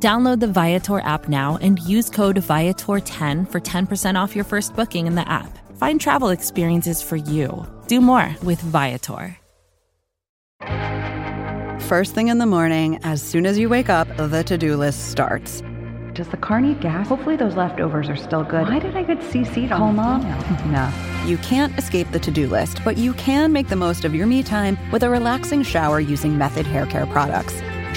Download the Viator app now and use code Viator10 for 10% off your first booking in the app. Find travel experiences for you. Do more with Viator. First thing in the morning, as soon as you wake up, the to do list starts. Does the car need gas? Hopefully those leftovers are still good. Why did I get CC'd on Call mom? No. You can't escape the to do list, but you can make the most of your me time with a relaxing shower using Method Hair Care products.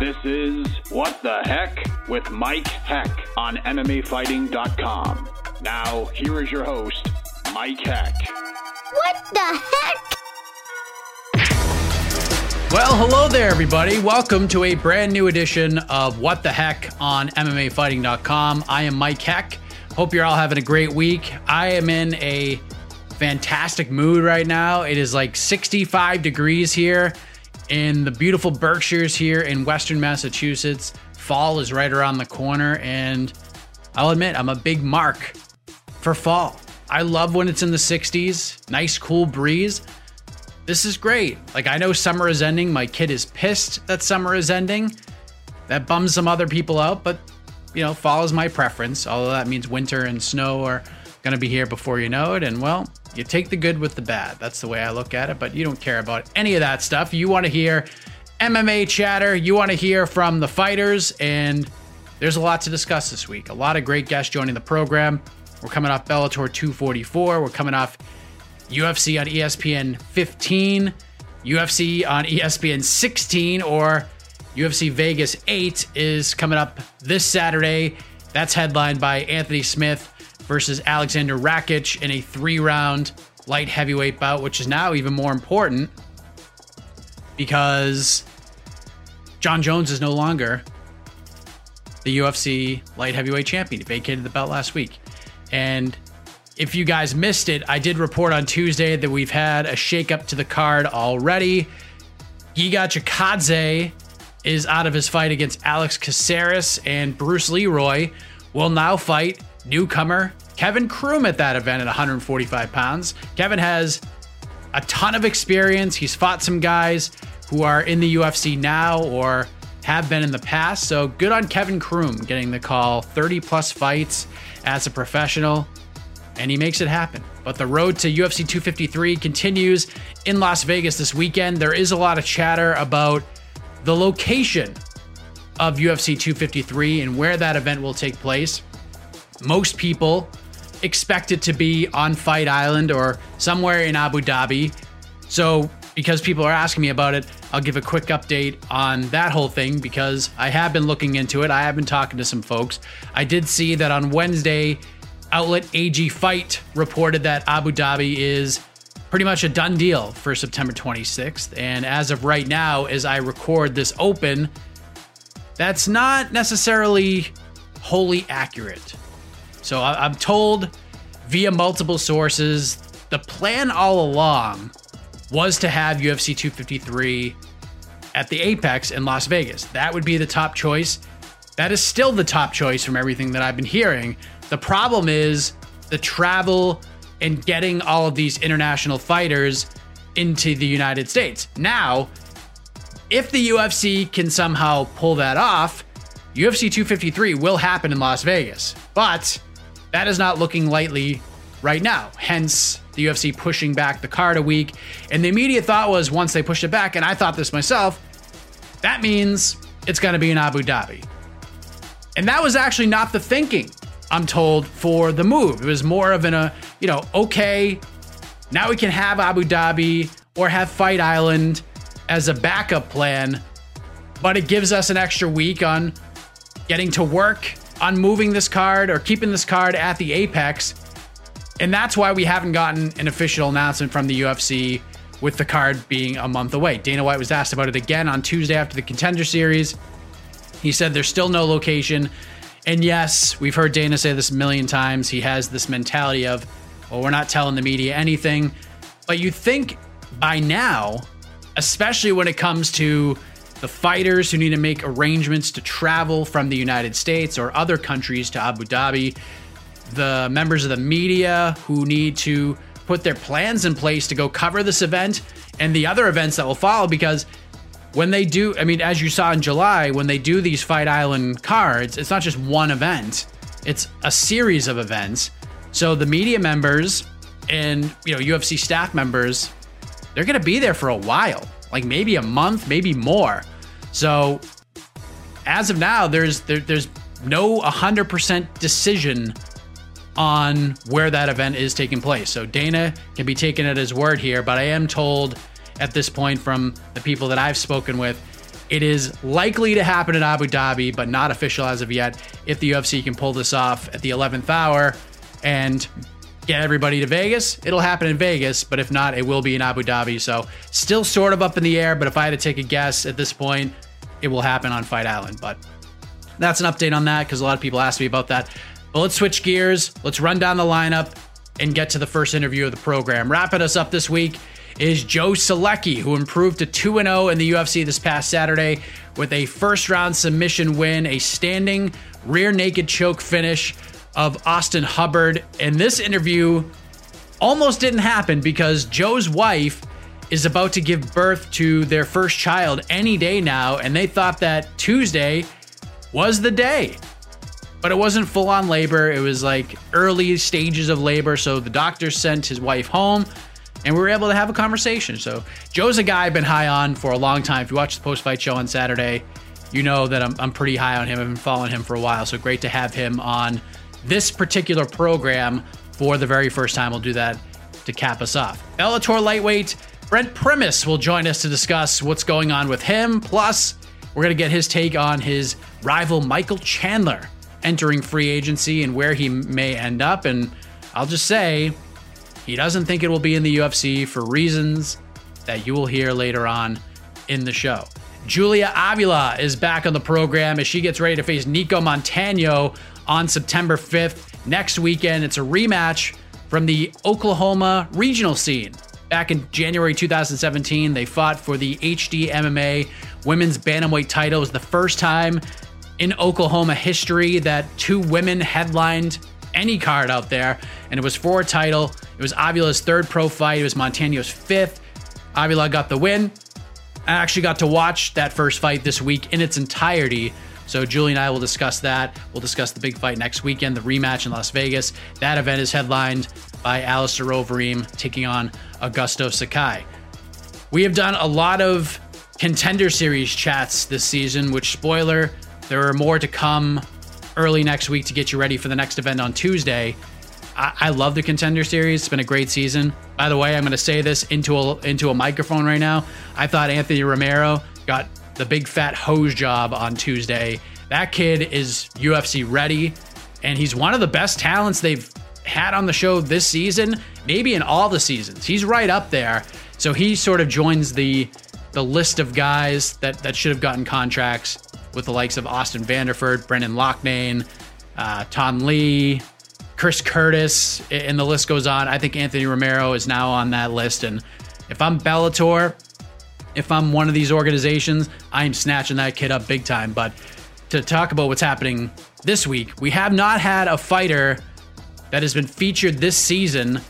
This is What the Heck with Mike Heck on MMAfighting.com. Now, here is your host, Mike Heck. What the heck? Well, hello there, everybody. Welcome to a brand new edition of What the Heck on MMAfighting.com. I am Mike Heck. Hope you're all having a great week. I am in a fantastic mood right now. It is like 65 degrees here in the beautiful Berkshires here in Western Massachusetts. Fall is right around the corner, and I'll admit, I'm a big mark for fall. I love when it's in the 60s, nice cool breeze this is great. Like, I know summer is ending. My kid is pissed that summer is ending. That bums some other people out, but you know, fall is my preference. Although that means winter and snow are going to be here before you know it. And well, you take the good with the bad. That's the way I look at it. But you don't care about any of that stuff. You want to hear MMA chatter. You want to hear from the fighters. And there's a lot to discuss this week. A lot of great guests joining the program. We're coming off Bellator 244. We're coming off UFC on ESPN 15, UFC on ESPN 16, or UFC Vegas 8 is coming up this Saturday. That's headlined by Anthony Smith versus Alexander Rakic in a three round light heavyweight bout, which is now even more important because Jon Jones is no longer the UFC light heavyweight champion. He vacated the belt last week. And if you guys missed it, I did report on Tuesday that we've had a shakeup to the card already. Giga Chikadze is out of his fight against Alex Caceres, and Bruce Leeroy will now fight newcomer Kevin Croom at that event at 145 pounds. Kevin has a ton of experience. He's fought some guys who are in the UFC now or have been in the past. So good on Kevin Croom getting the call. 30 plus fights as a professional and he makes it happen. But the road to UFC 253 continues in Las Vegas this weekend. There is a lot of chatter about the location of UFC 253 and where that event will take place. Most people expect it to be on Fight Island or somewhere in Abu Dhabi. So, because people are asking me about it, I'll give a quick update on that whole thing because I have been looking into it. I have been talking to some folks. I did see that on Wednesday, outlet AG Fight reported that Abu Dhabi is pretty much a done deal for September 26th. And as of right now, as I record this open, that's not necessarily wholly accurate. So I- I'm told via multiple sources the plan all along was to have UFC 253 at the Apex in Las Vegas. That would be the top choice. That is still the top choice from everything that I've been hearing. The problem is the travel and getting all of these international fighters into the United States. Now, if the UFC can somehow pull that off, UFC 253 will happen in Las Vegas. But that is not looking lightly right now. Hence, the UFC pushing back the card a week. And the immediate thought was once they pushed it back, and I thought this myself, that means it's going to be in Abu Dhabi. And that was actually not the thinking, I'm told, for the move. It was more of an, uh, you know, okay, now we can have Abu Dhabi or have Fight Island as a backup plan, but it gives us an extra week on getting to work on moving this card or keeping this card at the Apex. And that's why we haven't gotten an official announcement from the UFC with the card being a month away. Dana White was asked about it again on Tuesday after the contender series. He said there's still no location. And yes, we've heard Dana say this a million times. He has this mentality of, well, we're not telling the media anything. But you think by now, especially when it comes to the fighters who need to make arrangements to travel from the United States or other countries to Abu Dhabi, the members of the media who need to put their plans in place to go cover this event and the other events that will follow because when they do, I mean, as you saw in July, when they do these Fight Island cards, it's not just one event, it's a series of events. So the media members and, you know, UFC staff members, they're going to be there for a while, like maybe a month, maybe more. So as of now, there's there, there's no 100% decision on where that event is taking place. So Dana can be taken at his word here, but I am told at this point from the people that I've spoken with. It is likely to happen in Abu Dhabi, but not official as of yet. If the UFC can pull this off at the 11th hour and get everybody to Vegas, it'll happen in Vegas. But if not, it will be in Abu Dhabi. So still sort of up in the air. But if I had to take a guess at this point, it will happen on Fight Island. But that's an update on that because a lot of people asked me about that. But let's switch gears. Let's run down the lineup and get to the first interview of the program. Wrapping us up this week is Joe Solecki, who improved to 2 0 in the UFC this past Saturday with a first round submission win, a standing rear naked choke finish of Austin Hubbard. And this interview almost didn't happen because Joe's wife is about to give birth to their first child any day now, and they thought that Tuesday was the day. But it wasn't full on labor, it was like early stages of labor. So the doctor sent his wife home and we were able to have a conversation. So Joe's a guy I've been high on for a long time. If you watch the post fight show on Saturday, you know that I'm, I'm pretty high on him. I've been following him for a while. So great to have him on this particular program for the very first time. We'll do that to cap us off. Bellator lightweight Brent Primus will join us to discuss what's going on with him. Plus, we're going to get his take on his rival Michael Chandler entering free agency and where he may end up. And I'll just say, he doesn't think it will be in the UFC for reasons that you will hear later on in the show. Julia Avila is back on the program as she gets ready to face Nicco Montano on September 5th. Next weekend, it's a rematch from the Oklahoma regional scene. Back in January 2017, they fought for the HD MMA women's bantamweight title. It was the first time in Oklahoma history that two women headlined any card out there, and it was for a title. It was Avila's third pro fight. It was Montano's fifth. Avila got the win. I actually got to watch that first fight this week in its entirety. So Julie and I will discuss that. We'll discuss the big fight next weekend, the rematch in Las Vegas. That event is headlined by Alistair Overeem taking on Augusto Sakai. We have done a lot of contender series chats this season, which spoiler, there are more to come early next week to get you ready for the next event on Tuesday. I, I love the contender series. It's been a great season. By the way, I'm going to say this into a into a microphone right now. I thought Anthony Romero got the big fat hose job on Tuesday. That kid is UFC ready, and he's one of the best talents they've had on the show this season, maybe in all the seasons. He's right up there. So he sort of joins the the list of guys that that should have gotten contracts with the likes of Austin Vanderford, Brendan Loughnane, uh, Tom Lee, Chris Curtis, and the list goes on. I think Anthony Romero is now on that list. And if I'm Bellator, if I'm one of these organizations, I'm snatching that kid up big time. But to talk about what's happening this week, we have not had a fighter that has been featured this season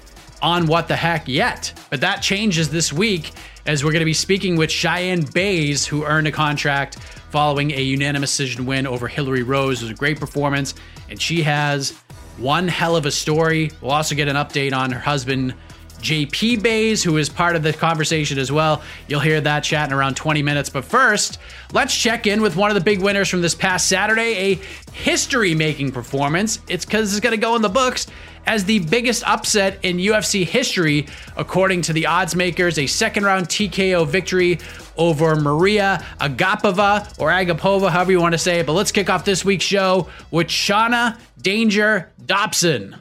on What the Heck yet. But that changes this week as we're going to be speaking with Cheyenne Buys, who earned a contract following a unanimous decision win over Hilarie Rose. It was a great performance, and she has one hell of a story. We'll also get an update on her husband, JP Buys, who is part of the conversation as well. You'll hear that chat in around 20 minutes. But first, let's check in with one of the big winners from this past Saturday, a history making performance. It's because it's going to go in the books as the biggest upset in UFC history, according to the odds makers. A second round TKO victory over Maria Agapova or Agapova, however you want to say it. But let's kick off this week's show with Shana Danger Dobson.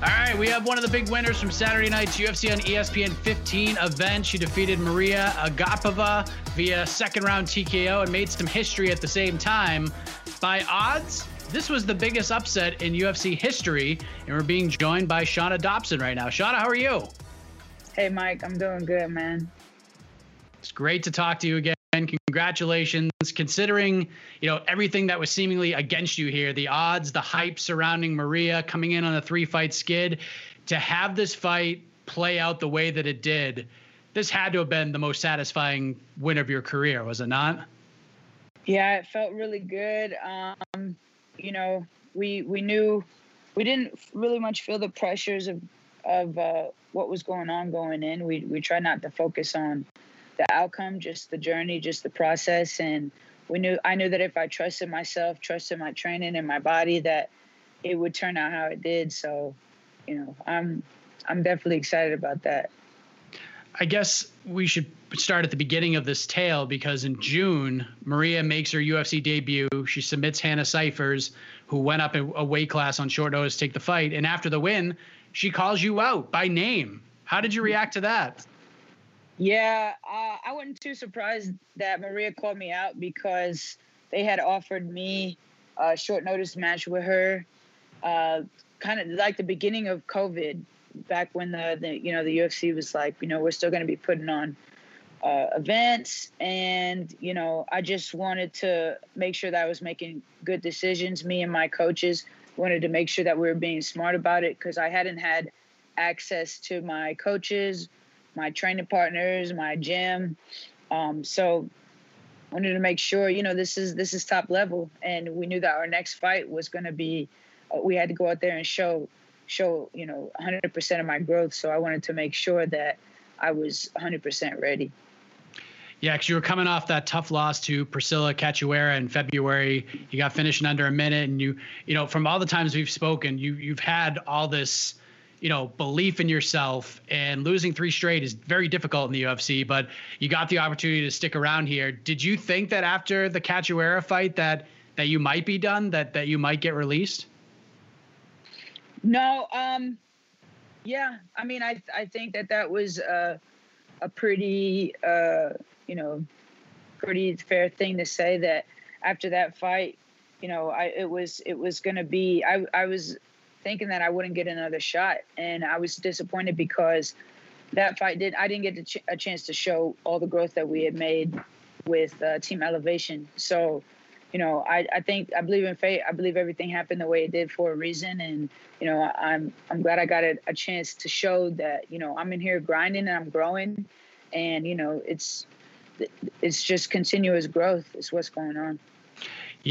All right, we have one of the big winners from Saturday night's UFC on ESPN 15 event. She defeated Maria Agapova via second round TKO and made some history at the same time. By odds, this was the biggest upset in UFC history, and we're being joined by Shana Dobson right now. Shana, how are you? Hey, Mike, I'm doing good, man. It's great to talk to you again. Congratulations. Considering, you know, everything that was seemingly against you here, the odds, the hype surrounding Maria coming in on a three fight skid, to have this fight play out the way that it did, this had to have been the most satisfying win of your career, was it not? Yeah, it felt really good. Um, you know, we we knew we didn't really much feel the pressures of of uh, what was going on going in. We we tried not to focus on the outcome, just the journey, just the process. And we knew I knew that if I trusted myself, trusted my training and my body, that it would turn out how it did. So, you know, I'm I'm definitely excited about that. I guess we should start at the beginning of this tale because in June, Maria makes her UFC debut. She submits Hannah Cifers, who went up a weight class on short notice to take the fight. And after the win, she calls you out by name. How did you react to that? Yeah, uh, I wasn't too surprised that Maria called me out because they had offered me a short notice match with her, uh, kind of like the beginning of COVID, back when the, the you know the UFC was like, you know, we're still going to be putting on uh, events, and you know, I just wanted to make sure that I was making good decisions. Me and my coaches wanted to make sure that we were being smart about it because I hadn't had access to my coaches my training partners, my gym. Um, so wanted to make sure, you know, this is this is top level, and we knew that our next fight was going to be. Uh, we had to go out there and show show you know 100% of my growth. So I wanted to make sure that I was 100% ready. Yeah, because you were coming off that tough loss to Priscilla Cachoeira in February. You got finished in under a minute, and you, you know, from all the times we've spoken, you you've had all this you know, belief in yourself and losing three straight is very difficult in the UFC, but you got the opportunity to stick around here. Did you think that after the Cachoeira fight that that you might be done, that that you might get released? No, um yeah, I mean I I think that that was uh, a pretty uh you know, pretty fair thing to say that after that fight, you know, I it was it was going to be I I was thinking that I wouldn't get another shot, and I was disappointed because that fight did I didn't get ch- a chance to show all the growth that we had made with uh, Team Elevation. So, you know, I, I think I believe in fate. I believe everything happened the way it did for a reason, and you know, I'm I'm glad I got a, a chance to show that you know I'm in here grinding and I'm growing, and you know, it's it's just continuous growth is what's going on.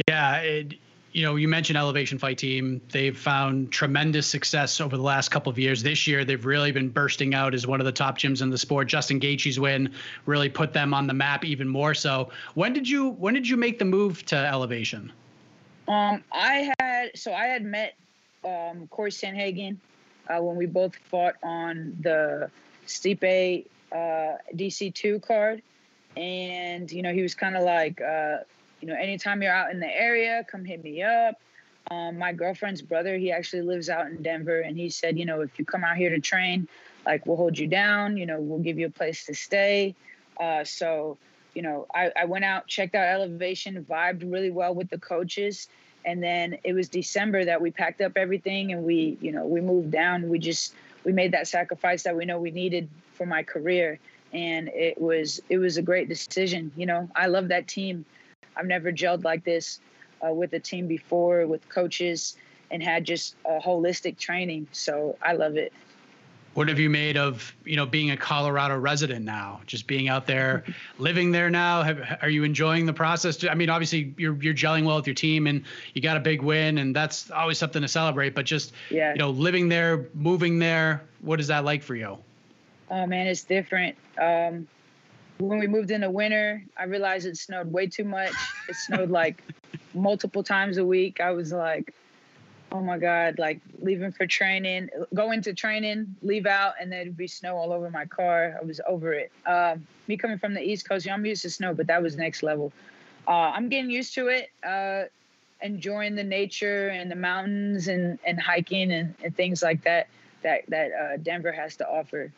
Yeah, it, you know, you mentioned Elevation Fight Team. They've found tremendous success over the last couple of years. This year, they've really been bursting out as one of the top gyms in the sport. Justin Gaethje's win really put them on the map even more so. When did you when did you make the move to Elevation? Um, I had so I had met um, Corey Sandhagen uh, when we both fought on the Stipe uh, DC two card, and you know he was kind of like. Uh, you know, anytime you're out in the area, come hit me up. Um, my girlfriend's brother, he actually lives out in Denver, and he said, you know, if you come out here to train, like we'll hold you down. You know, we'll give you a place to stay. Uh, so, you know, I, I went out, checked out Elevation, vibed really well with the coaches, and then it was December that we packed up everything and we, you know, we moved down. We just we made that sacrifice that we know we needed for my career, and it was it was a great decision. You know, I love that team. I've never gelled like this uh, with a team before, with coaches, and had just a holistic training. So I love it. What have you made of you know being a Colorado resident now? Just being out there, living there now. Have, are you enjoying the process? I mean, obviously you're you're gelling well with your team, and you got a big win, and that's always something to celebrate. But just yeah. you know, living there, moving there, what is that like for you? Oh man, it's different. Um, when we moved in the winter, I realized it snowed way too much. It snowed like multiple times a week. I was like, oh my god like leaving for training go into training leave out and there'd be snow all over my car i was over it um, me coming from the east coast i'm used to snow but that was next level uh, i'm getting used to it uh, enjoying the nature and the mountains and, and hiking and, and things like that that that uh, denver has to offer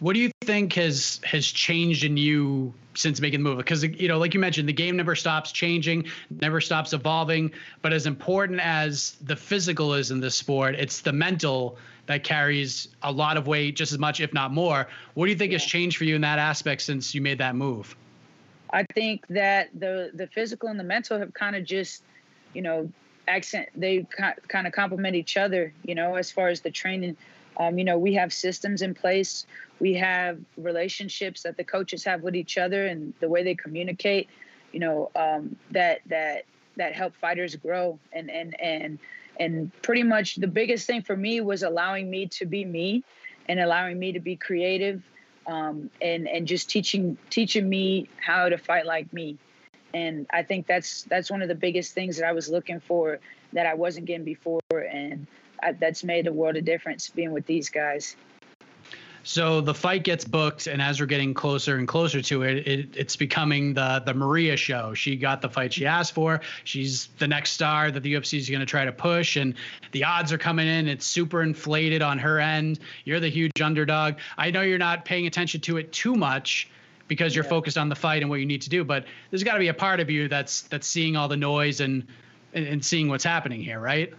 what do you think has has changed in you since making the move? Because you know, like you mentioned, the game never stops changing, never stops evolving. But as important as the physical is in this sport, it's the mental that carries a lot of weight, just as much, if not more. What do you think yeah. has changed for you in that aspect since you made that move? I think that the the physical and the mental have kind of just, you know, accent. They kind of complement each other. You know, as far as the training um, you know, we have systems in place. We have relationships that the coaches have with each other and the way they communicate. You know, um, that that that help fighters grow and and and and pretty much the biggest thing for me was allowing me to be me and allowing me to be creative um, and and just teaching teaching me how to fight like me and i think that's that's one of the biggest things that i was looking for that i wasn't getting before and I, that's made a world of difference being with these guys. So the fight gets booked, and as we're getting closer and closer to it, it, it's becoming the the Maria show. She got the fight she asked for. She's the next star that the UFC is going to try to push, and the odds are coming in. It's super inflated on her end. You're the huge underdog. I know you're not paying attention to it too much because you're yeah. focused on the fight and what you need to do, but there's got to be a part of you that's that's seeing all the noise and and seeing what's happening here, right?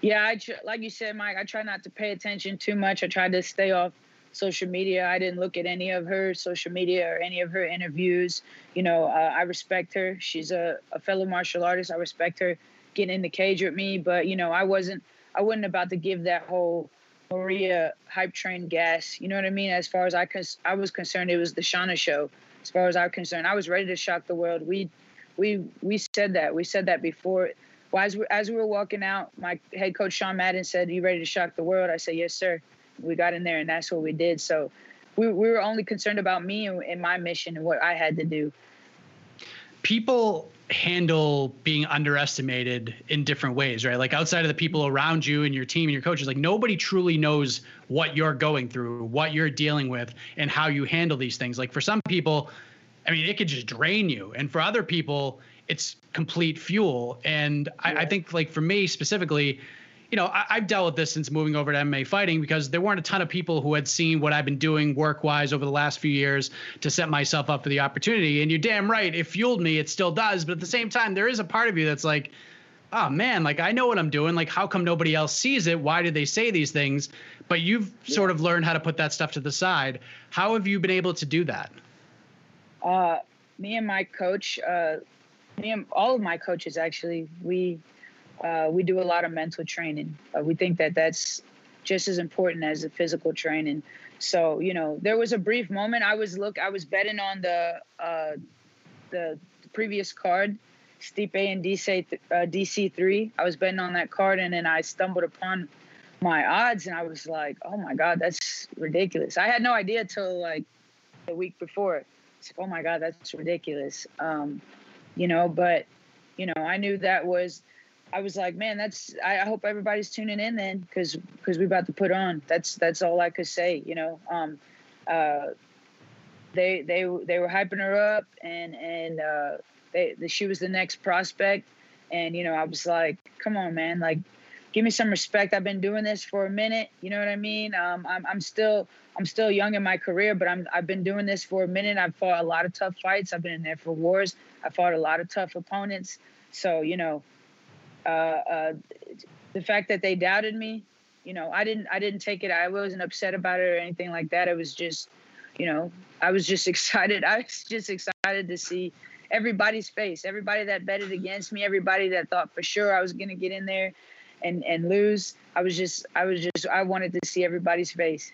Yeah, I tr- like you said, Mike. I try not to pay attention too much. I try to stay off social media. I didn't look at any of her social media or any of her interviews. You know, uh, I respect her. She's a, a fellow martial artist. I respect her getting in the cage with me. But you know, I wasn't. I wasn't about to give that whole Maria hype train gas. You know what I mean? As far as I cons- I was concerned, it was the Shana show. As far as I'm concerned, I was ready to shock the world. We, we, we said that. We said that before well, as we, as we were walking out, my head coach Sean Madden said, "You ready to shock the world?" I said, "Yes, sir." We got in there, and that's what we did. So, we, we were only concerned about me and, and my mission and what I had to do. People handle being underestimated in different ways, right? Like outside of the people around you and your team and your coaches, like nobody truly knows what you're going through, what you're dealing with, and how you handle these things. Like for some people, I mean, it could just drain you. And for other people, it's complete fuel. And I, I think like for me specifically, you know, I, have dealt with this since moving over to MMA fighting because there weren't a ton of people who had seen what I've been doing work wise over the last few years to set myself up for the opportunity. And you're damn right, it fueled me. It still does. But at the same time, there is a part of you that's like, oh man, like I know what I'm doing. Like, how come nobody else sees it? Why did they say these things? But you've yeah. sort of learned how to put that stuff to the side. How have you been able to do that? Uh, me and my coach, uh, me and all of my coaches actually, we uh, we do a lot of mental training. Uh, we think that that's just as important as the physical training. So you know, there was a brief moment I was look, I was betting on the uh, the previous card, Stipe and DC uh, DC three. I was betting on that card, and then I stumbled upon my odds, and I was like, oh my god, that's ridiculous. I had no idea till like the week before. It's like, oh my god, that's ridiculous. Um, you know, but you know, I knew that was I was like, man, that's I, hope everybody's tuning in then because because we about to put on. That's that's all I could say, you know. Um uh they they they were hyping her up and and uh they the, she was the next prospect and you know, I was like, come on, man, like give me some respect. I've been doing this for a minute. You know what I mean? Um, I'm, I'm still I'm still young in my career, but I'm I've been doing this for a minute. I've fought a lot of tough fights. I've been in there for wars. I fought a lot of tough opponents. So you know, uh, uh, the fact that they doubted me, you know, I didn't I didn't take it. I wasn't upset about it or anything like that. It was just, you know, I was just excited. I was just excited to see everybody's face. Everybody that betted against me. Everybody that thought for sure I was going to get in there and and lose. I was just I was just I wanted to see everybody's face.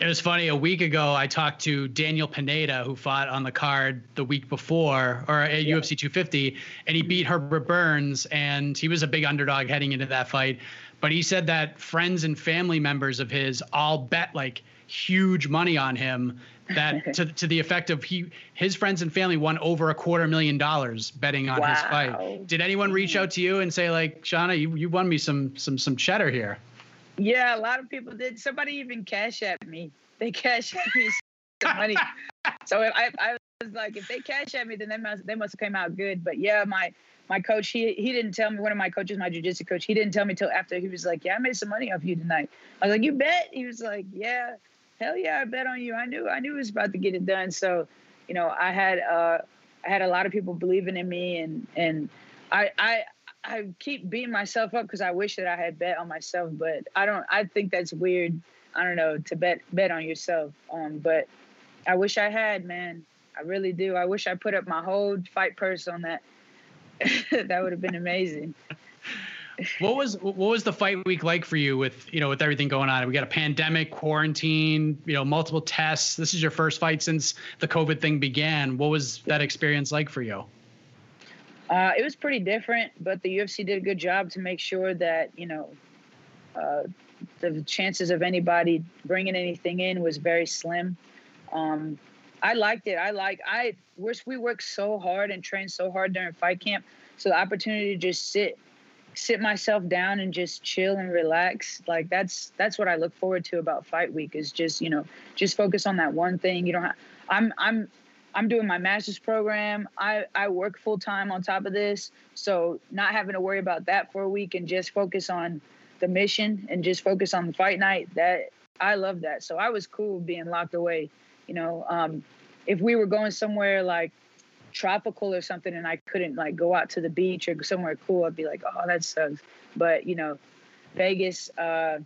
It was funny. A week ago, I talked to Daniel Pineda, who fought on the card the week before, or at yeah. UFC 250, and he beat Herbert Burns, and he was a big underdog heading into that fight. but he said that friends and family members of his all bet like huge money on him that to, to the effect of he his friends and family won over a quarter million dollars betting on wow. his fight. Did anyone reach mm-hmm. out to you and say like, Shana, you, you won me some some some cheddar here? Yeah, a lot of people did. Somebody even cash at me. They cash at me some money. so I, I was like, if they cash at me, then they must they must have came out good. But yeah, my my coach, he he didn't tell me. One of my coaches, my jujitsu coach, he didn't tell me till after. He was like, "Yeah, I made some money off you tonight." I was like, "You bet?" He was like, "Yeah, hell yeah, I bet on you." I knew I knew it was about to get it done. So, you know, I had uh I had a lot of people believing in me, and and I I I keep beating myself up because I wish that I had bet on myself, but I don't. I think that's weird. I don't know to bet bet on yourself. Um, but I wish I had, man. I really do. I wish I put up my whole fight purse on that that would have been amazing. What was what was the fight week like for you with you know with everything going on? We got a pandemic, quarantine, you know, multiple tests. This is your first fight since the COVID thing began. What was that experience like for you? Uh, it was pretty different, but the UFC did a good job to make sure that you know uh, the chances of anybody bringing anything in was very slim. Um, I liked it. I like I we worked so hard and trained so hard during fight camp. So the opportunity to just sit sit myself down and just chill and relax like that's that's what i look forward to about fight week is just you know just focus on that one thing. You don't have i'm i'm i'm doing my master's program. I i work full time on top of this. So not having to worry about that for a week and just focus on the mission and just focus on the fight night that i love that. So i was cool being locked away you know um, if we were going somewhere like tropical or something and i couldn't like go out to the beach or somewhere cool i'd be like oh that sucks. But you know vegas uh,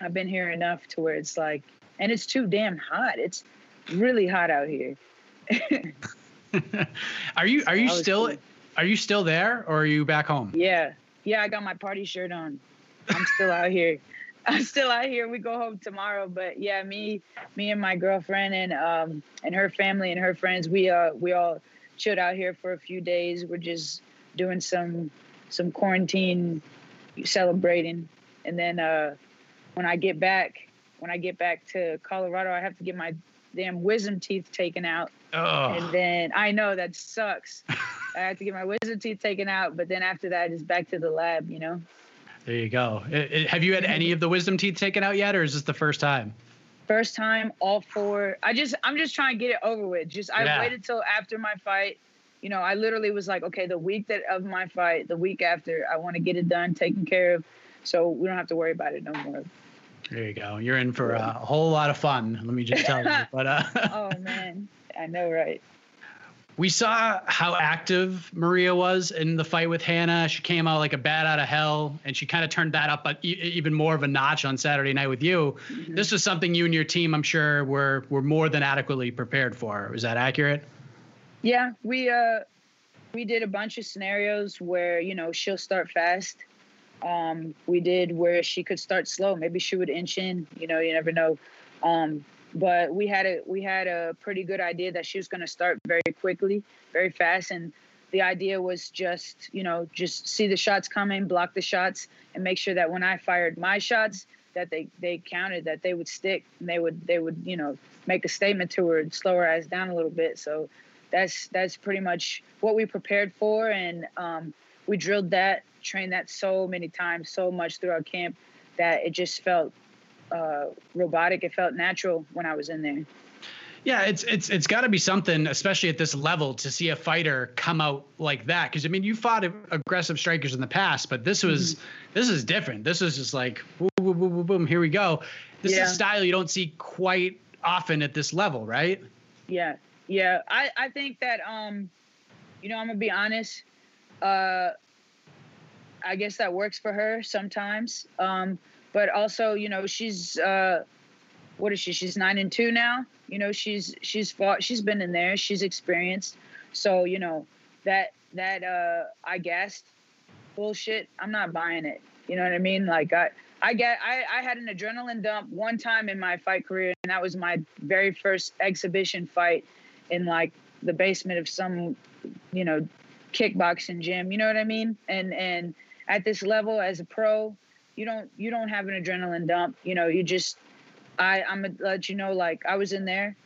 i've been here enough to where it's like and it's too damn hot. It's really hot out here. Are you are you still cool. are you still there or are you back home? Yeah. Yeah i got my party shirt on. I'm still out here. I'm still out here. We go home tomorrow, but yeah, me, me and my girlfriend and um and her family and her friends, we uh we all chilled out here for a few days. We're just doing some some quarantine celebrating, and then uh when I get back, when I get back to Colorado, I have to get my damn wisdom teeth taken out. Oh. And then I know that sucks. I have to get my wisdom teeth taken out, but then after that, it's back to the lab, you know. There you go. Have you had any of the wisdom teeth taken out yet, or is this the first time? First time, all four. I just, I'm just trying to get it over with. Just, I yeah. waited till after my fight. You know, I literally was like, okay, the week that of my fight, the week after, I want to get it done, taken care of, so we don't have to worry about it no more. There you go. You're in for a whole lot of fun. Let me just tell you. But uh, oh man, I know, right? We saw how active Maria was in the fight with Hannah. She came out like a bat out of hell, and she kind of turned that up even more of a notch on Saturday night with you. Mm-hmm. This was something you and your team, I'm sure, were were more than adequately prepared for. Is that accurate? Yeah, we uh we did a bunch of scenarios where you know she'll start fast. Um, we did where she could start slow. Maybe she would inch in. You know, you never know. Um, but we had a we had a pretty good idea that she was going to start very quickly, very fast, and the idea was just you know just see the shots coming, block the shots, and make sure that when I fired my shots that they they counted, that they would stick, and they would they would you know make a statement to her, and slow her ass down a little bit. So that's that's pretty much what we prepared for, and um, we drilled that, trained that so many times, so much throughout camp that it just felt uh, robotic. It felt natural when I was in there. Yeah, it's it's it's got to be something, especially at this level, to see a fighter come out like that. Because I mean, you fought aggressive strikers in the past, but this was mm-hmm. this is different. This is just like boom, boom, boom, boom, boom. Here we go. This yeah. is style you don't see quite often at this level, right? Yeah, yeah. I I think that um, you know, I'm gonna be honest. Uh, I guess that works for her sometimes. Um, but also you know she's uh what is she? She's nine and two now. You know she's she's fought she's been in there. She's experienced. So you know that that uh i guessed bullshit i'm not buying it. You know what i mean? Like i i get i i had an adrenaline dump one time in my fight career and that was my very first exhibition fight in like the basement of some you know kickboxing gym. You know what i mean? And and at this level as a pro you don't you don't have an adrenaline dump. You know, you just I I'm gonna let you know like I was in there,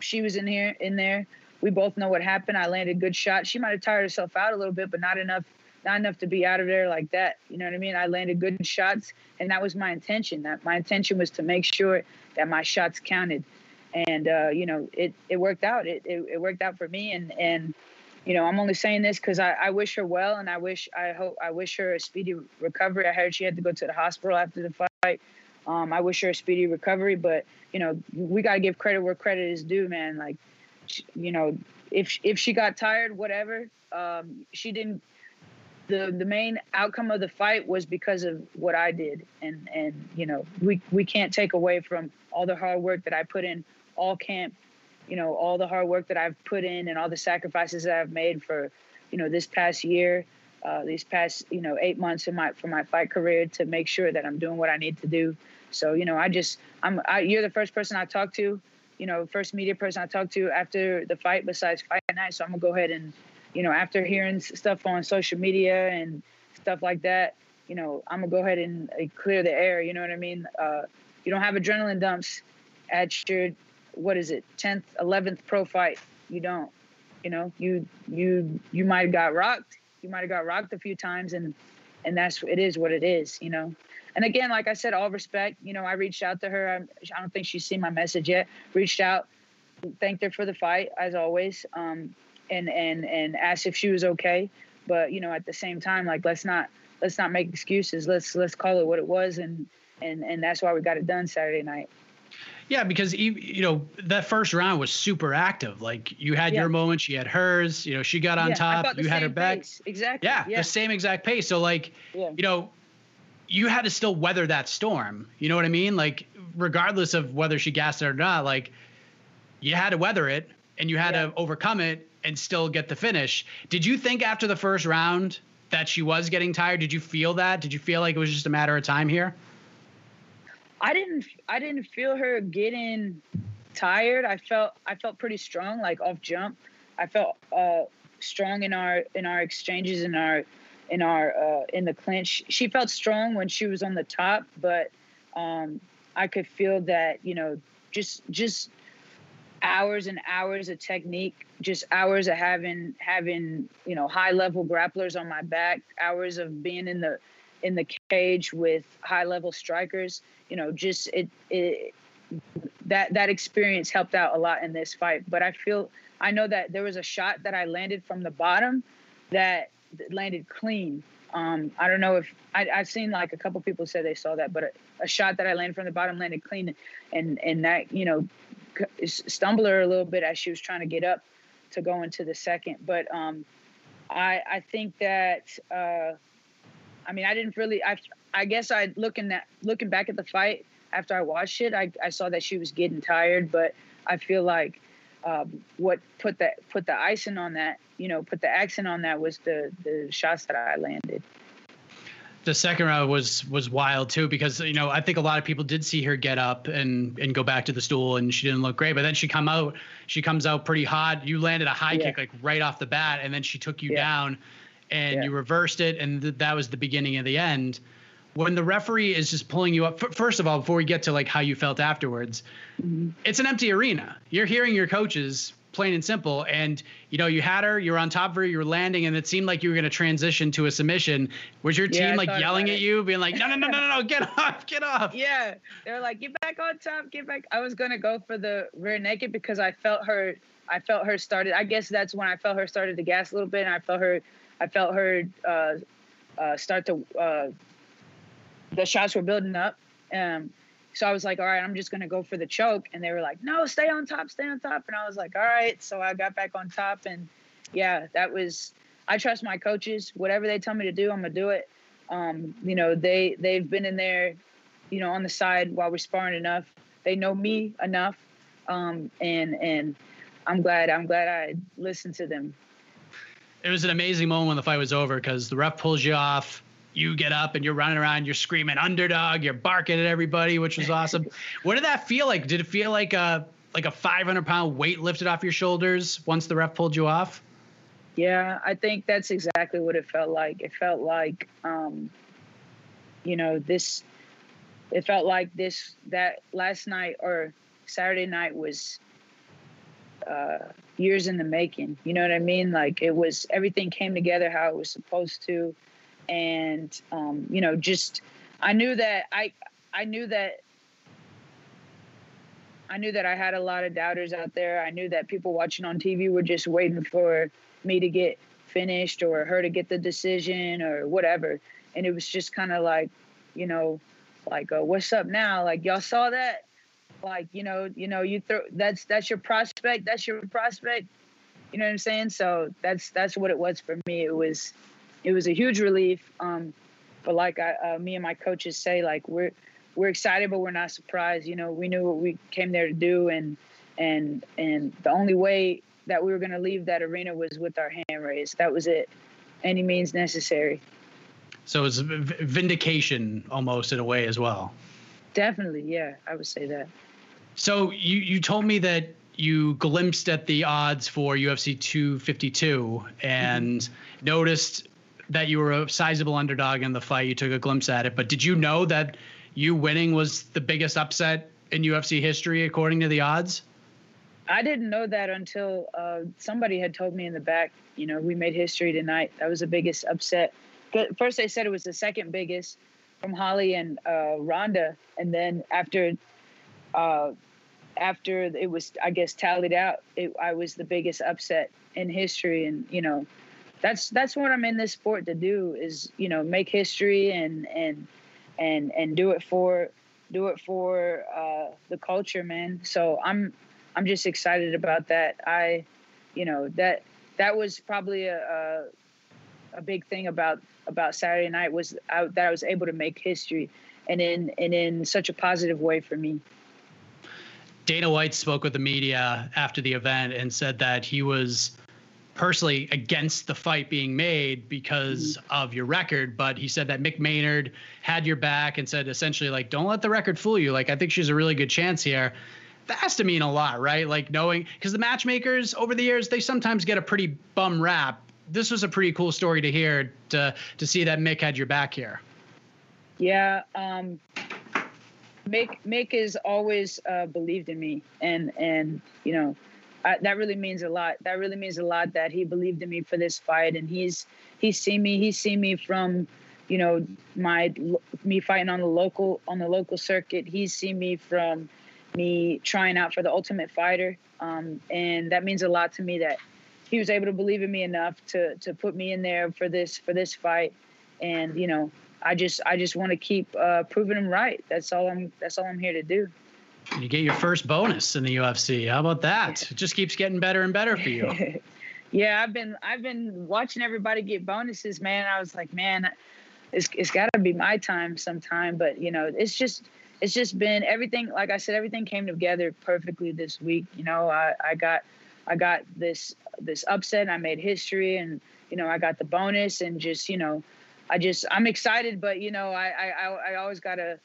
she was in here in there. We both know what happened. I landed good shot. She might have tired herself out a little bit, but not enough not enough to be out of there like that. You know what I mean? I landed good shots, and that was my intention. That my intention was to make sure that my shots counted, and uh, you know it it worked out. It, it, it worked out for me, and and you know I'm only saying this because I, I wish her well, and I wish I hope I wish her a speedy recovery. I heard she had to go to the hospital after the fight. Um, I wish her a speedy recovery, but you know we got to give credit where credit is due, man. Like, you know, if if she got tired, whatever, um, she didn't the the main outcome of the fight was because of what I did, and and you know we we can't take away from all the hard work that I put in all camp, you know all the hard work that I've put in and all the sacrifices that I've made for, you know this past year, uh, these past you know eight months in my for my fight career to make sure that I'm doing what I need to do. So you know I just I'm I, you're the first person I talked to, you know first media person I talked to after the fight besides fight night. So I'm gonna go ahead and you know, after hearing stuff on social media and stuff like that, you know, I'm gonna go ahead and uh, clear the air. You know what I mean? Uh, you don't have adrenaline dumps at your what is it, tenth, eleventh pro fight. You don't. You know, you you you might have got rocked. You might have got rocked a few times, and and that's it is what it is. You know. And again, like I said, all respect. You know, I reached out to her. I, I don't think she's seen my message yet. Reached out, thanked her for the fight as always. Um, and and and asked if she was okay. But you know, at the same time, like let's not let's not make excuses. Let's let's call it what it was, and and and that's why we got it done Saturday night. Yeah, because you know that first round was super active. Like you had yeah. your moment, she had hers. You know, she got on yeah, top, you had her back. Pace. Exactly. Yeah, yeah, the same exact pace. So like, you know, you had to still weather that storm. You know what I mean? Like, regardless of whether she gassed it or not, like you had to weather it and you had to overcome it and still get the finish. Did you think after the first round that she was getting tired? Did you feel that? Did you feel like it was just a matter of time here? I didn't I didn't feel her getting tired. I felt I felt pretty strong like off jump. I felt uh, strong in our in our exchanges in our in our uh, in the clinch. She felt strong when she was on the top, but um, I could feel that you know just just hours and hours of technique, just hours of having having you know high level grapplers on my back, hours of being in the in the cage with high level strikers. You know, just it it that that experience helped out a lot in this fight. But I feel I know that there was a shot that I landed from the bottom that landed clean. Um, I don't know if I, have seen like a couple people say they saw that, but a, a, shot that I landed from the bottom landed clean, and and that you know stumble her a little bit as she was trying to get up to go into the second. But um, I I think that uh, I mean I didn't really I I guess I looking at looking back at the fight after I watched it I, I saw that she was getting tired, but I feel like um, what put that put the icing on that you know put the accent on that was the the shots that I landed the second round was was wild too because you know I think a lot of people did see her get up and and go back to the stool and she didn't look great but then she come out she comes out pretty hot you landed a high yeah. kick like right off the bat and then she took you yeah. down and yeah. you reversed it and th- that was the beginning of the end when the referee is just pulling you up f- first of all before we get to like how you felt afterwards mm-hmm. it's an empty arena you're hearing your coaches plain and simple. And you know, you had her, you were on top of her, you were landing, and it seemed like you were going to transition to a submission. Was your team yeah, like yelling at you, being like, "No, no, no, no, no, no, get off, get off"? Yeah, they're like, "Get back on top, get back." I was going to go for the rear naked because I felt her. I felt her started. I guess that's when I felt her started to gas a little bit, and I felt her. I felt her uh, uh, start to. Uh, the shots were building up. Um, so I was like, all right, I'm just gonna go for the choke. And they were like, no, stay on top, stay on top. And I was like, all right. So I got back on top and yeah, that was I trust my coaches. Whatever they tell me to do, I'm gonna do it. Um, you know, they they've been in there, you know, on the side while we're sparring enough. They know me enough. Um, and and I'm glad I'm glad I listened to them. It was an amazing moment when the fight was over because the ref pulls you off you get up and you're running around, you're screaming underdog, you're barking at everybody, which was awesome. what did that feel like? Did it feel like a like a 500 pound weight lifted off your shoulders once the ref pulled you off? Yeah, I think that's exactly what it felt like. It felt like um, you know, this. It felt like this that last night or Saturday night was uh, years in the making. You know what I mean? Like it was everything came together how it was supposed to, and um, you know, just I knew that I I knew that I knew that I had a lot of doubters out there. I knew that people watching on TV were just waiting for me to get finished or her to get the decision or whatever. And it was just kind of like, you know, like uh, what's up now? Like y'all saw that? Like you know, you know, you throw that's that's your prospect. That's your prospect. You know what I'm saying? So that's that's what it was for me. It was it was a huge relief. Um, but like I, uh, me and my coaches say, like we're we're excited, but we're not surprised. You know, we knew what we came there to do, and and and the only way that we were going to leave that arena was with our hand raised. That was it. Any means necessary. So it's vindication almost in a way as well. Definitely, yeah, I would say that. So you you told me that you glimpsed at the odds for UFC 252 and mm-hmm. noticed that you were a sizable underdog in the fight. You took a glimpse at it, but did you know that you winning was the biggest upset in UFC history according to the odds? I didn't know that until uh, somebody had told me in the back. You know, we made history tonight. That was the biggest upset. First, they said it was the second biggest from Holly and uh, Ronda, and then after, uh, after it was, I guess, tallied out, it, I was the biggest upset in history. And you know, that's that's what I'm in this sport to do is you know make history and and and and do it for do it for uh, the culture, man. So I'm I'm just excited about that. I, you know that that was probably a a, a big thing about about Saturday night was I, that I was able to make history, and in and in such a positive way for me. Dana White spoke with the media after the event and said that he was personally against the fight being made because mm-hmm. of your record, but he said that Mick Maynard had your back and said essentially like, don't let the record fool you. Like I think she's a really good chance here. That has to mean a lot, right? Like knowing because the matchmakers over the years they sometimes get a pretty bum rap. This was a pretty cool story to hear to to see that Mick had your back here. Yeah, um, Mick Mick has always uh, believed in me, and and you know I, that really means a lot. That really means a lot that he believed in me for this fight, and he's he's seen me. He's seen me from, you know, my me fighting on the local on the local circuit. He's seen me from me trying out for the Ultimate Fighter, um, and that means a lot to me that he was able to believe in me enough to to put me in there for this for this fight, and you know, I just I just want to keep uh, proving them right. That's all I'm that's all I'm here to do. You get your first bonus in the UFC. How about that? It just keeps getting better and better for you. yeah, I've been I've been watching everybody get bonuses, man. I was like, man, it's it's got to be my time sometime. But you know, it's just it's just been everything. Like I said, everything came together perfectly this week. You know, I I got I got this this upset. I made history, and you know, I got the bonus, and just you know, I just I'm excited. But you know, I I I always gotta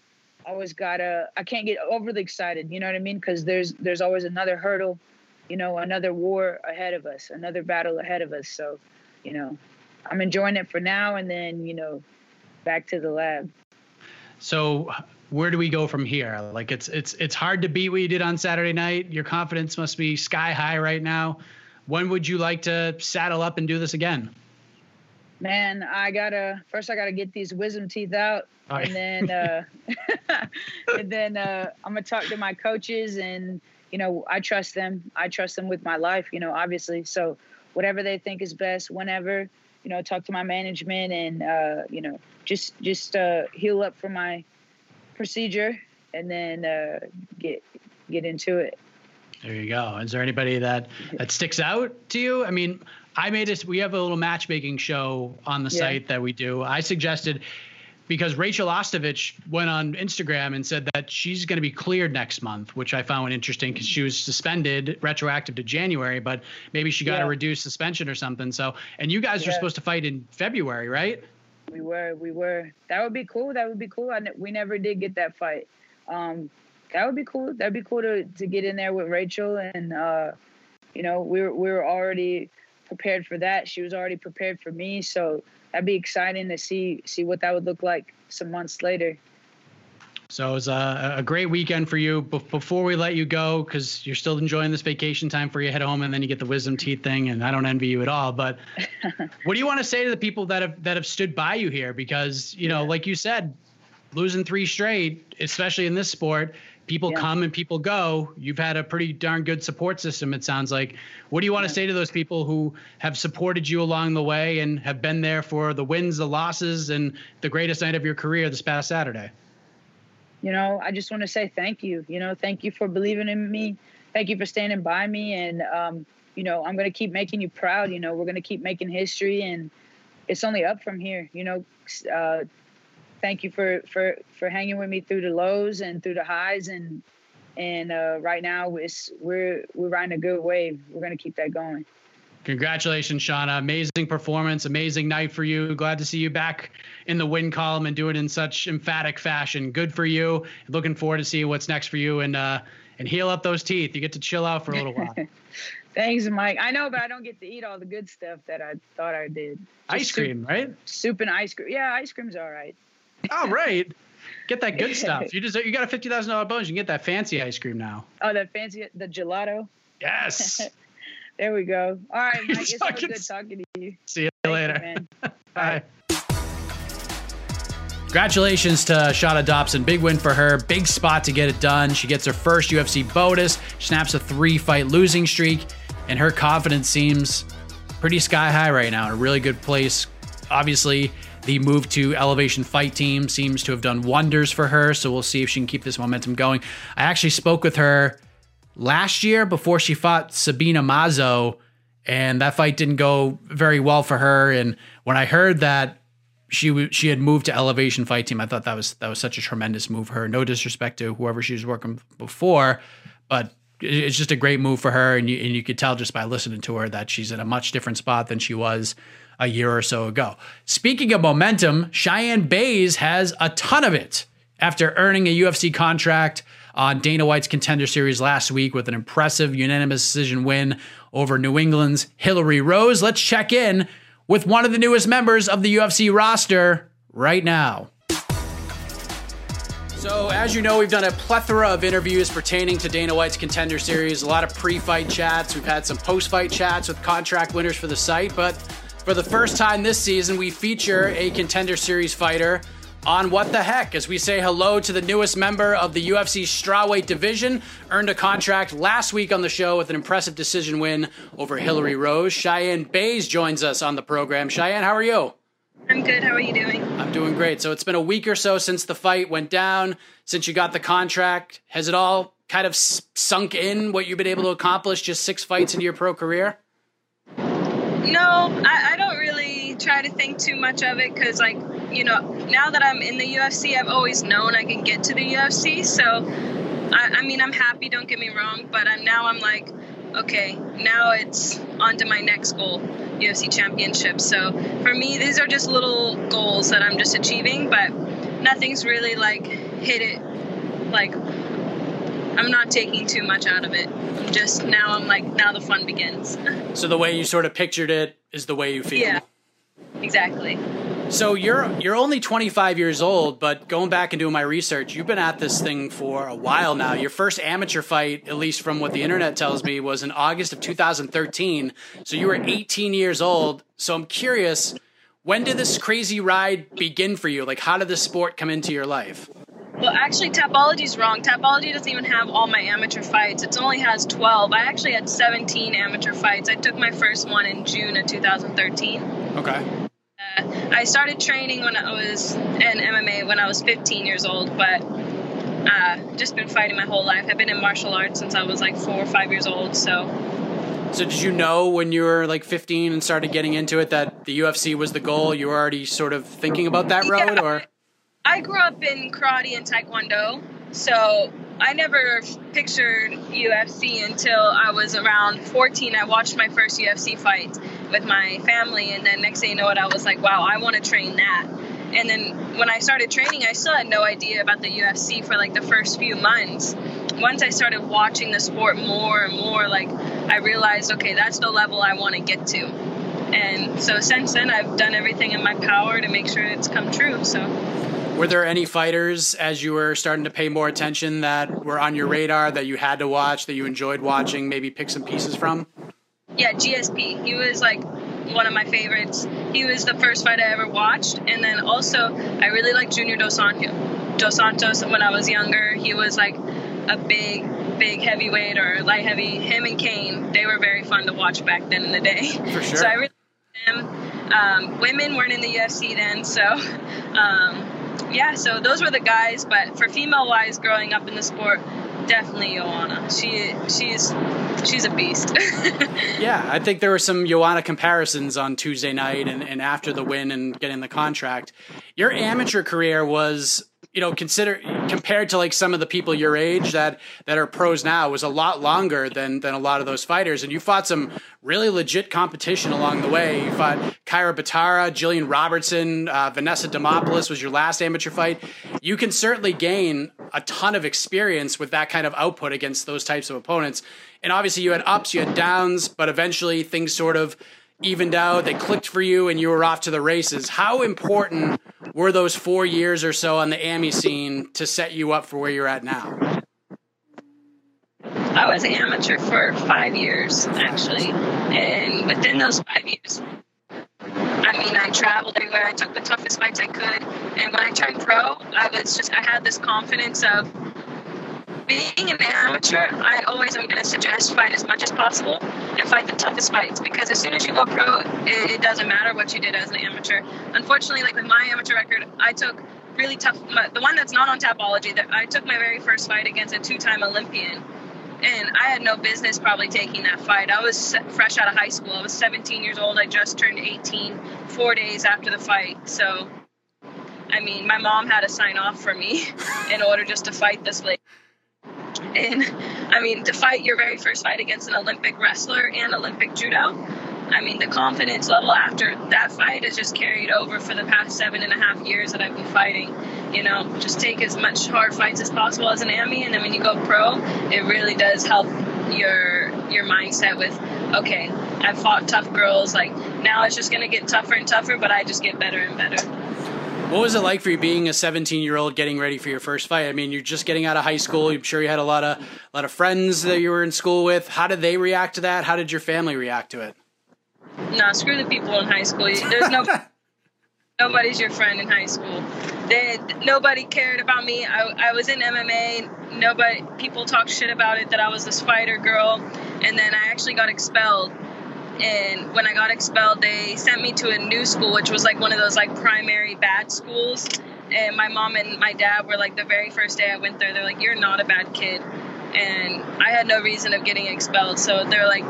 always gotta i can't get overly excited you know what i mean? Because there's there's always another hurdle you know another war ahead of us another battle ahead of us. So you know i'm enjoying it for now and then you know back to the lab. So where do we go from here? Like it's it's it's hard to beat what you did on saturday night. Your confidence must be sky high right now. When would you like to saddle up and do this again man, I gotta first I gotta get these wisdom teeth out, and then uh, and then uh, I'm gonna talk to my coaches, and you know I trust them. I trust them with my life, you know, obviously. So whatever they think is best, whenever, you know, talk to my management, and uh, you know, just just uh, heal up for my procedure, and then uh, get get into it. There you go. Is there anybody that that sticks out to you? I mean, I made this. We have a little matchmaking show on the yeah. site that we do. I suggested because Rachel Ostovich went on Instagram and said that she's going to be cleared next month, which I found interesting because she was suspended retroactive to January, but maybe she got yeah. a reduced suspension or something. So, and you guys yeah. were supposed to fight in February, right? We were, we were. That would be cool. That would be cool. I, we never did get that fight. Um, that would be cool. That'd be cool to, to get in there with Rachel and, uh, you know, we were, we were already prepared for that. She was already prepared for me, so that'd be exciting to see see what that would look like some months later. So it was a, a great weekend for you. Be- before we let you go, because you're still enjoying this vacation time for you head home, and then you get the wisdom teeth thing, and I don't envy you at all. But what do you want to say to the people that have that have stood by you here? Because you know, yeah. like you said, losing three straight, especially in this sport, people yeah. come and people go. You've had a pretty darn good support system. It sounds like. What do you want yeah. to say to those people who have supported you along the way and have been there for the wins, the losses, and the greatest night of your career this past Saturday? you know, I just want to say thank you. You know, thank you for believing in me. Thank you for standing by me. And, um, you know, I'm going to keep making you proud. You know, we're going to keep making history and it's only up from here. You know, uh, thank you for, for, for hanging with me through the lows and through the highs. And, and uh, right now it's, we're, we're riding a good wave. We're going to keep that going. Congratulations, Shana. Amazing performance, amazing night for you. Glad to see you back in the win column and do it in such emphatic fashion. Good for you. Looking forward to see what's next for you and uh, and heal up those teeth. You get to chill out for a little while. Thanks, Mike. I know, but I don't get to eat all the good stuff that I thought I did. Just ice cream, soup, right? Soup and ice cream. Yeah, ice cream's all right. All right. Get that good stuff. You just you got a fifty thousand dollar bonus. You can get that fancy ice cream now. Oh, that fancy the gelato. Yes. There we go. All right, Mike. It's so good talking to you. See you Thank later. You, Bye. Congratulations to Shana Dobson. Big win for her. Big spot to get it done. She gets her first UFC bonus, snaps a three fight losing streak, and her confidence seems pretty sky high right now. In a really good place. Obviously, the move to Elevation Fight Team seems to have done wonders for her. So we'll see if she can keep this momentum going. I actually spoke with her last year before she fought Sabina Mazo, and that fight didn't go very well for her. And when I heard that she w- she had moved to Elevation Fight Team, I thought that was that was such a tremendous move for her. No disrespect to whoever she was working before, but it's just a great move for her. And you and you could tell just by listening to her that she's in a much different spot than she was a year or so ago. Speaking of momentum, Cheyanne Buys has a ton of it after earning a UFC contract on Dana White's Contender Series last week with an impressive unanimous decision win over New England's Hilarie Rose. Let's check in with one of the newest members of the UFC roster right now. So, as you know, we've done a plethora of interviews pertaining to Dana White's Contender Series, a lot of pre fight chats. We've had some post fight chats with contract winners for the site, but for the first time this season, we feature a Contender Series fighter on What the Heck as we say hello to the newest member of the UFC strawweight division. Earned a contract last week on the show with an impressive decision win over Hilarie Rose. Cheyanne Buys joins us on the program. Cheyanne, how are you? I'm good. How are you doing? I'm doing great. So it's been a week or so since the fight went down, since you got the contract. Has it all kind of sunk in what you've been able to accomplish just six fights into your pro career? No, I, I don't really try to think too much of it because, like, you know, now that I'm in the UFC, I've always known I can get to the UFC. So, I, I mean, I'm happy. Don't get me wrong, but I'm, now I'm like, okay, now it's on to my next goal, UFC Championship. So for me, these are just little goals that I'm just achieving, but nothing's really like hit it. Like I'm not taking too much out of it. I'm just now I'm like now the fun begins. so the way you sort of pictured it is the way you feel. Yeah. Exactly. So you're you're only 25 years old, but going back and doing my research, you've been at this thing for a while now. Your first amateur fight, at least from what the internet tells me, was in August of 2013. So you were 18 years old. So I'm curious, when did this crazy ride begin for you? Like how did the sport come into your life? Well, actually, Tapology's wrong. Tapology doesn't even have all my amateur fights. It only has 12. I actually had 17 amateur fights. I took my first one in June of 2013. Okay. I started training when I was in MMA when I was 15 years old, but uh, just been fighting my whole life. I've been in martial arts since I was like four or five years old. So. So did you know when you were like 15 and started getting into it that the UFC was the goal? You were already sort of thinking about that road, yeah, or? I grew up in karate and taekwondo, so I never pictured UFC until I was around 14. I watched my first UFC fight with my family, and then next thing you know it, I was like, wow, I want to train that. And then when I started training, I still had no idea about the UFC for like the first few months. Once I started watching the sport more and more, like I realized, okay, that's the level I want to get to. And so since then, I've done everything in my power to make sure it's come true. So. Were there any fighters as you were starting to pay more attention that were on your radar that you had to watch, that you enjoyed watching, maybe pick some pieces from? Yeah, GSP. He was like one of my favorites. He was the first fight I ever watched. And then also, I really like Junior Dos Santos. Dos Santos, when I was younger, he was like a big, big heavyweight or light heavy. Him and Cain, they were very fun to watch back then in the day. For sure. So I really them. Um, women weren't in the UFC then, so um, yeah. So those were the guys. But for female wise, growing up in the sport, definitely Joanna. She she's she's a beast. yeah, I think there were some Joanna comparisons on Tuesday night and, and after the win and getting the contract. Your amateur career was you know, consider compared to like some of the people your age that that are pros now was a lot longer than than a lot of those fighters. And you fought some really legit competition along the way. You fought Kyra Batara, Gillian Robertson, uh, Vanessa Demopoulos was your last amateur fight. You can certainly gain a ton of experience with that kind of output against those types of opponents. And obviously, you had ups, you had downs, but eventually things sort of evened out. They clicked for you, and you were off to the races. How important were those four years or so on the AMI scene to set you up for where you're at now? I was amateur for five years, actually. And within those five years, I mean, I traveled everywhere. I took the toughest fights I could. And when I turned pro, I was just, I had this confidence of being an amateur, I always am going to suggest fight as much as possible and fight the toughest fights because as soon as you go pro, it, it doesn't matter what you did as an amateur. Unfortunately, like with my amateur record, I took really tough. My, the one that's not on Tapology, that I took my very first fight against a two-time Olympian, and I had no business probably taking that fight. I was fresh out of high school. I was 17 years old. I just turned 18 four days after the fight. So, I mean, my mom had to sign off for me in order just to fight this lady. And I mean, to fight your very first fight against an Olympic wrestler and Olympic judo, I mean, the confidence level after that fight has just carried over for the past seven and a half years that I've been fighting. You know, just take as much hard fights as possible as an AMI, and then when you go pro, it really does help your your mindset with, okay, I've fought tough girls. Like now, it's just gonna get tougher and tougher, but I just get better and better. What was it like for you being a 17 year old getting ready for your first fight? I mean, you're just getting out of high school. I'm sure you had a lot of a lot of friends that you were in school with. How did they react to that? How did your family react to it? No, screw the people in high school. There's no nobody's your friend in high school. They, nobody cared about me. I, I was in MMA. Nobody people talked shit about it that I was this fighter girl, and then I actually got expelled and when I got expelled, they sent me to a new school, which was like one of those like primary bad schools. And my mom and my dad were like the very first day I went there, they're like, "You're not a bad kid," and I had no reason of getting expelled. So they're like,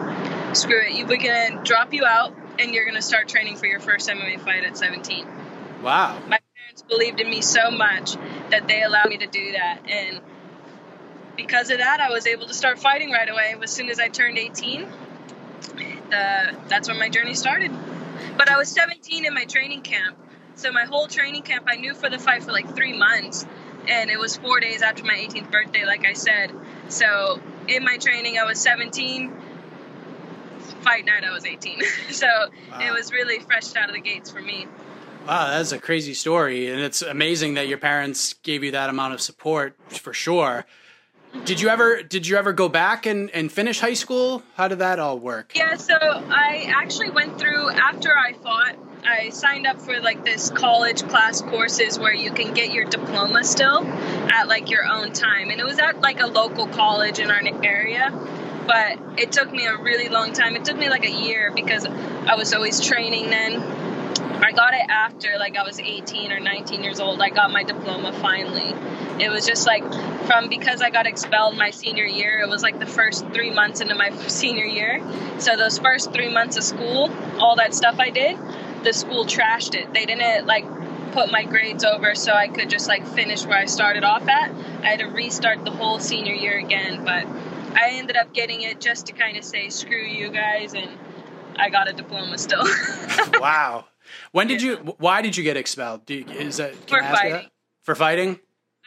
"Screw it, we're gonna drop you out, and you're gonna start training for your first MMA fight at 17." Wow. My parents believed in me so much that they allowed me to do that, and because of that, I was able to start fighting right away as soon as I turned 18 the that's when my journey started. But I was 17 in my training camp, so my whole training camp I knew for the fight for like three months, and it was four days after my 18th birthday, like I said. So in my training, I was 17. Fight night, I was 18. so wow. it was really fresh out of the gates for me. Wow, that's a crazy story, and it's amazing that your parents gave you that amount of support for sure. Did you ever did you ever go back and, and finish high school? How did that all work? Yeah, so I actually went through after I fought. I signed up for like this college class courses where you can get your diploma still at like your own time, and it was at like a local college in our area. But it took me a really long time. It took me like a year because I was always training then. I got it after like I was 18 or 19 years old. I got my diploma finally. It was just like from because I got expelled my senior year, it was like the first three months into my senior year. So those first three months of school, all that stuff I did, the school trashed it. They didn't like put my grades over so I could just like finish where I started off at. I had to restart the whole senior year again, but I ended up getting it just to kind of say screw you guys and I got a diploma still. wow. When did you why did you get expelled? You, is that for fighting? For fighting?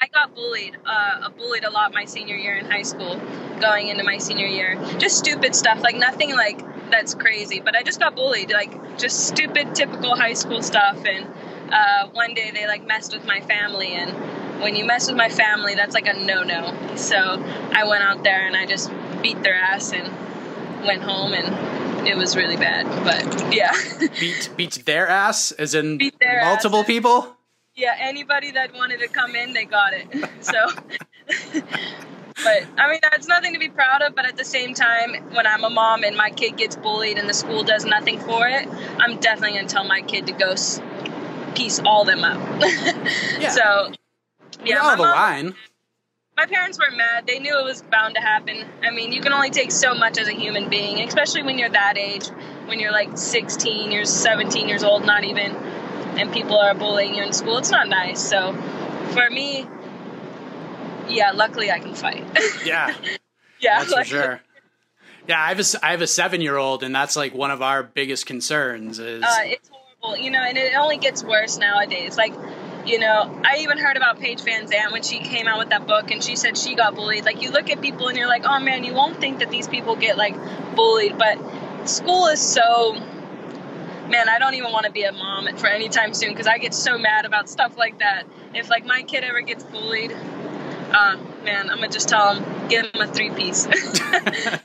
I got bullied, uh, bullied a lot my senior year in high school, going into my senior year. Just stupid stuff, like nothing like that's crazy, but I just got bullied, like just stupid, typical high school stuff. And uh, one day they like messed with my family, and when you mess with my family, that's like a no-no. So I went out there and I just beat their ass and went home, and it was really bad. But yeah, beat beat their ass, as in multiple asses. people. yeah, anybody that wanted to come in, they got it. So, but I mean, that's nothing to be proud of. But at the same time, when I'm a mom and my kid gets bullied and the school does nothing for it, I'm definitely gonna tell my kid to go s- piece all them up. Yeah. So, yeah, my the mom- line. My parents weren't mad. They knew it was bound to happen. I mean, you can only take so much as a human being, especially when you're that age, when you're like 16 years, 17 years old, not even, and people are bullying you in school. It's not nice. So, for me, yeah, luckily I can fight. Yeah, yeah, that's for sure. Yeah, I have a I have a seven year old, and that's like one of our biggest concerns. Is Uh, it's horrible, you know, and it only gets worse nowadays. Like, you know, I even heard about Paige VanZant when she came out with that book, and she said she got bullied. Like, you look at people and you're like, oh man, you won't think that these people get like bullied, but school is so. Man, I don't even want to be a mom for any time soon because I get so mad about stuff like that. If like my kid ever gets bullied, uh, man, I'm gonna just tell him, give him a three piece. give him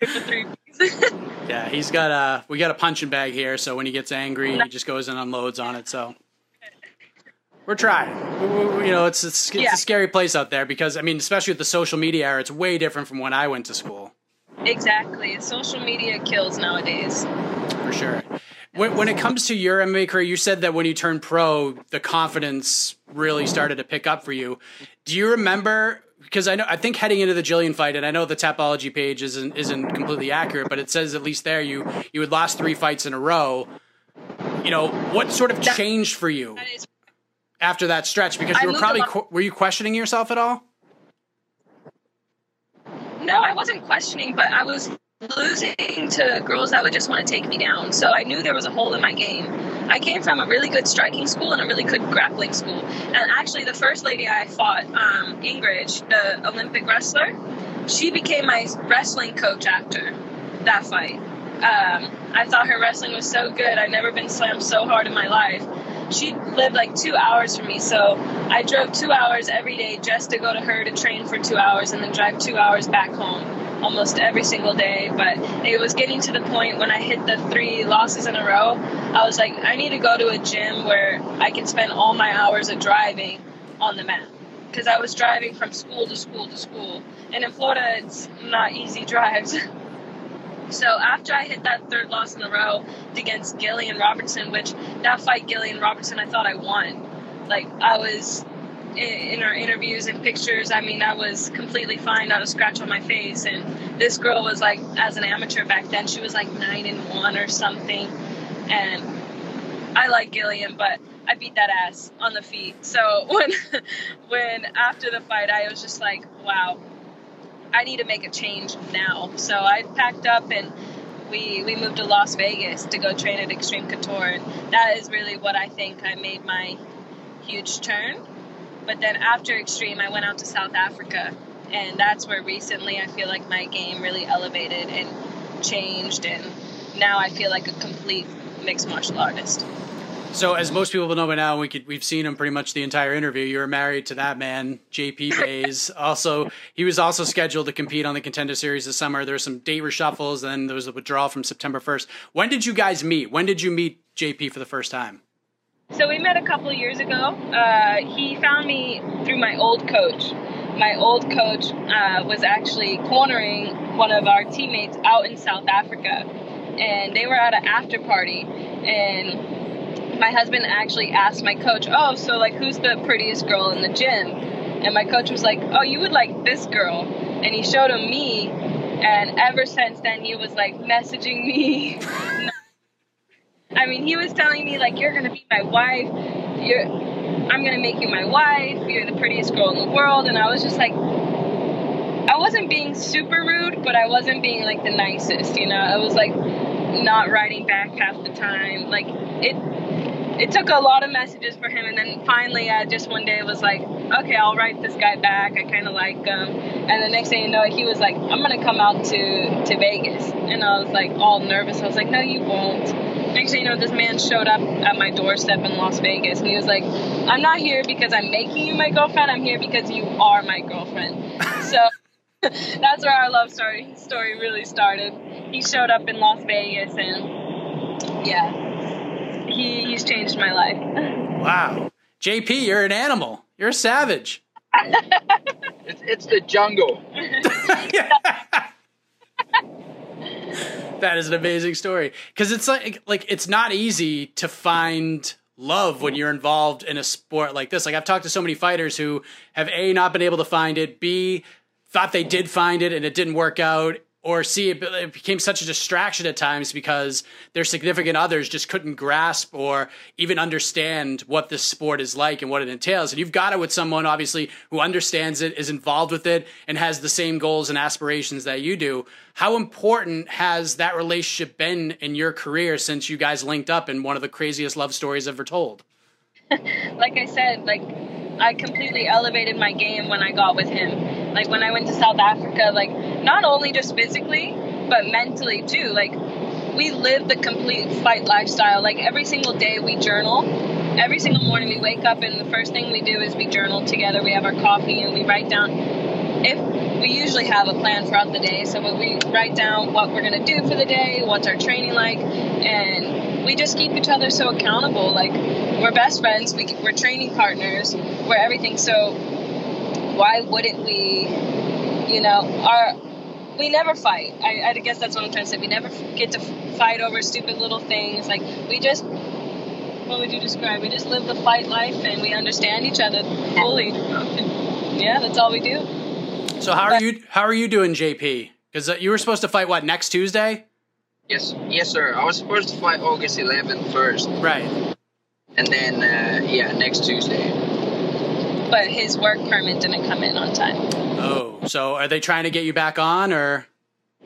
a three piece. yeah, he's got a we got a punching bag here, so when he gets angry, he just goes and unloads on it. So we're trying. We- we- You know, it's it's, it's Yeah. a scary place out there because I mean, especially with the social media era, it's way different from when I went to school. exactly, social media kills nowadays. for sure. When, when it comes to your MMA career, you said that when you turned pro, the confidence really started to pick up for you. Do you remember? Because I know, I think heading into the Gillian fight, and I know the Tapology page isn't isn't completely accurate, but it says at least there you you had lost three fights in a row. You know what sort of changed for you That is after that stretch? Because I you were probably qu- were you questioning yourself at all? No, I wasn't questioning, but I was losing to girls that would just want to take me down. So I knew there was a hole in my game. I came from a really good striking school and a really good grappling school. And actually, the first lady I fought, um, Ingrid, the Olympic wrestler, she became my wrestling coach after that fight. Um, I thought her wrestling was so good. I'd never been slammed so hard in my life. She lived like two hours from me, so I drove two hours every day just to go to her to train for two hours and then drive two hours back home almost every single day. But it was getting to the point when I hit the three losses in a row, I was like, I need to go to a gym where I can spend all my hours of driving on the mat. Because I was driving from school to school to school. And in Florida, it's not easy drives. So after I hit that third loss in a row against Gillian Robertson, which that fight Gillian Robertson, I thought I won. Like I was in, our interviews and pictures. I mean, I was completely fine, not a scratch on my face. And this girl was like, as an amateur back then, she was like nine and one or something. And I like Gillian, but I beat that ass on the feet. So when when after the fight, I was just like, wow, I need to make a change now. So I packed up and we we moved to Las Vegas to go train at Extreme Couture, and that is really what I think I made my huge turn. But then after Extreme, I went out to South Africa, and that's where recently I feel like my game really elevated and changed, and now I feel like a complete mixed martial artist. So, as most people will know by now, we could we've seen him pretty much the entire interview. You were married to that man, JP Buys. also, he was also scheduled to compete on the Contender Series this summer. There were some date reshuffles, and there was a withdrawal from September first. When did you guys meet? When did you meet JP for the first time? So we met a couple years ago. Uh, he found me through my old coach. My old coach uh, was actually cornering one of our teammates out in South Africa, and they were at an after party. And my husband actually asked my coach, "Oh, so like, who's the prettiest girl in the gym?" And my coach was like, "Oh, you would like this girl," and he showed him me. And ever since then, he was like messaging me. I mean, he was telling me like, "You're gonna be my wife. You're, I'm gonna make you my wife. You're the prettiest girl in the world." And I was just like, I wasn't being super rude, but I wasn't being like the nicest. You know, I was like not writing back half the time. Like it, it took a lot of messages for him, and then finally, I just one day was like, okay, I'll write this guy back. I kind of like him. And the next thing you know, he was like, I'm gonna come out to to Vegas, and I was like all nervous. I was like, no, you won't. next thing you know, this man showed up at my doorstep in Las Vegas, and he was like, "I'm not here because I'm making you my girlfriend. I'm here because you are my girlfriend." so that's where our love story story really started. He showed up in Las Vegas, and yeah, he he's changed my life. wow, JP, you're an animal. You're a savage. it's, it's the jungle. that is an amazing story because it's like like it's not easy to find love when you're involved in a sport like this. Like I've talked to so many fighters who have a not been able to find it, b thought they did find it and it didn't work out, or see it, became such a distraction at times because their significant others just couldn't grasp or even understand what this sport is like and what it entails. And you've got it with someone obviously who understands it, is involved with it, and has the same goals and aspirations that you do. How important has that relationship been in your career since you guys linked up in one of the craziest love stories ever told? like I said, like I completely elevated my game when I got with him. Like when I went to South Africa, like not only just physically, but mentally too. Like we live the complete fight lifestyle. Like every single day we journal. Every single morning we wake up and the first thing we do is we journal together. We have our coffee and we write down if we usually have a plan throughout the day. So we write down what we're gonna do for the day, what's our training like, and we just keep each other so accountable. Like we're best friends, we, we're training partners, we're everything. So why wouldn't we, you know, our we never fight. I, I guess that's what I'm trying to say. We never get to fight over stupid little things. Like we just, what would you describe? We just live the fight life and we understand each other fully. yeah, that's all we do. So how are you? How are you doing, JP? Because uh, you were supposed to fight what next Tuesday? Yes, yes, sir. I was supposed to fight August 11th first. Right. And then, uh, yeah, next Tuesday. But his work permit didn't come in on time. Oh, so are they trying to get you back on, or?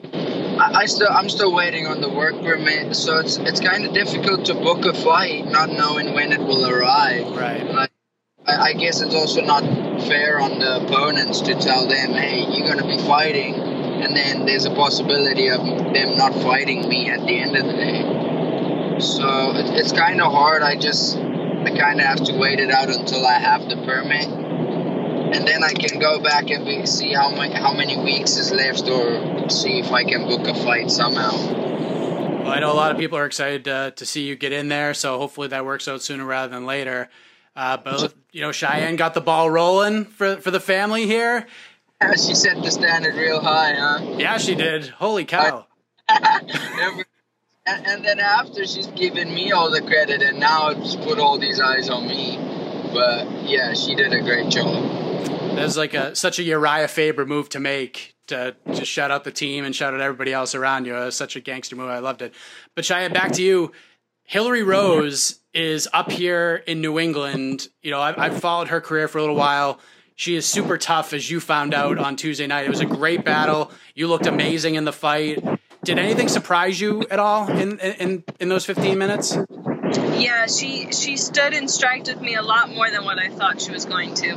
I, I still, I'm still waiting on the work permit, so it's it's kind of difficult to book a fight, not knowing when it will arrive. Right. Like, I, I guess it's also not fair on the opponents to tell them, hey, you're going to be fighting, and then there's a possibility of them not fighting me at the end of the day. So it, it's kind of hard. I just, I kind of have to wait it out until I have the permit, and then I can go back and see how many how many weeks is left, or see if I can book a fight somehow. Well, I know a lot of people are excited uh, to see you get in there, so hopefully that works out sooner rather than later. Uh, both, you know, Cheyanne got the ball rolling for for the family here. Yeah, she set the standard real high, huh? Yeah, she did. Holy cow! and, and then after, she's given me all the credit, and now it's put all these eyes on me. But yeah, she did a great job. That was like a such a Uriah Faber move to make to just shout out the team and shout out everybody else around you. It was such a gangster move. I loved it. But Cheyanne, back to you. Hilarie Rose is up here in New England. You know, I've, I've, followed her career for a little while. She is super tough, as you found out on Tuesday night. It was a great battle. You looked amazing in the fight. Did anything surprise you at all in in, in those 15 minutes? Yeah, she she stood and striked with me a lot more than what I thought she was going to.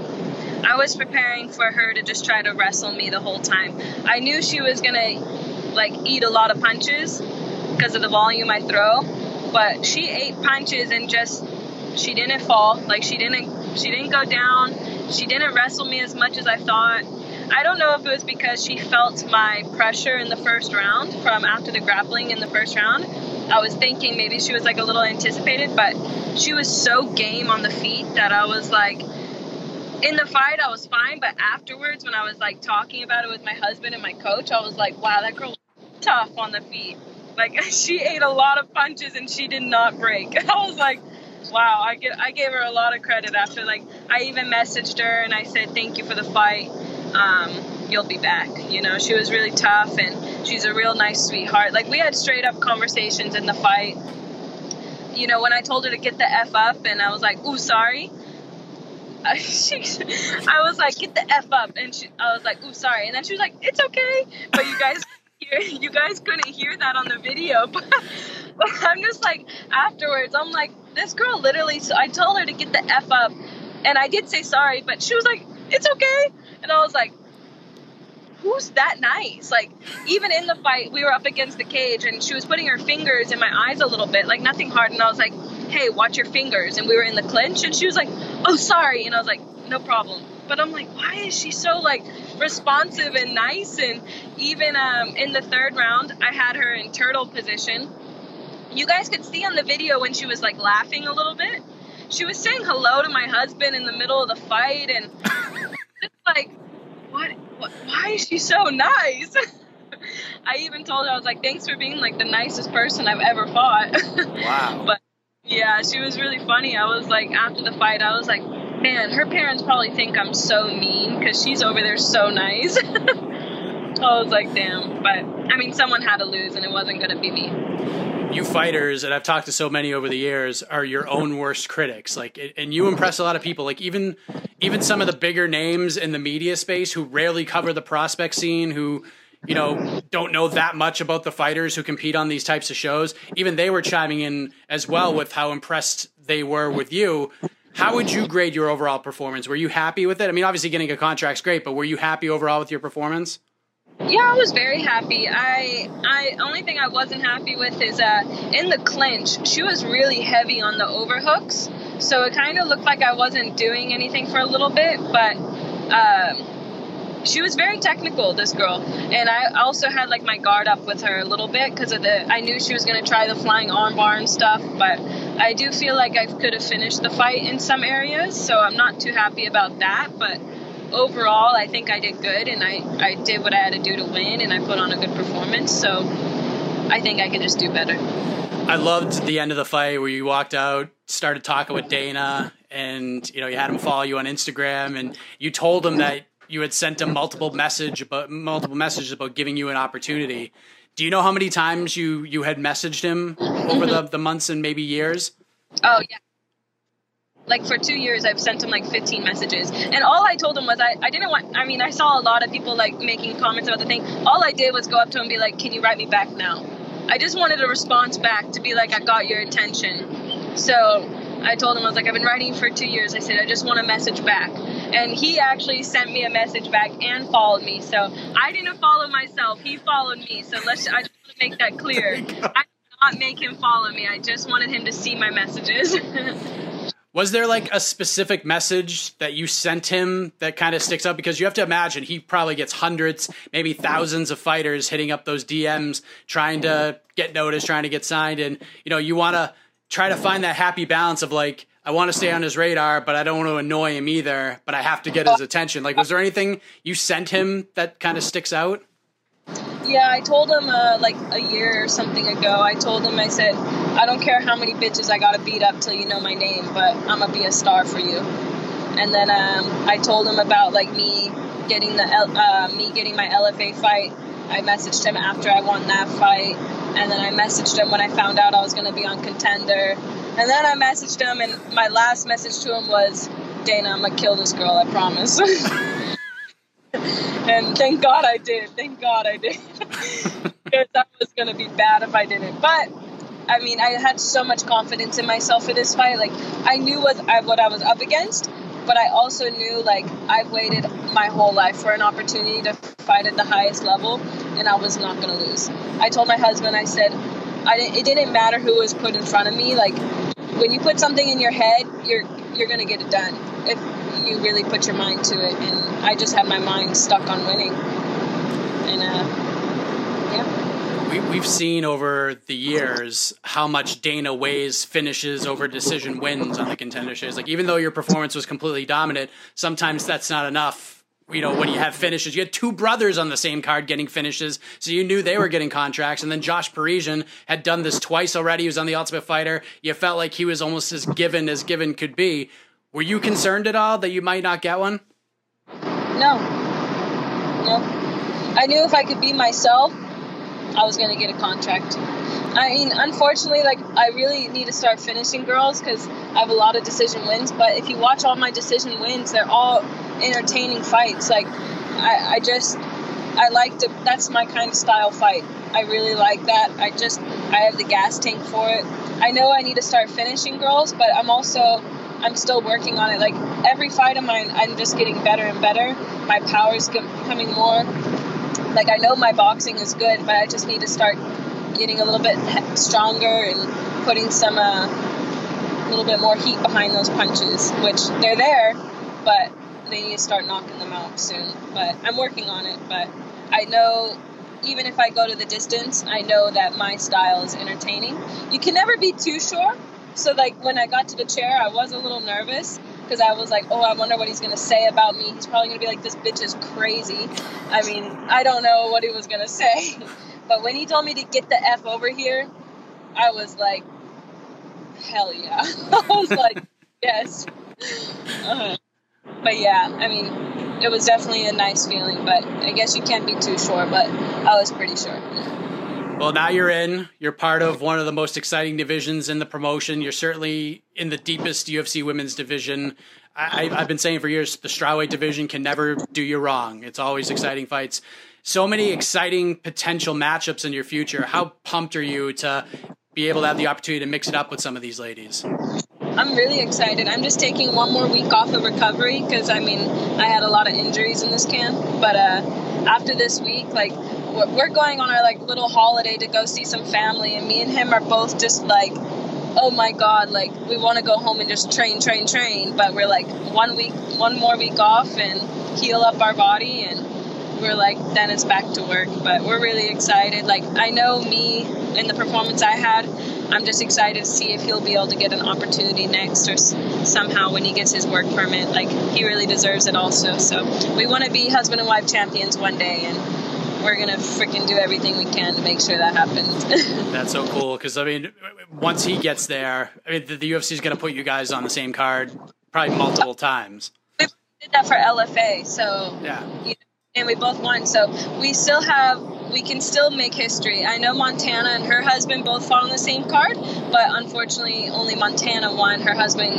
I was preparing for her to just try to wrestle me the whole time. I knew she was gonna like eat a lot of punches because of the volume I throw, but she ate punches and just she didn't fall. Like she didn't she didn't go down. She didn't wrestle me as much as I thought. I don't know if it was because she felt my pressure in the first round from after the grappling in the first round. I was thinking maybe she was like a little anticipated, but she was so game on the feet that I was like in the fight I was fine, but afterwards when I was like talking about it with my husband and my coach, I was like, wow, that girl tough on the feet. Like she ate a lot of punches and she did not break. I was like, wow, I get I gave her a lot of credit after like I even messaged her and I said thank you for the fight. Um, you'll be back. You know, she was really tough and she's a real nice sweetheart. Like we had straight up conversations in the fight. You know, when I told her to get the F up and I was like, ooh, sorry. She, I was like, get the F up. And she, I was like, ooh, sorry. And then she was like, it's okay. But you guys you guys couldn't hear that on the video, but, but I'm just like afterwards, I'm like, this girl literally. So I told her to get the f up, and I did say sorry, but she was like, it's okay, and I was like, who's that nice? Like, even in the fight, we were up against the cage and she was putting her fingers in my eyes a little bit, like nothing hard. And I was like, hey, watch your fingers. And we were in the clinch and she was like, oh, sorry. And I was like, no problem. But I'm like, why is she so like responsive and nice? And even um, in the third round, I had her in turtle position. You guys could see on the video when she was like laughing a little bit. She was saying hello to my husband in the middle of the fight, and it's like, what, what? Why is she so nice? I even told her I was like, thanks for being like the nicest person I've ever fought. Wow. but yeah, she was really funny. I was like, after the fight, I was like, man, her parents probably think I'm so mean because she's over there so nice. I was like, damn. But I mean, someone had to lose, and it wasn't going to be me. You fighters, and I've talked to so many over the years, are your own worst critics. Like, and you impress a lot of people. Like, even even some of the bigger names in the media space who rarely cover the prospect scene, who you know don't know that much about the fighters who compete on these types of shows. Even they were chiming in as well with how impressed they were with you. How would you grade your overall performance? Were you happy with it? I mean, obviously getting a contract's great, but were you happy overall with your performance? Yeah, I was very happy. I I only thing I wasn't happy with is uh in the clinch, she was really heavy on the overhooks. So it kind of looked like I wasn't doing anything for a little bit, but um, she was very technical, this girl. And I also had like my guard up with her a little bit because of the I knew she was going to try the flying armbar and stuff, but I do feel like I could have finished the fight in some areas, so I'm not too happy about that, but overall, I think I did good and I, I did what I had to do to win and I put on a good performance. So I think I can just do better. I loved the end of the fight where you walked out, started talking with Dana, and you know you had him follow you on Instagram, and you told him that you had sent him multiple message about multiple messages about giving you an opportunity. Do you know how many times you you had messaged him over the, the months and maybe years? Oh yeah, like for two years i've sent him like 15 messages. And all i told him was I, I didn't want i mean i saw a lot of people like making comments about the thing. All i did was go up to him and be like can you write me back now? I just wanted a response back to be like i got your attention. So i told him i was like i've been writing for two years. I said i just want a message back. And he actually sent me a message back and followed me. So i didn't follow myself. He followed me. So let's i just want to make that clear. I did not make him follow me. I just wanted him to see my messages. Was there like a specific message that you sent him that kind of sticks out? Because you have to imagine he probably gets hundreds, maybe thousands of fighters hitting up those DMs trying to get noticed, trying to get signed. And, you know, you want to try to find that happy balance of like, I want to stay on his radar, but I don't want to annoy him either, but I have to get his attention. Like, was there anything you sent him that kind of sticks out? Yeah, I told him uh, like a year or something ago. I told him, I said, I don't care how many bitches I gotta beat up till you know my name, but I'm gonna be a star for you. And then um, I told him about like me getting the uh, me getting my LFA fight. I messaged him after I won that fight, and then I messaged him when I found out I was gonna be on Contender. And then I messaged him, and my last message to him was, Dana, I'm gonna kill this girl, I promise. and thank God I did. Thank God I did. because that was gonna be bad if I didn't. But I mean, I had so much confidence in myself for this fight. Like I knew what I, what I was up against, but I also knew like I've waited my whole life for an opportunity to fight at the highest level, and I was not gonna lose. I told my husband, I said, I didn't, it didn't matter who was put in front of me. Like when you put something in your head, you're you're gonna get it done. If you really put your mind to it, and I just had my mind stuck on winning, and uh, yeah. We, we've seen over the years how much Dana weighs finishes over decision wins on the contender shows. Like even though your performance was completely dominant, sometimes that's not enough. You know, when you have finishes, you had two brothers on the same card getting finishes, so you knew they were getting contracts. And then Josh Parisian had done this twice already. He was on the Ultimate Fighter. You felt like he was almost as given as given could be. Were you concerned at all that you might not get one? No. No. I knew if I could be myself, I was to get a contract. I mean, unfortunately, like, I really need to start finishing girls because I have a lot of decision wins. But if you watch all my decision wins, they're all entertaining fights. Like, I, I just, I like to, that's my kind of style fight. I really like that. I just, I have the gas tank for it. I know I need to start finishing girls, but I'm also, I'm still working on it. Like every fight of mine, I'm just getting better and better. My power is becoming more. Like I know my boxing is good, but I just need to start getting a little bit stronger and putting some uh, a little bit more heat behind those punches, which they're there, but they need to start knocking them out soon. But I'm working on it. But I know even if I go to the distance, I know that my style is entertaining. You can never be too sure. So like when I got to the chair, I was a little nervous because I was like, oh, I wonder what he's gonna say about me. He's probably gonna be like, this bitch is crazy. I mean, I don't know what he was gonna say, but when he told me to get the f over here, I was like, hell yeah. I was like, yes. Uh-huh. But yeah, I mean, it was definitely a nice feeling, but I guess you can't be too sure, but I was pretty sure. Well, now you're in. You're part of one of the most exciting divisions in the promotion. You're certainly in the deepest UFC women's division. I, have been saying for years the strawweight division can never do you wrong. It's always exciting fights. So many exciting potential matchups in your future. How pumped are you to be able to have the opportunity to mix it up with some of these ladies? I'm really excited. I'm just taking one more week off of recovery because I mean I had a lot of injuries in this camp. But uh, after this week, like we're going on our like little holiday to go see some family, and me and him are both just like, oh my god, like we want to go home and just train, train, train. But we're like one week, one more week off and heal up our body and we're like then it's back to work but we're really excited like i know me in the performance i had I'm just excited to see if he'll be able to get an opportunity next or somehow when he gets his work permit. Like, he really deserves it also. So, we want to be husband and wife champions one day, and we're going to freaking do everything we can to make sure that happens. That's so cool because, I mean, once he gets there, I mean, the, the UFC is going to put you guys on the same card probably multiple times. We did that for LFA, so. Yeah. You know, and we both won. So we still have we can still make history. I know Montana and her husband both fought on the same card, but unfortunately, only Montana won. Her husband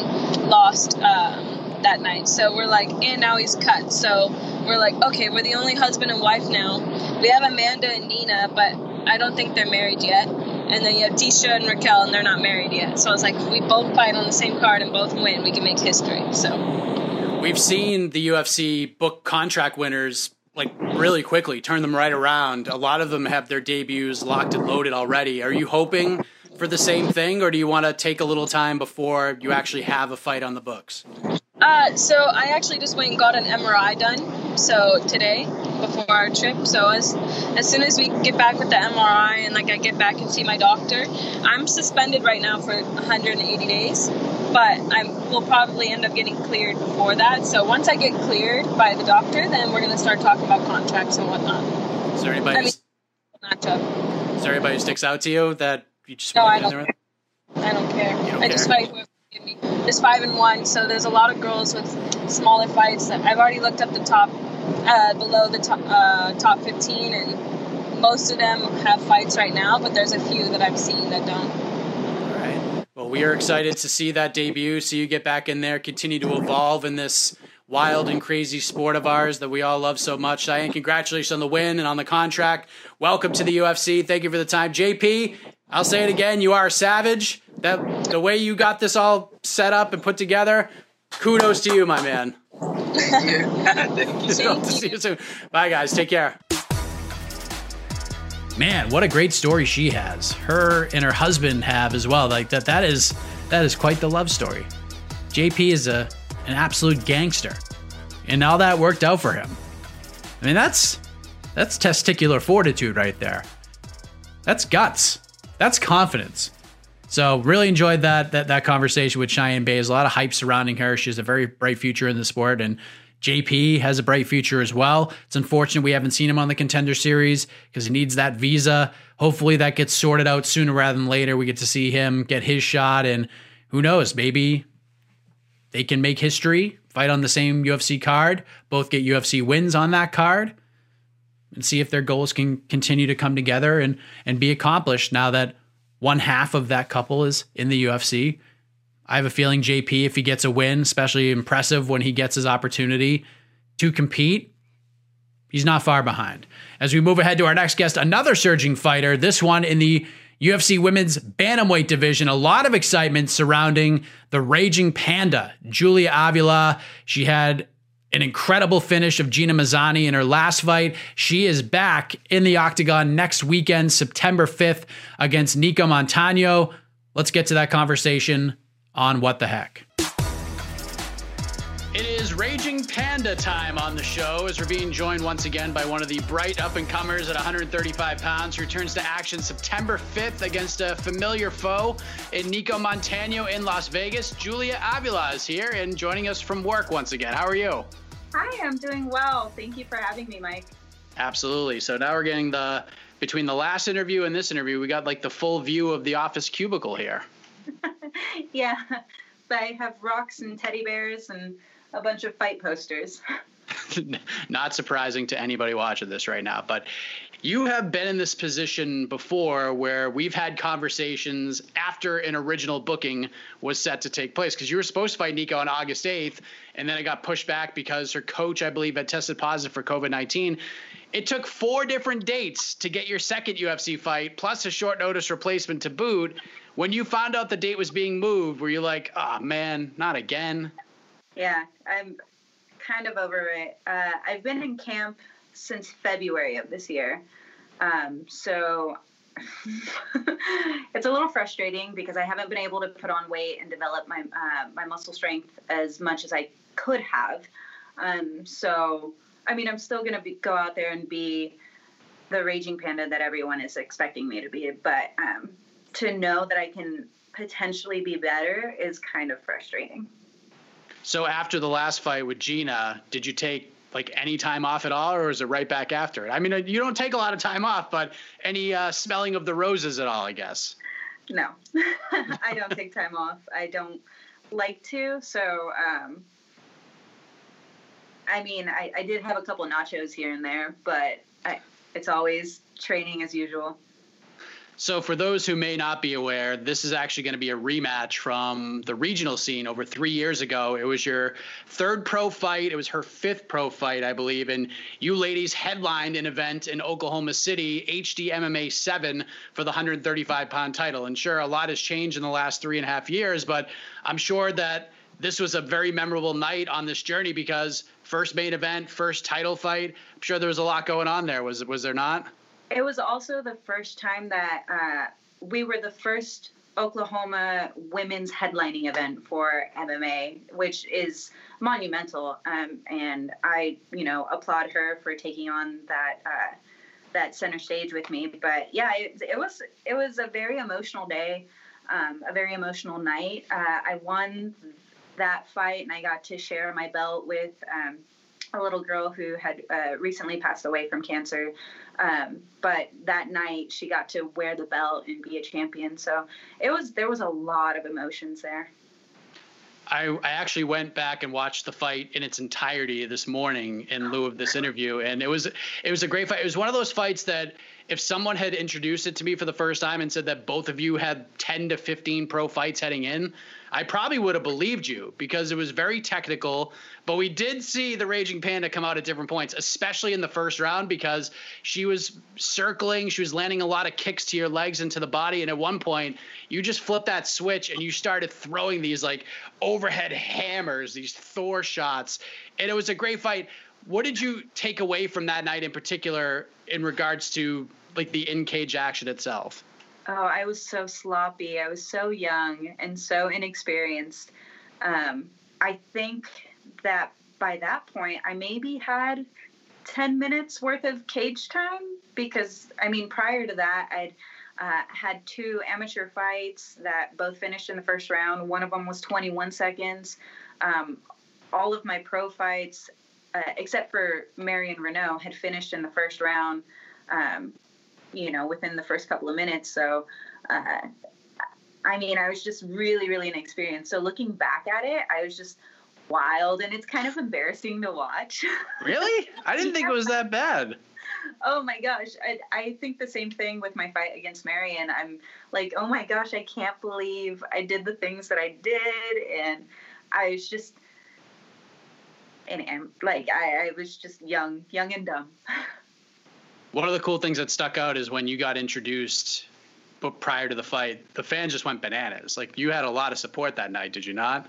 lost um, that night. So we're like, and now he's cut. So we're like, okay, we're the only husband and wife now. We have Amanda and Nina, but I don't think they're married yet. And then you have Tecia and Raquel, and they're not married yet. So I was like, we both fight on the same card and both win, we can make history. So we've seen the UFC book contract winners like really quickly, turn them right around. A lot of them have their debuts locked and loaded already. Are you hoping for the same thing, or do you want to take a little time before you actually have a fight on the books? Uh, so I actually just went and got an MRI done. So today, before our trip. So as as soon as we get back with the MRI and like I get back and see my doctor, I'm suspended right now for 180 days but I will probably end up getting cleared before that. So once I get cleared by the doctor, then we're going to start talking about contracts and whatnot. Is there anybody? I mean, matchup. Is there anybody who sticks out to you that you just no, I don't care. I don't care. Don't I care? just fight whoever give me. There's five and one, so there's a lot of girls with smaller fights. I've already looked up the top, uh, below the top, uh, top 15, and most of them have fights right now, but there's a few that I've seen that don't. All right. Well, we are excited to see that debut, see you get back in there, continue to evolve in this wild and crazy sport of ours that we all love so much. Cheyanne, congratulations on the win and on the contract. Welcome to the UFC. Thank you for the time. JP, I'll say it again, you are a savage. That the way you got this all set up and put together, kudos to you, my man. Thank you. Thank you. Hope to see you soon. Bye guys, take care. Man, what a great story she has. Her and her husband have as well. Like that that is that is quite the love story. JP is a an absolute gangster. And all that worked out for him. I mean, that's that's testicular fortitude right there. That's guts. That's confidence. So really enjoyed that that that conversation with Cheyanne Buys. A lot of hype surrounding her. She has a very bright future in the sport, and JP has a bright future as well. It's unfortunate we haven't seen him on the contender series because he needs that visa. Hopefully that gets sorted out sooner rather than later. We get to see him get his shot, and who knows, maybe they can make history, fight on the same UFC card, both get UFC wins on that card, and see if their goals can continue to come together and and be accomplished now that one half of that couple is in the UFC. I have a feeling JP, if he gets a win, especially impressive when he gets his opportunity to compete, he's not far behind. As we move ahead to our next guest, another surging fighter, this one in the UFC women's bantamweight division. A lot of excitement surrounding the raging panda, Julia Avila. She had an incredible finish of Gina Mazany in her last fight. She is back in the octagon next weekend, September 5th, against Nicco Montaño. Let's get to that conversation on What the Heck. It is Raging Panda time on the show as we're being joined once again by one of the bright up and comers at 135 pounds. Returns to action September 5th against a familiar foe in Nicco Montaño in Las Vegas. Julia Avila is here and joining us from work once again. How are you? Hi, I'm doing well. Thank you for having me, Mike. Absolutely. So now we're getting the between the last interview and this interview, we got like the full view of the office cubicle here. yeah, I have rocks and teddy bears and a bunch of fight posters. Not surprising to anybody watching this right now, but you have been in this position before where we've had conversations after an original booking was set to take place because you were supposed to fight Nicco on August 8th, and then it got pushed back because her coach, I believe, had tested positive for COVID 19. It took four different dates to get your second UFC fight, plus a short notice replacement to boot. When you found out the date was being moved, were you like, oh man, not again? Yeah, I'm kind of over it. Uh, I've been in camp since February of this year. Um, so it's a little frustrating because I haven't been able to put on weight and develop my uh, my muscle strength as much as I could have. Um, so I mean, I'm still gonna be, go out there and be the raging panda that everyone is expecting me to be, but um, to know that I can potentially be better is kind of frustrating. So after the last fight with Gina, did you take like any time off at all, or is it right back after it? I mean, you don't take a lot of time off, but any uh, smelling of the roses at all, I guess. No, I don't take time off. I don't like to. So, um, I mean, I, I did have a couple nachos here and there, but I, it's always training as usual. So, for those who may not be aware, this is actually going to be a rematch from the regional scene over three years ago. It was your third pro fight. It was her fifth pro fight, I believe. And you ladies headlined an event in Oklahoma City, HD MMA 7, for the 135 pound title. And sure, a lot has changed in the last three and a half years, but I'm sure that this was a very memorable night on this journey because first main event, first title fight. I'm sure there was a lot going on there. Was was there not? It was also the first time that uh, we were the first Oklahoma women's headlining event for MMA, which is monumental. Um, and I, you know, applaud her for taking on that uh, that center stage with me. But yeah, it, it was it was a very emotional day, um, a very emotional night. Uh, I won that fight, and I got to share my belt with. Um, a little girl who had uh, recently passed away from cancer. Um, but that night she got to wear the belt and be a champion. So it was there was a lot of emotions there. I, I actually went back and watched the fight in its entirety this morning in lieu of this interview, and it was it was a great fight. It was one of those fights that if someone had introduced it to me for the first time and said that both of you had 10 to 15 pro fights heading in, I probably would have believed you because it was very technical. But we did see the Raging Panda come out at different points, especially in the first round because she was circling, she was landing a lot of kicks to your legs and to the body. And at one point, you just flipped that switch and you started throwing these like overhead hammers, these Thor shots. And it was a great fight. What did you take away from that night in particular in regards to like the in cage action itself? Oh, I was so sloppy. I was so young and so inexperienced. Um, I think that by that point, I maybe had 10 minutes worth of cage time because, I mean, prior to that, I'd uh, had two amateur fights that both finished in the first round. One of them was 21 seconds. Um, all of my pro fights, uh, except for Marion Reneau, had finished in the first round. Um, you know, within the first couple of minutes. So, uh, I mean, I was just really, really inexperienced. So looking back at it, I was just wild, and it's kind of embarrassing to watch. Really? I didn't yeah. think it was that bad. Oh my gosh, I, I think the same thing with my fight against Marion. I'm like, oh my gosh, I can't believe I did the things that I did, and I was just, and, and like I, I was just young, young and dumb. One of the cool things that stuck out is when you got introduced, but prior to the fight, the fans just went bananas. Like you had a lot of support that night, did you not?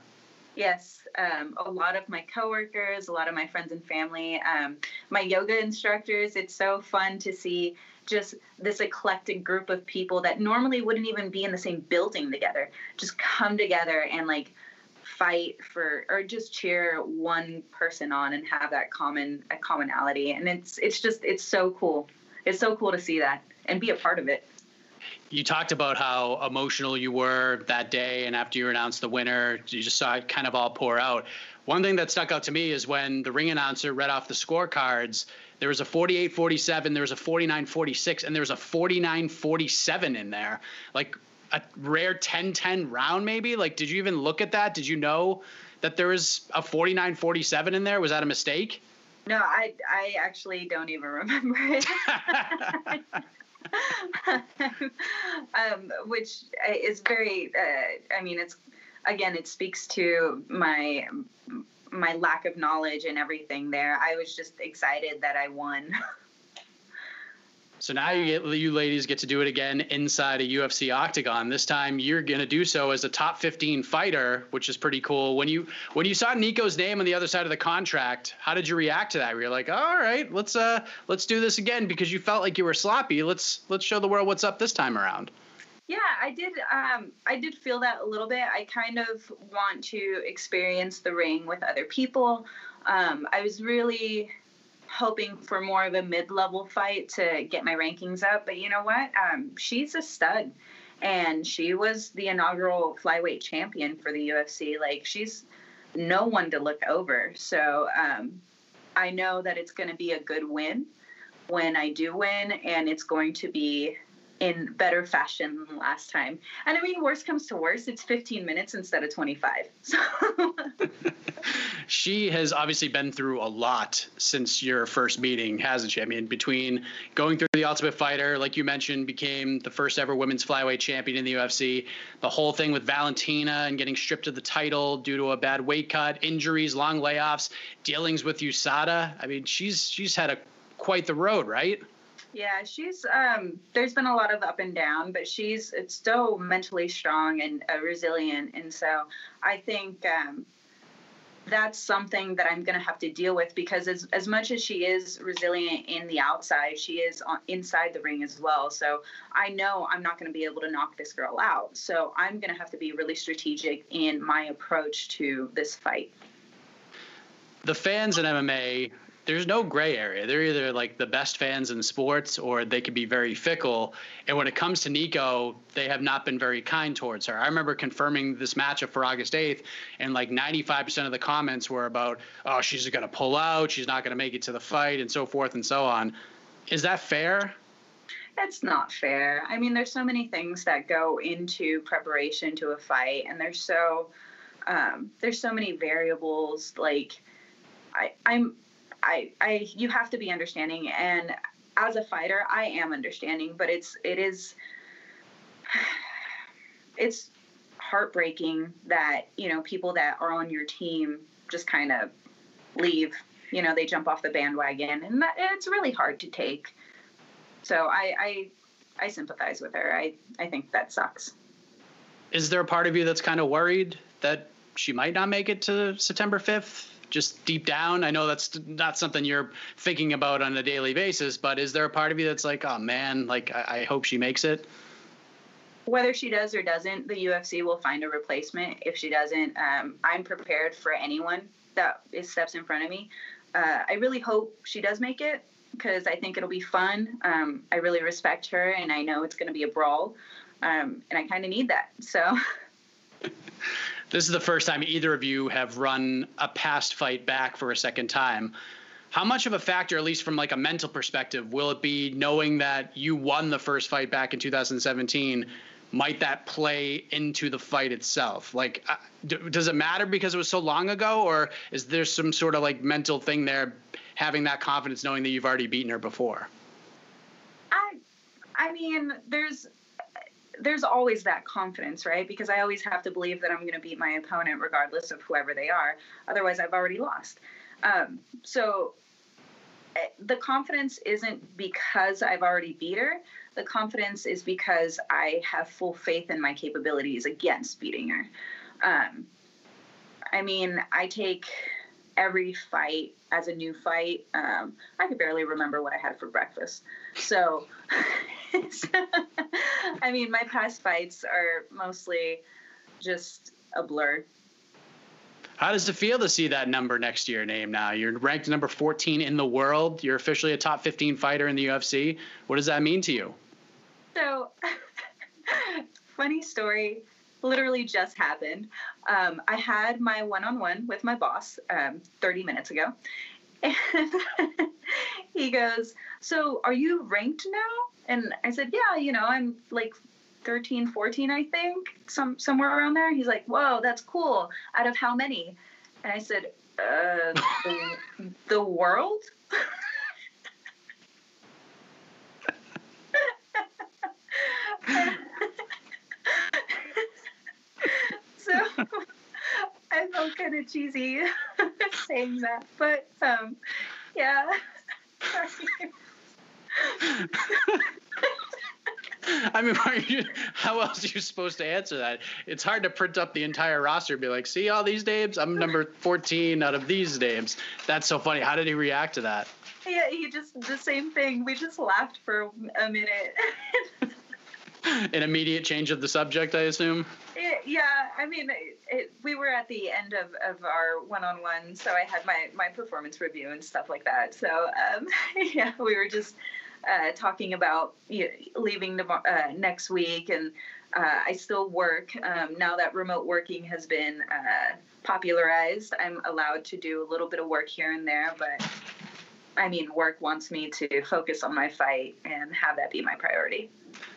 Yes, um, a lot of my coworkers, a lot of my friends and family, um, my yoga instructors. It's so fun to see just this eclectic group of people that normally wouldn't even be in the same building together just come together and like fight for or just cheer one person on and have that common a commonality. And it's it's just it's so cool. It's so cool to see that and be a part of it. You talked about how emotional you were that day and after you announced the winner you just saw it kind of all pour out. One thing that stuck out to me is when the ring announcer read off the scorecards there was a 48 47 there was a 49 46 and there was a 49 47 in there. Like a rare 10 10 round maybe like did you even look at that did you know that there was a 49 47 in there was that a mistake no i i actually don't even remember it um, which is very. Uh, I mean, it's again, it speaks to my my lack of knowledge and everything. There, I was just excited that I won. So now you get you ladies get to do it again inside a UFC octagon. This time you're gonna do so as a top 15 fighter, which is pretty cool. When you when you saw Nicco's name on the other side of the contract, how did you react to that? Were you like, all right, let's uh let's do this again because you felt like you were sloppy. Let's let's show the world what's up this time around. Yeah, I did. Um, I did feel that a little bit. I kind of want to experience the ring with other people. Um, I was really hoping for more of a mid-level fight to get my rankings up. But you know what? Um, she's a stud, and she was the inaugural flyweight champion for the UFC. Like she's no one to look over. So um, I know that it's going to be a good win when I do win, and it's going to be in better fashion than last time. And I mean, worst comes to worst, it's 15 minutes instead of 25. So. she has obviously been through a lot since your first meeting, hasn't she? I mean, between going through the Ultimate Fighter, like you mentioned, became the first ever women's flyweight champion in the UFC, the whole thing with Valentina and getting stripped of the title due to a bad weight cut, injuries, long layoffs, dealings with USADA. I mean, she's she's had a quite the road, right? Yeah, she's um there's been a lot of up and down, but she's it's so mentally strong and uh, resilient and so I think um that's something that I'm going to have to deal with because as as much as she is resilient in the outside, she is on, inside the ring as well. So I know I'm not going to be able to knock this girl out. So I'm going to have to be really strategic in my approach to this fight. The fans in MMA there's no gray area. They're either like the best fans in sports or they can be very fickle. And when it comes to Nicco, they have not been very kind towards her. I remember confirming this matchup for August 8th, and like 95% of the comments were about, oh, she's going to pull out, she's not going to make it to the fight, and so forth and so on. Is that fair? That's not fair. I mean, there's so many things that go into preparation to a fight, and there's so um, there's so many variables. Like, I, I'm I, I, you have to be understanding. And as a fighter, I am understanding, but it's, it is, it's heartbreaking that, you know, people that are on your team just kind of leave, you know, they jump off the bandwagon and that, it's really hard to take. So I, I, I sympathize with her. I, I think that sucks. Is there a part of you that's kind of worried that she might not make it to September 5th? Just deep down? I know that's not something you're thinking about on a daily basis, but is there a part of you that's like, oh man, like I, I hope she makes it? Whether she does or doesn't, the UFC will find a replacement. If she doesn't, um, I'm prepared for anyone that is steps in front of me. Uh, I really hope she does make it because I think it'll be fun. Um, I really respect her, and I know it's going to be a brawl, um, and I kind of need that. So. This is the first time either of you have run a past fight back for a second time. How much of a factor, at least from like a mental perspective, will it be knowing that you won the first fight back in 2017? Might that play into the fight itself? Like, uh, does it matter because it was so long ago, or is there some sort of like mental thing there, having that confidence, knowing that you've already beaten her before? I, I mean, there's there's always that confidence, right? Because I always have to believe that I'm going to beat my opponent regardless of whoever they are. Otherwise, I've already lost. Um, so eh, the confidence isn't because I've already beat her. The confidence is because I have full faith in my capabilities against beating her. Um, I mean, I take every fight as a new fight. Um, I could barely remember what I had for breakfast. So, I mean, my past fights are mostly just a blur. How does it feel to see that number next to your name now? You're ranked number 14 in the world. You're officially a top 15 fighter in the UFC. What does that mean to you? So, funny story literally just happened. Um, I had my one on one with my boss um, 30 minutes ago. And he goes, So, are you ranked now? And I said, Yeah, you know, I'm like 13, 14, I think, some somewhere around there. He's like, Whoa, that's cool. Out of how many? And I said, uh, the, the world? so I felt kind of cheesy saying that, but um, yeah. I mean, you, how else are you supposed to answer that? It's hard to print up the entire roster and be like, see all these names? I'm number 14 out of these names. That's so funny. How did he react to that? Yeah, he just, the same thing. We just laughed for a minute. An immediate change of the subject, I assume? Yeah, I mean, it, it, we were at the end of, of our one on one, so I had my, my performance review and stuff like that. So, um, yeah, we were just uh, talking about you know, leaving the, uh, next week, and uh, I still work. Um, now that remote working has been uh, popularized, I'm allowed to do a little bit of work here and there, but I mean, work wants me to focus on my fight and have that be my priority.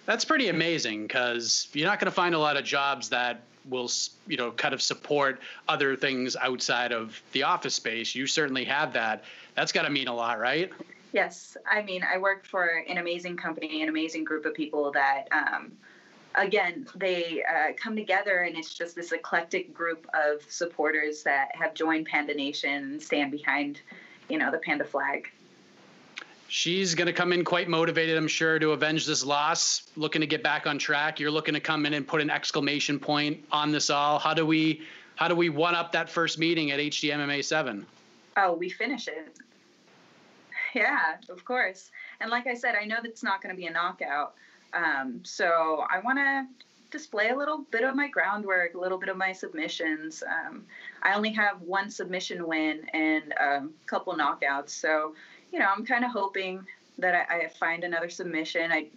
That's pretty amazing because you're not going to find a lot of jobs that will, you know, kind of support other things outside of the office space. You certainly have that. That's got to mean a lot, right? Yes. I mean, I work for an amazing company, an amazing group of people that, um, again, they uh, come together and it's just this eclectic group of supporters that have joined Panda Nation and stand behind, you know, the Panda flag. She's going to come in quite motivated, I'm sure, to avenge this loss, looking to get back on track. You're looking to come in and put an exclamation point on this all. How do we how do we one up that first meeting at HDMMA 7? Oh, we finish it. Yeah, of course. And like I said, I know that's not going to be a knockout. Um, so I want to display a little bit of my groundwork, a little bit of my submissions. Um, I only have one submission win and a couple knockouts. So you know, I'm kind of hoping that I, I, find another submission. I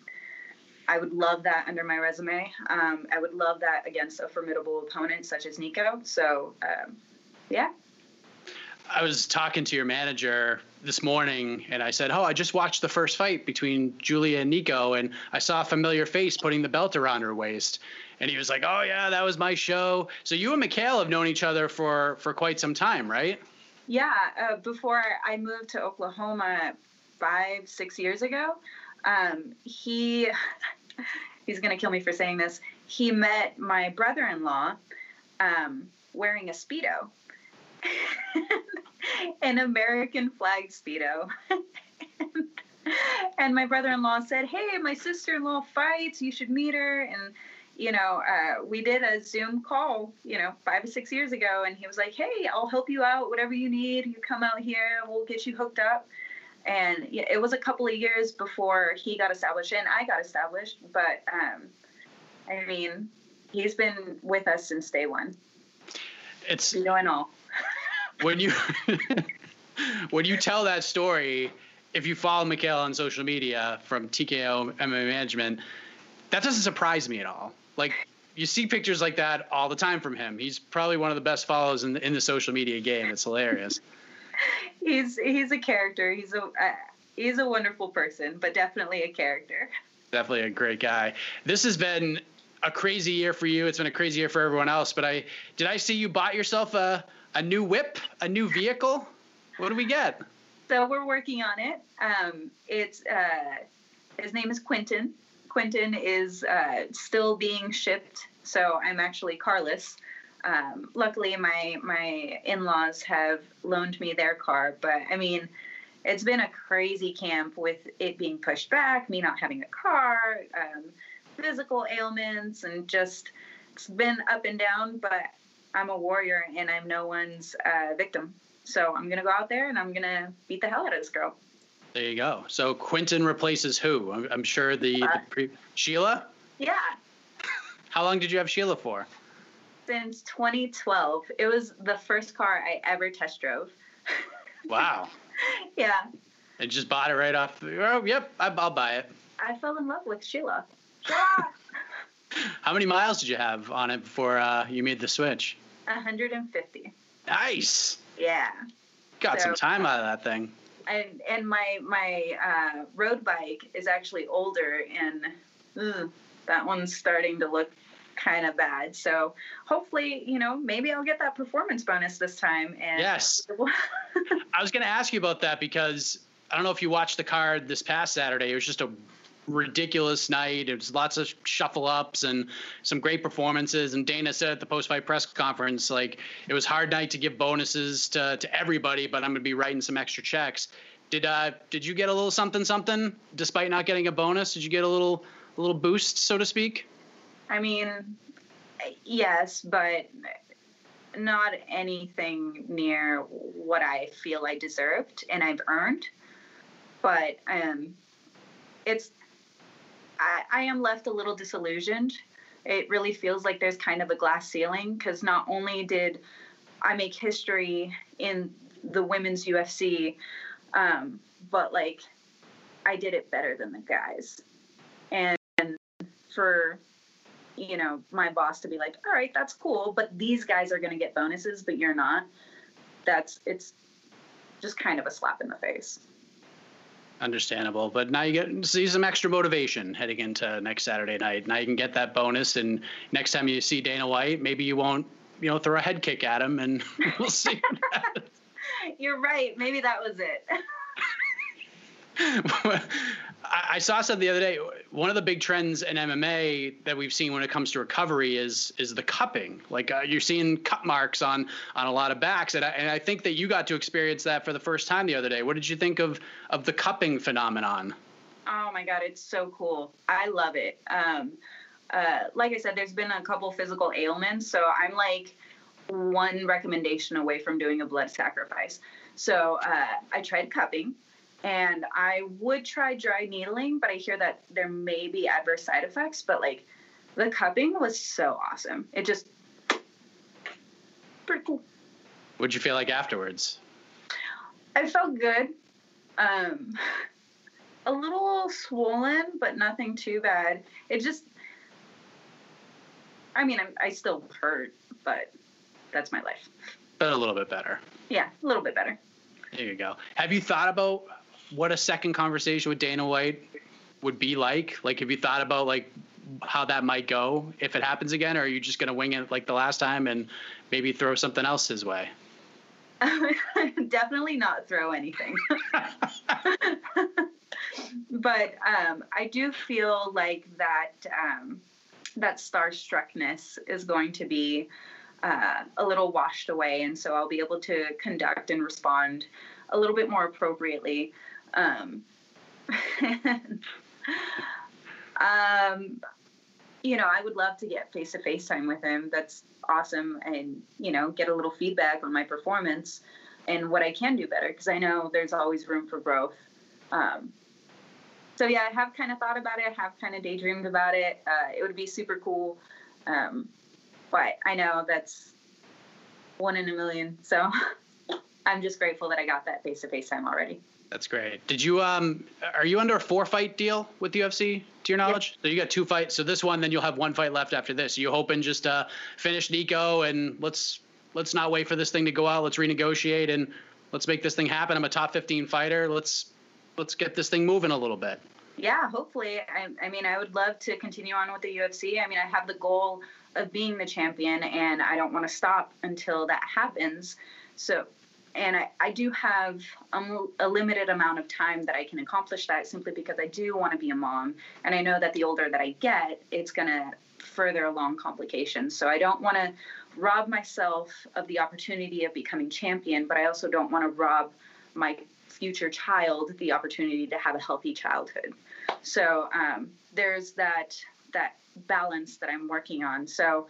I would love that under my resume. Um, I would love that against a formidable opponent such as Nicco. So, um, yeah. I was talking to your manager this morning and I said, Oh, I just watched the first fight between Julia and Nicco and I saw a familiar face putting the belt around her waist. And he was like, Oh, yeah, that was my show. So you and Mikhail have known each other for, for quite some time, right? Yeah, uh, before I moved to Oklahoma five, six years ago, um, he he's gonna kill me for saying this. He met my brother-in-law um, wearing a speedo, an American flag speedo. and my brother-in-law said, "Hey, my sister-in-law fights. You should meet her." And you know, uh, we did a Zoom call, you know, five or six years ago, and he was like, "Hey, I'll help you out, whatever you need. You come out here, we'll get you hooked up." And it was a couple of years before he got established and I got established, but um, I mean, he's been with us since day one. It's you know and all. when you when you tell that story, if you follow Mikhail on social media from TKO MMA Management, that doesn't surprise me at all like you see pictures like that all the time from him. He's probably one of the best follows in the, in the social media game. It's hilarious. he's he's a character. He's a uh, he's a wonderful person, but definitely a character. Definitely a great guy. This has been a crazy year for you. It's been a crazy year for everyone else. But I did I see you bought yourself a a new whip, a new vehicle? What do we get? So we're working on it. Um, it's uh, his name is Quentin. Quentin is uh, still being shipped, so I'm actually carless. Um, luckily, my my in-laws have loaned me their car, but I mean, it's been a crazy camp with it being pushed back, me not having a car, um, physical ailments, and just it's been up and down. But I'm a warrior and I'm no one's uh, victim. So I'm gonna go out there and I'm gonna beat the hell out of this girl. There you go. So Quinton replaces who? I'm, I'm sure the, Uh, the pre- Sheila. Yeah, How long did you have Sheila for? since 2012. It was the first car I ever test drove. Wow. yeah, and just bought it right off. Oh, yep, I'll buy it. I fell in love with Sheila. How many miles did you have on it before uh, you made the switch? 150. Nice. Yeah. Got some time out of that thing. And and my my uh, road bike is actually older and ugh, that one's starting to look kind of bad so hopefully you know maybe i'll get that performance bonus this time and Yes. I was going to ask you about that because I don't know if you watched the card this past Saturday. It was just a ridiculous night. It was lots of shuffle ups and some great performances. And Dana said at the post fight press conference, like it was hard night to give bonuses to, to everybody, but I'm to be writing some extra checks. Did uh did you get a little something something despite not getting a bonus? Did you get a little a little boost so to speak? i mean yes but not anything near what i feel i deserved and i've earned but um it's I, I am left a little disillusioned. It really feels like there's kind of a glass ceiling because not only did I make history in the women's UFC, um, but like I did it better than the guys. And for you know my boss to be like, all right, that's cool, but these guys are going to get bonuses, but you're not. That's it's just kind of a slap in the face. Understandable, but now you get see some extra motivation heading into next Saturday night. Now you can get that bonus, and next time you see Dana White, maybe you won't, you know, throw a head kick at him, and we'll see. You're right. Maybe that was it. I, saw something the other day. One of the big trends in MMA that we've seen when it comes to recovery is is the cupping. Like uh, you're seeing cut marks on on a lot of backs, and I, and I think that you got to experience that for the first time the other day. What did you think of of the cupping phenomenon? Oh my god, it's so cool. I love it. Um, uh, like I said, there's been a couple physical ailments, so I'm like one recommendation away from doing a blood sacrifice. So uh, I tried cupping, and I would try dry needling, but I hear that there may be adverse side effects. But like, the cupping was so awesome. It just pretty cool. What'd you feel like afterwards? I felt good. Um, a little swollen, but nothing too bad. It just, I mean, I'm, I still hurt, but that's my life. But a little bit better. Yeah, a little bit better. There you go. Have you thought about what a second conversation with Dana White would be like? Like, have you thought about like how that might go if it happens again, or are you just gonna wing it like the last time and maybe throw something else his way? Definitely not throw anything. but um, I do feel like that um, that starstruckness is going to be uh, a little washed away, and so I'll be able to conduct and respond a little bit more appropriately. Um, um, you know, I would love to get face to face time with him. That's awesome, and you know, get a little feedback on my performance and what I can do better because I know there's always room for growth. Um, so yeah, I have kind of thought about it. Have kind of daydreamed about it. Uh, it would be super cool, um, but I know that's one in a million. So I'm just grateful that I got that face to face time already. That's great. Did you um are you under a four fight deal with the UFC to your knowledge? So you got two fights. So this one, then you'll have one fight left after this. you hoping just uh finish Nicco and let's let's not wait for this thing to go out. Let's renegotiate and let's make this thing happen. I'm a top 15 fighter. Let's let's get this thing moving a little bit. Yeah, hopefully. I, I mean, I would love to continue on with the UFC. I mean, I have the goal of being the champion, and I don't want to stop until that happens. So, and I, I do have a, a limited amount of time that I can accomplish that simply because I do want to be a mom. And I know that the older that I get, it's going to further along complications. So I don't want to rob myself of the opportunity of becoming champion, but I also don't want to rob my future child the opportunity to have a healthy childhood. So um, there's that that balance that I'm working on. So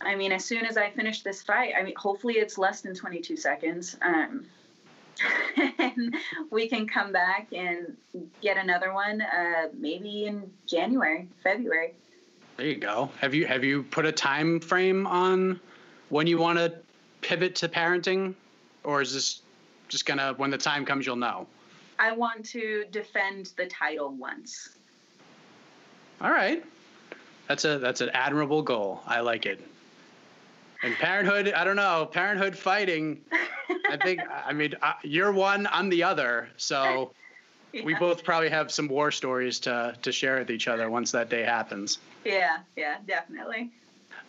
I mean, as soon as I finish this fight, I mean, hopefully it's less than 22 seconds. Um, and we can come back and get another one, uh, maybe in January, February. There you go. Have you have you put a time frame on when you want to pivot to parenting, or is this just gonna when the time comes you'll know? I want to defend the title once. All right, that's a that's an admirable goal. I like it. And parenthood, I don't know, parenthood fighting. I think I mean you're one, I'm the other, so yeah. we both probably have some war stories to to share with each other once that day happens. Yeah, yeah, definitely.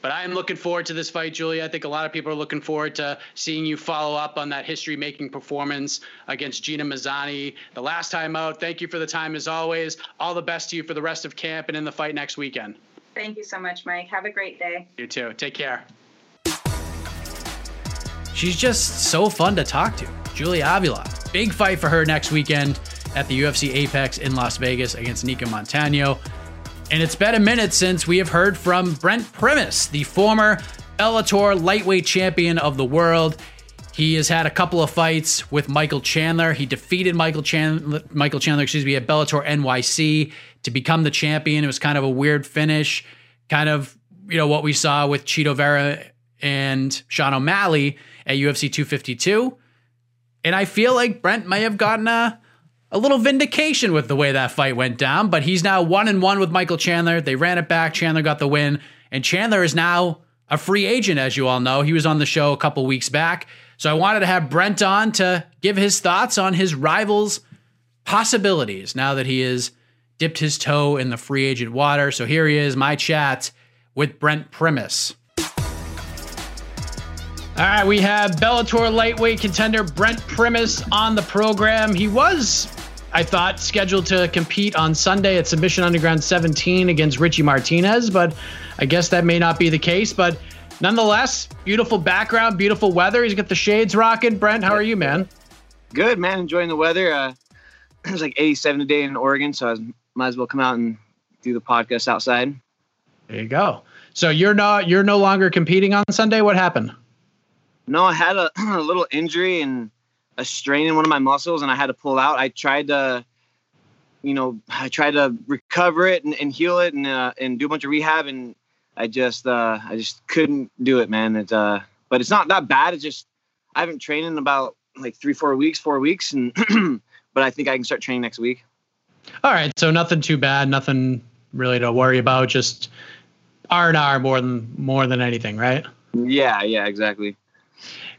But I am looking forward to this fight, Julia. I think a lot of people are looking forward to seeing you follow up on that history making performance against Gina Mazany the last time out. Thank you for the time as always. All the best to you for the rest of camp and in the fight next weekend. Thank you so much, Mike. Have a great day. You too. Take care. She's just so fun to talk to. Julia Avila. Big fight for her next weekend at the UFC Apex in Las Vegas against Nicco Montaño. And it's been a minute since we have heard from Brent Primus, the former Bellator lightweight champion of the world. He has had a couple of fights with Michael Chandler. He defeated Michael Chandler, Michael Chandler, excuse me, at Bellator NYC to become the champion. It was kind of a weird finish, kind of you know what we saw with Chito Vera and Sean O'Malley at UFC 252. And I feel like Brent may have gotten a a little vindication with the way that fight went down, but he's now one and one with Michael Chandler. They ran it back. Chandler got the win, and Chandler is now a free agent, as you all know. He was on the show a couple weeks back. So I wanted to have Brent on to give his thoughts on his rival's possibilities now that he has dipped his toe in the free agent water. So here he is, my chat with Brent Primus. All right, we have Bellator lightweight contender Brent Primus on the program. He was, I thought, scheduled to compete on Sunday at Submission Underground 17 against Richie Martinez, but I guess that may not be the case. But nonetheless, beautiful background, beautiful weather. He's got the shades rocking. Brent, how are you, man? Good, man. Enjoying the weather. Uh, it was like 87 today in Oregon, so I might as well come out and do the podcast outside. There you go. So you're not you're no longer competing on Sunday. What happened? No, I had a, a little injury and a strain in one of my muscles, and I had to pull out. I tried to, you know, I tried to recover it and, and heal it and uh, and do a bunch of rehab, and I just uh, I just couldn't do it, man. It's uh, but it's not that bad. It's just I haven't trained in about like three, four weeks, four weeks, and but I think I can start training next week. All right, so nothing too bad, nothing really to worry about. Just R and R more than more than anything, right? Yeah, yeah, exactly.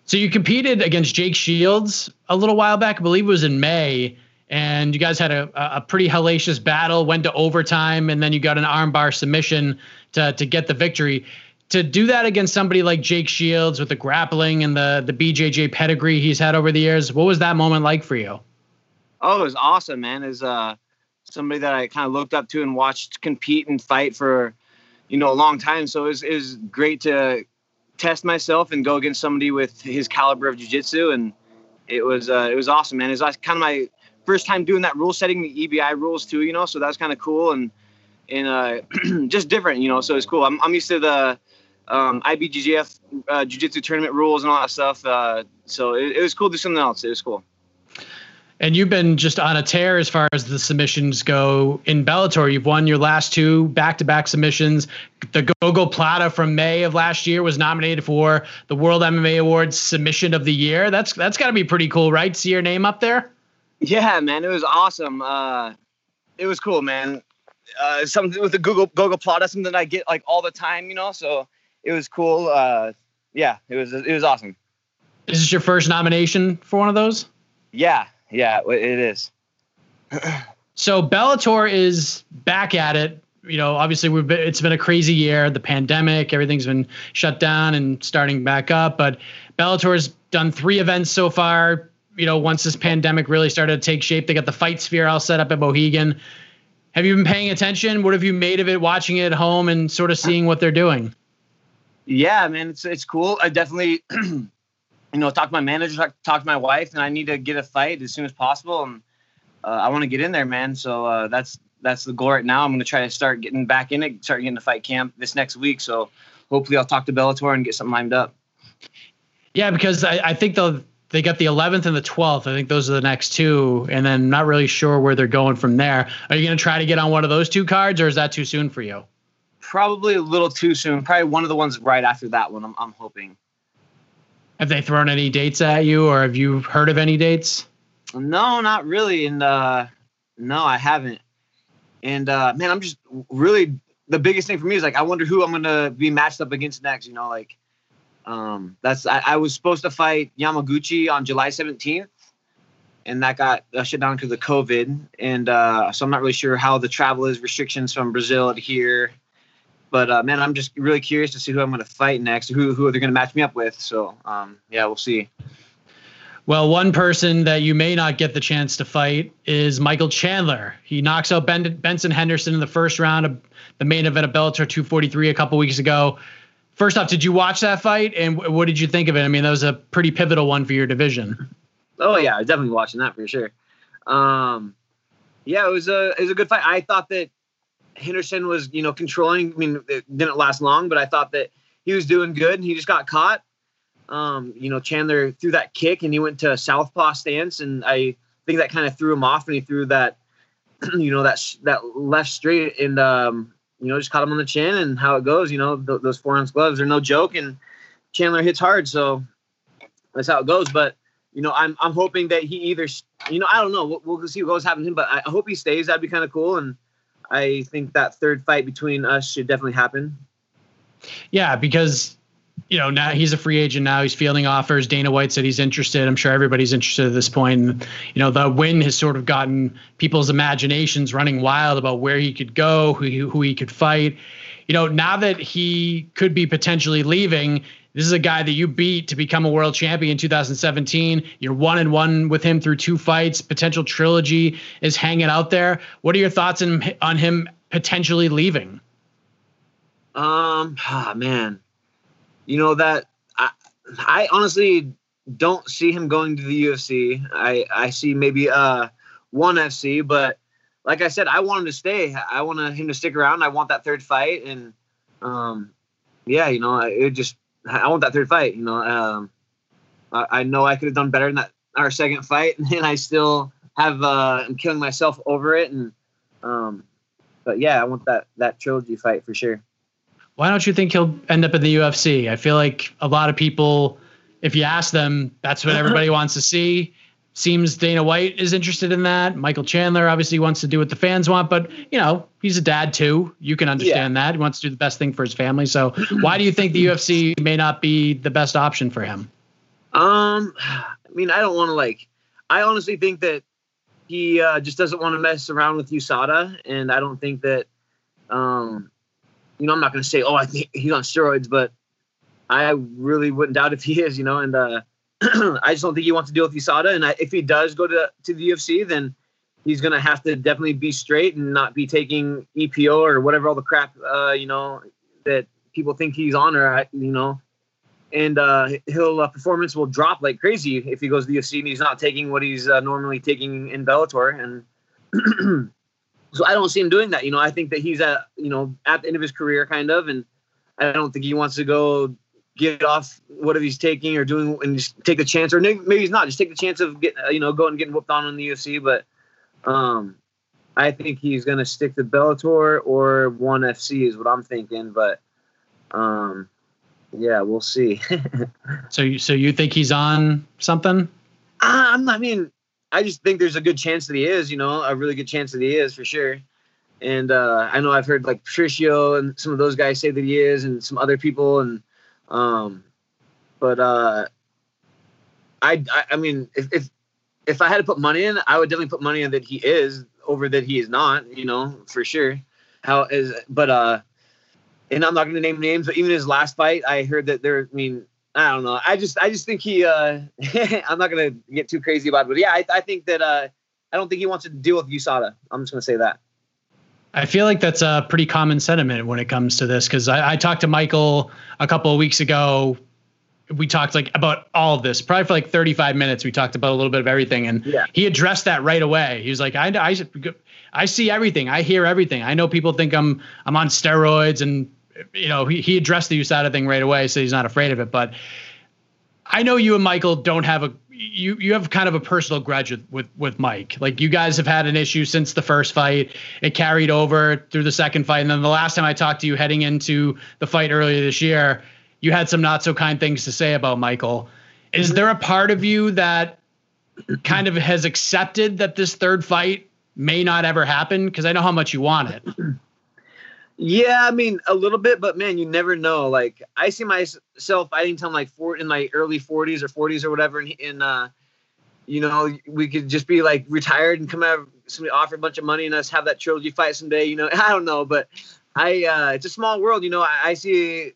So you competed against Jake Shields a little while back. I believe it was in May, and you guys had a, a pretty hellacious battle. Went to overtime, and then you got an armbar submission to to get the victory. To do that against somebody like Jake Shields with the grappling and the the BJJ pedigree he's had over the years, what was that moment like for you? Oh, it was awesome, man. Is uh somebody that I kind of looked up to and watched compete and fight for, you know, a long time. So it was, it was great to test myself and go against somebody with his caliber of jiu-jitsu and it was uh, it was awesome man. It was kind of my first time doing that rule setting the ebi rules too you know so that was kind of cool and and uh, just different you know so it's cool. I'm, I'm used to the um, ibjjf uh, jiu-jitsu tournament rules and all that stuff uh, so it, it was cool to do something else. It was cool and you've been just on a tear as far as the submissions go in Bellator. You've won your last two back-to-back submissions. The Gogoplata from May of last year was nominated for the World MMA Awards Submission of the Year. That's that's got to be pretty cool, right? See your name up there. Yeah, man, it was awesome. Uh, it was cool, man. Uh, something with the Google Gogoplata, something that I get like all the time, you know. So it was cool. Uh, yeah, it was it was awesome. Is this your first nomination for one of those? Yeah, yeah, it is. so Bellator is back at it. You know, obviously we've been, it's been a crazy year, the pandemic, everything's been shut down and starting back up. But Bellator's done three events so far. You know, once this pandemic really started to take shape, they got the fight sphere all set up at Mohegan. Have you been paying attention? What have you made of it? Watching it at home and sort of seeing what they're doing. Yeah, man, it's it's cool. I definitely you know, talk to my manager, talk, talk to my wife, and I need to get a fight as soon as possible. And uh, I want to get in there, man. So uh, that's that's the goal right now. I'm going to try to start getting back in it, start getting to fight camp this next week. So hopefully I'll talk to Bellator and get something lined up. Yeah, because I, I think they'll they got the 11th and the 12th. I think those are the next two, and then not really sure where they're going from there. Are you going to try to get on one of those two cards, or is that too soon for you? Probably a little too soon. Probably one of the ones right after that one. I'm, I'm hoping. Have they thrown any dates at you, or have you heard of any dates? No, not really. And uh, no, I haven't. And uh, man, I'm just really the biggest thing for me is like I wonder who I'm gonna be matched up against next. You know, like um, that's I, I, was supposed to fight Yamaguchi on July 17th, and that got shut down because of COVID. And uh, so I'm not really sure how the travel is restrictions from Brazil to here. But uh, man, I'm just really curious to see who I'm going to fight next, who who they're going to match me up with. So um, yeah, we'll see. Well, one person that you may not get the chance to fight is Michael Chandler. He knocks out ben- Benson Henderson in the first round of the main event of Bellator 243 a couple weeks ago. First off, did you watch that fight, and what did you think of it? I mean, that was a pretty pivotal one for your division. Oh yeah, I was definitely watching that for sure. Um, yeah, it was a it was a good fight. I thought that Henderson was you know controlling. I mean, it didn't last long, but I thought that he was doing good, and he just got caught. Um, you know, Chandler threw that kick, and he went to southpaw stance, and I think that kind of threw him off, and he threw that, you know, that that left straight, and um, you know, just caught him on the chin and how it goes. You know, th- those four ounce gloves are no joke, and Chandler hits hard, so that's how it goes. But you know, I'm I'm hoping that he either, you know, I don't know, we'll, we'll see what goes happen to him, but I hope he stays. That'd be kind of cool, and I think that third fight between us should definitely happen. Yeah, because you know, now he's a free agent now. He's fielding offers. Dana White said he's interested. I'm sure everybody's interested at this point. And, you know, the win has sort of gotten people's imaginations running wild about where he could go, who he, who he could fight. You know, now that he could be potentially leaving, this is a guy that you beat to become a world champion in 2017. You're one and one with him through two fights. Potential trilogy is hanging out there. What are your thoughts on, on him potentially leaving? Um, ah, man you know that I, I honestly don't see him going to the UFC. I I see maybe uh one FC, but like I said, I want him to stay. I want him to stick around. I want that third fight, and um, yeah, you know, it just I want that third fight. You know, um, I, I know I could have done better in that our second fight, and I still have uh, I'm killing myself over it, and um, but yeah, I want that that trilogy fight for sure why don't you think he'll end up in the UFC? I feel like a lot of people, if you ask them, that's what everybody wants to see. Seems Dana White is interested in that. Michael Chandler obviously wants to do what the fans want, but you know he's a dad too. You can understand yeah. that he wants to do the best thing for his family. So why do you think the UFC may not be the best option for him? Um, I mean, I don't want to like. I honestly think that he uh, just doesn't want to mess around with USADA, and I don't think that um, you know, I'm not going to say, oh, I think he's on steroids, but I really wouldn't doubt if he is, you know, and uh, I just don't think he wants to deal with USADA. And I, if he does go to, to the UFC, then he's going to have to definitely be straight and not be taking EPO or whatever all the crap, uh, you know, that people think he's on or, you know, and uh, he'll uh, performance will drop like crazy if he goes to the UFC and he's not taking what he's uh, normally taking in Bellator. And so I don't see him doing that. You know, I think that he's at you know at the end of his career, kind of, and I don't think he wants to go get off whatever he's taking or doing and just take the chance, or maybe he's not, just take the chance of getting you know going and getting whooped on in the UFC. But um, I think he's gonna stick to Bellator or One FC is what I'm thinking. But um, yeah, we'll see. so you so you think he's on something? Uh, I'm. I mean, I just think there's a good chance that he is, you know, a really good chance that he is for sure. And uh, I know I've heard like Patricio and some of those guys say that he is, and some other people, and um, but uh, I, I, I mean, if, if if I had to put money in, I would definitely put money in that he is over that he is not, you know, for sure. How is, but uh, and I'm not going to name names, but even his last fight, I heard that there. I mean, I don't know. I just I just think he. uh I'm not gonna get too crazy about it, but yeah, I, I think that uh I don't think he wants to deal with USADA. I'm just gonna say that. I feel like that's a pretty common sentiment when it comes to this because I, I, talked to Michael a couple of weeks ago. We talked like about all of this, probably for like 35 minutes. We talked about a little bit of everything, and yeah. he addressed that right away. He was like, "I, I, I see everything. I hear everything. I know people think I'm I'm on steroids, and you know he, he addressed the USADA thing right away, so he's not afraid of it. But I know you and Michael don't have a you you have kind of a personal grudge with, with with Mike. Like you guys have had an issue since the first fight. It carried over through the second fight, and then the last time I talked to you, heading into the fight earlier this year, you had some not so kind things to say about Michael. Is mm-hmm. there a part of you that kind of has accepted that this third fight may not ever happen? Because I know how much you want it. Yeah, I mean a little bit, but man, you never know. Like I see myself fighting I'm like four in my early 40s or 40s or whatever, and in uh, you know, we could just be like retired and come out. Somebody offer a bunch of money and us have that trilogy fight someday. You know, I don't know, but I uh, it's a small world. You know, I, I see.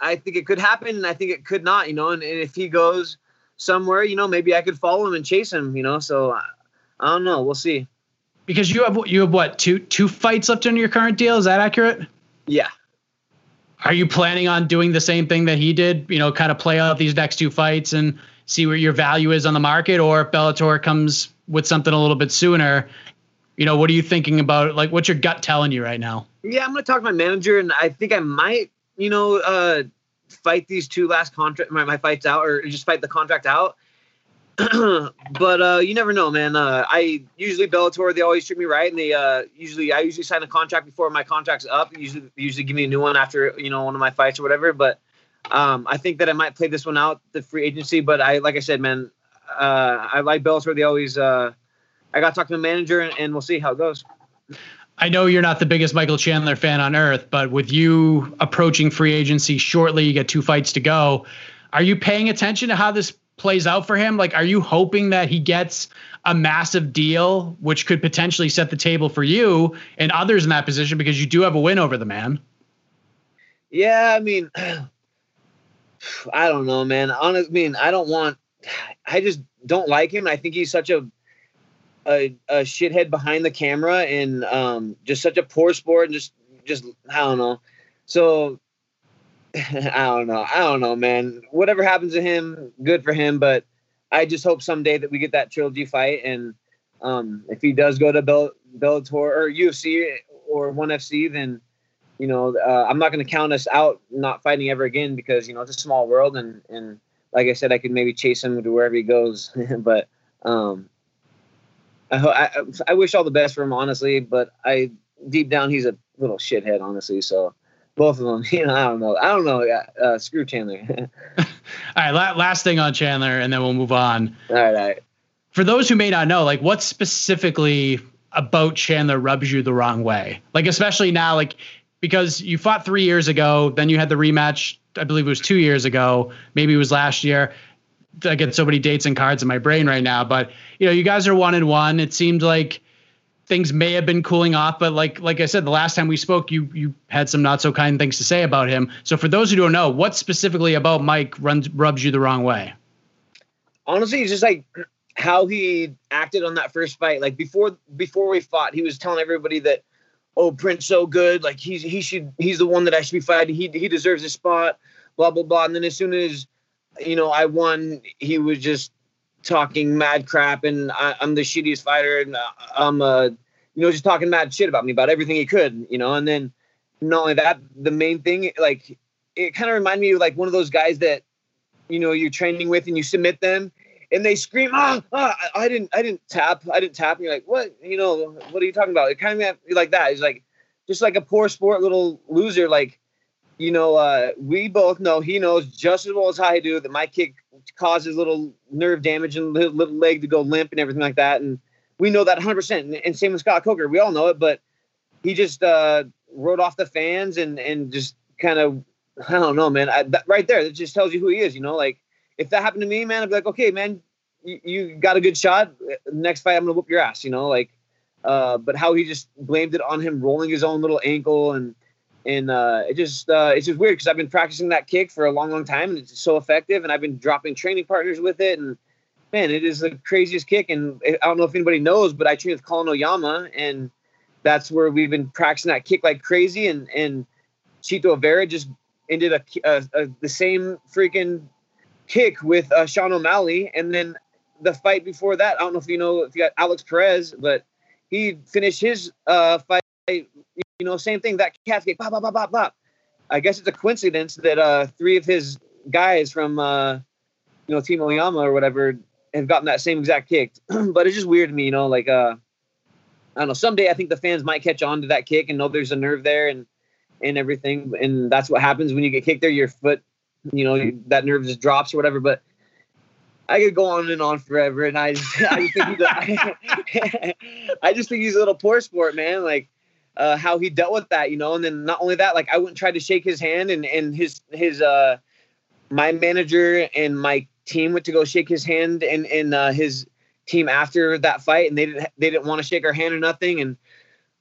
I think it could happen, and I think it could not. You know, and, and if he goes somewhere, you know, maybe I could follow him and chase him. You know, so I, I don't know. We'll see because you have you have what two two fights left under your current deal? Is that accurate? Yeah. Are you planning on doing the same thing that he did? You know, kind of play out these next two fights and see where your value is on the market, or if Bellator comes with something a little bit sooner, you know, what are you thinking about? Like, what's your gut telling you right now? Yeah, I'm gonna talk to my manager, and I think I might, you know, uh, fight these two last contract my, my fights out, or just fight the contract out but uh, you never know, man. Uh, I usually Bellator they always treat me right, and they uh, usually I usually sign a contract before my contract's up. Usually usually give me a new one after you know one of my fights or whatever. But um, I think that I might play this one out the free agency. But I like I said, man, uh, I like Bellator. They always uh, I got to talk to the manager, and, and we'll see how it goes. I know you're not the biggest Michael Chandler fan on earth, but with you approaching free agency shortly, you get two fights to go. Are you paying attention to how this plays out for him? Like, are you hoping that he gets a massive deal, which could potentially set the table for you and others in that position because you do have a win over the man? Yeah, I mean, I don't know, man. Honest, I mean, I don't want. I just don't like him. I think he's such a a, a shithead behind the camera and um, just such a poor sport and just just I don't know. So I don't know. I don't know, man. Whatever happens to him, good for him. But I just hope someday that we get that trilogy fight, and um, if he does go to Bell- Bellator or UFC or ONE FC, then you know uh, I'm not going to count us out not fighting ever again because you know it's a small world, and and like I said, I could maybe chase him to wherever he goes. but um, I, I I wish all the best for him, honestly. But I deep down he's a little shithead, honestly. So both of them. You know, I don't know. I don't know. Uh, screw Chandler. all right, la- last thing on Chandler, and then we'll move on. All right, all right. For those who may not know, like what specifically about Chandler rubs you the wrong way? Like especially now, like because you fought three years ago, then you had the rematch. I believe it was two years ago. Maybe it was last year. I get so many dates and cards in my brain right now, but you know, you guys are one and one. It seemed like things may have been cooling off, but like like I said, the last time we spoke, you you had some not so kind things to say about him. So for those who don't know, what specifically about Mike runs rubs you the wrong way? Honestly, it's just like how he acted on that first fight. Like before before we fought, he was telling everybody that, oh, Prince so good, like he's he should he's the one that I should be fighting. He he deserves a spot, blah blah blah. And then as soon as you know I won, he was just talking mad crap and I, am the shittiest fighter and uh, I'm uh you know just talking mad shit about me about everything he could you know? And then not only that the main thing like it kind of reminded me of like one of those guys that you know you're training with and you submit them and they scream ah, ah I didn't I didn't tap I didn't tap. And you're like what? You know what are you talking about? It kind of like that. It's like just like a poor sport little loser like you know, uh, we both know he knows just as well as I do that my kick causes little nerve damage and little, little leg to go limp and everything like that. And we know that 100%. And, same with Scott Coker. We all know it, but he just uh, wrote off the fans and, and just kind of, I don't know, man. I, that, right there, that just tells you who he is. You know, like if that happened to me, man, I'd be like, okay, man, you, you got a good shot. Next fight, I'm to whoop your ass, you know, like, uh, but how he just blamed it on him rolling his own little ankle and, and uh, it just uh, it's just weird because I've been practicing that kick for a long, long time, and it's so effective. And I've been dropping training partners with it, and man, it is the craziest kick. And I don't know if anybody knows, but I train with Colin Oyama, and that's where we've been practicing that kick like crazy. And and Chito Vera just ended a, a, a the same freaking kick with uh, Sean O'Malley, and then the fight before that, I don't know if you know if you got Alex Perez, but he finished his uh, fight. You know, same thing. That kick, bop, bop, bop, bop, bop. I guess it's a coincidence that uh, three of his guys from uh, you know Team Oyama or whatever have gotten that same exact kick. but it's just weird to me, you know, like uh, I don't know. Someday I think the fans might catch on to that kick and know there's a nerve there and and everything, and that's what happens when you get kicked there. Your foot, you know, that nerve just drops or whatever. But I could go on and on forever, and I just, I just think he's a, I just think he's a little poor sport, man. Like uh, how he dealt with that, you know. And then not only that, like I wouldn't try to shake his hand, and and his his uh my manager and my team went to go shake his hand and and uh, his team after that fight, and they didn't they didn't want to shake our hand or nothing. And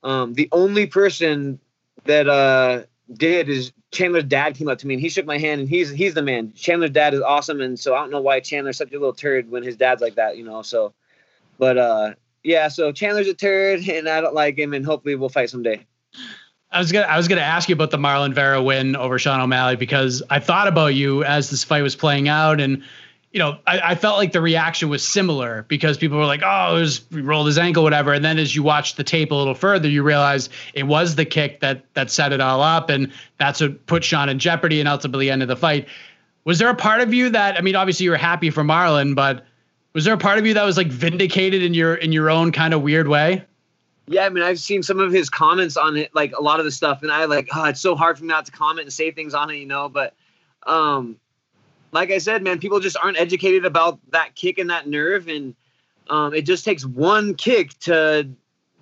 um, the only person that uh, did is Chandler's dad came up to me and he shook my hand and he's he's the man. Chandler's dad is awesome, and so I don't know why Chandler's such a little turd when his dad's like that, you know. So, but uh, yeah, so Chandler's a turd and I don't like him, and hopefully we'll fight someday. I was gonna I was gonna ask you about the Marlon Vera win over Sean O'Malley because I thought about you as this fight was playing out and you know, I, I, felt like the reaction was similar because people were like, "Oh, it was he rolled his ankle, whatever." And then as you watched the tape a little further, you realized it was the kick that that set it all up, and that's what put Sean in jeopardy and ultimately ended the fight. Was there a part of you that I mean, obviously you were happy for Marlon, but was there a part of you that was like vindicated in your in your own kind of weird way? Yeah, I mean, I've seen some of his comments on it, like a lot of the stuff, and I like, oh, it's so hard for me not to comment and say things on it, you know. But um, like I said, man, people just aren't educated about that kick and that nerve, and um, it just takes one kick to,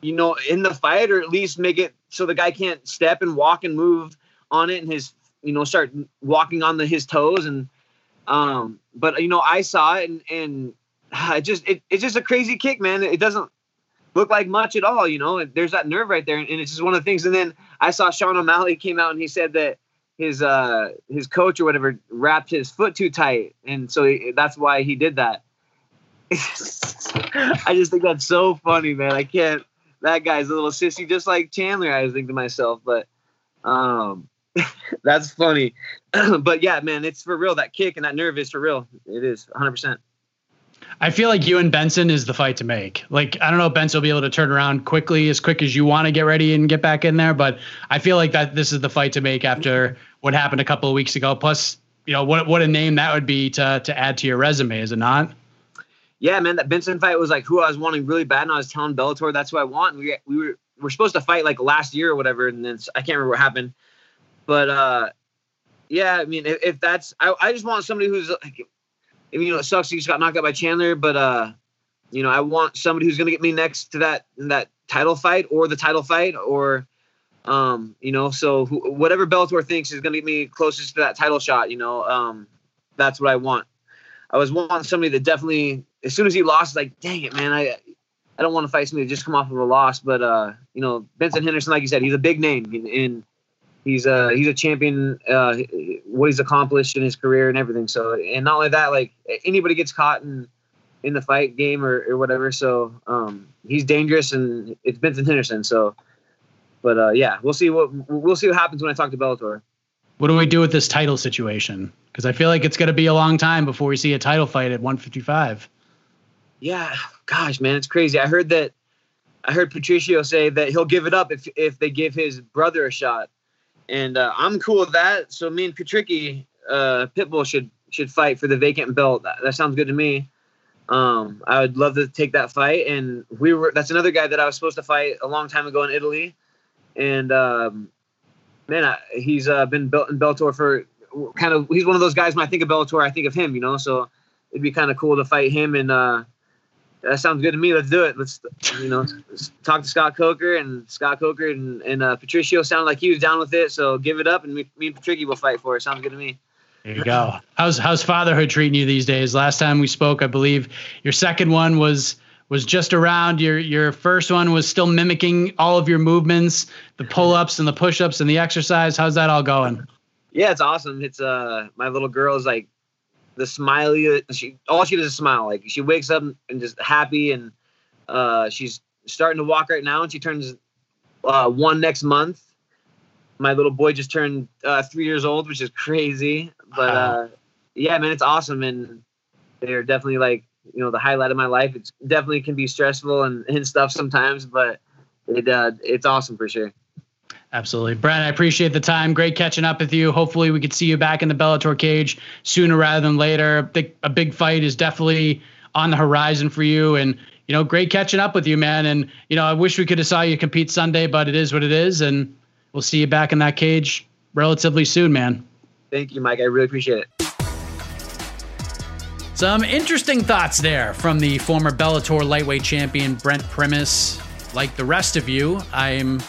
you know, in the fight or at least make it so the guy can't step and walk and move on it and his, you know, start walking on the his toes and, um, but you know, I saw it and and it just it, it's just a crazy kick, man. It doesn't look like much at all, you know. There's that nerve right there, and it's just one of the things. And then I saw Sean O'Malley came out and he said that his uh his coach or whatever wrapped his foot too tight, and so he, that's why he did that. I just think that's so funny, man. I can't. That guy's a little sissy, just like Chandler. I was thinking to myself, but um, that's funny. but yeah, man, it's for real. That kick and that nerve is for real. It is 100. percent I feel like you and Benson is the fight to make. Like I don't know if Benson will be able to turn around quickly as quick as you want to get ready and get back in there, but I feel like that this is the fight to make after what happened a couple of weeks ago. Plus, you know what what a name that would be to to add to your resume, is it not? Yeah, man, that Benson fight was like who I was wanting really bad, and I was telling Bellator that's who I want. We we were we're supposed to fight like last year or whatever, and then I can't remember what happened, but uh, yeah, I mean, if, if that's I, I just want somebody who's like you know, it sucks he just got knocked out by Chandler, but uh, you know, I want somebody who's gonna get me next to that that title fight or the title fight or um, you know, so wh- whatever Bellator thinks is gonna get me closest to that title shot, you know, um, that's what I want. I was wanting somebody that definitely, as soon as he lost, like, dang it, man, I I don't want to fight somebody that just come off of a loss, but uh, you know, Benson Henderson, like you said, he's a big name, and he's a he's a champion. Uh, what he's accomplished in his career and everything. So, and not only that, like anybody gets caught in in the fight game or, or whatever. So, um, he's dangerous, and it's Benson Henderson. So, but uh, yeah, we'll see what we'll see what happens when I talk to Bellator. What do we do with this title situation? Because I feel like it's going to be a long time before we see a title fight at 155. Yeah, gosh, man, it's crazy. I heard that. I heard Patricio say that he'll give it up if if they give his brother a shot and uh, I'm cool with that. So me and Patricky uh, Pitbull should should fight for the vacant belt. That, that, sounds good to me. Um, I would love to take that fight, and we were. That's another guy that I was supposed to fight a long time ago in Italy, and um, man, I, he's uh, been built in Bellator for kind of. He's one of those guys. When I think of Bellator, I think of him. You know, so it'd be kind of cool to fight him and. That sounds good to me. Let's do it. Let's you know talk to Scott Coker and Scott Coker and, and uh, Patricio sounded like he was down with it. So give it up, and me, me and Patricky will fight for it. Sounds good to me. There you go. How's how's fatherhood treating you these days? Last time we spoke, I believe your second one was was just around. Your your first one was still mimicking all of your movements, the pull ups and the push ups and the exercise. How's that all going? Yeah, it's awesome. It's uh my little girl is like the smiley. She all she does is smile. Like she wakes up and just happy, and uh, she's starting to walk right now, and she turns uh, one next month. My little boy just turned uh, three years old, which is crazy. But uh, yeah, man, it's awesome, and they're definitely like you know the highlight of my life. It definitely can be stressful and, and stuff sometimes, but it uh, it's awesome for sure. Absolutely. Brent, I appreciate the time. Great catching up with you. Hopefully, we could see you back in the Bellator cage sooner rather than later. A big, a big fight is definitely on the horizon for you. And, you know, great catching up with you, man. And, you know, I wish we could have saw you compete Sunday, but it is what it is. And we'll see you back in that cage relatively soon, man. Thank you, Mike. I really appreciate it. Some interesting thoughts there from the former Bellator lightweight champion Brent Primus. Like the rest of you, I'm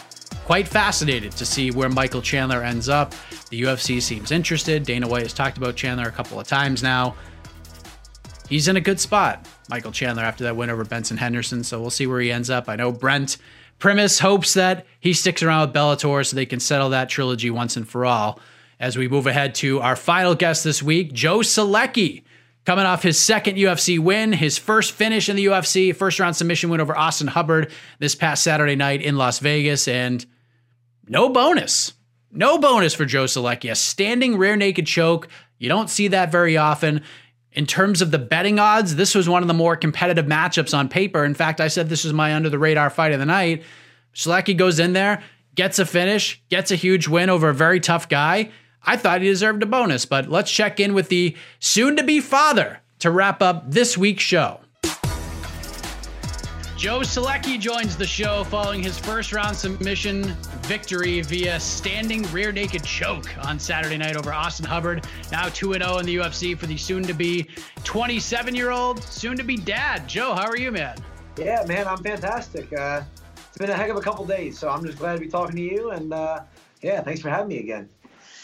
quite fascinated to see where Michael Chandler ends up. The UFC seems interested. Dana White has talked about Chandler a couple of times now. He's in a good spot, Michael Chandler, after that win over Benson Henderson. So we'll see where he ends up. I know Brent Primus hopes that he sticks around with Bellator so they can settle that trilogy once and for all. As we move ahead to our final guest this week, Joe Solecki Coming off his second UFC win, his first finish in the UFC, first round submission win over Austin Hubbard this past Saturday night in Las Vegas. And no bonus. No bonus for Joe Solecki. A standing rear naked choke. You don't see that very often. In terms of the betting odds, this was one of the more competitive matchups on paper. In fact, I said this was my under the radar fight of the night. Solecki goes in there, gets a finish, gets a huge win over a very tough guy. I thought he deserved a bonus, but let's check in with the soon to be father to wrap up this week's show. Joe Solecki joins the show following his first round submission victory via standing rear naked choke on Saturday night over Austin Hubbard. Now 2 0 in the UFC for the soon to be 27 year old, soon to be dad. Joe, how are you, man? Yeah, man, I'm fantastic. Uh, it's been a heck of a couple days, so I'm just glad to be talking to you. And uh, yeah, thanks for having me again.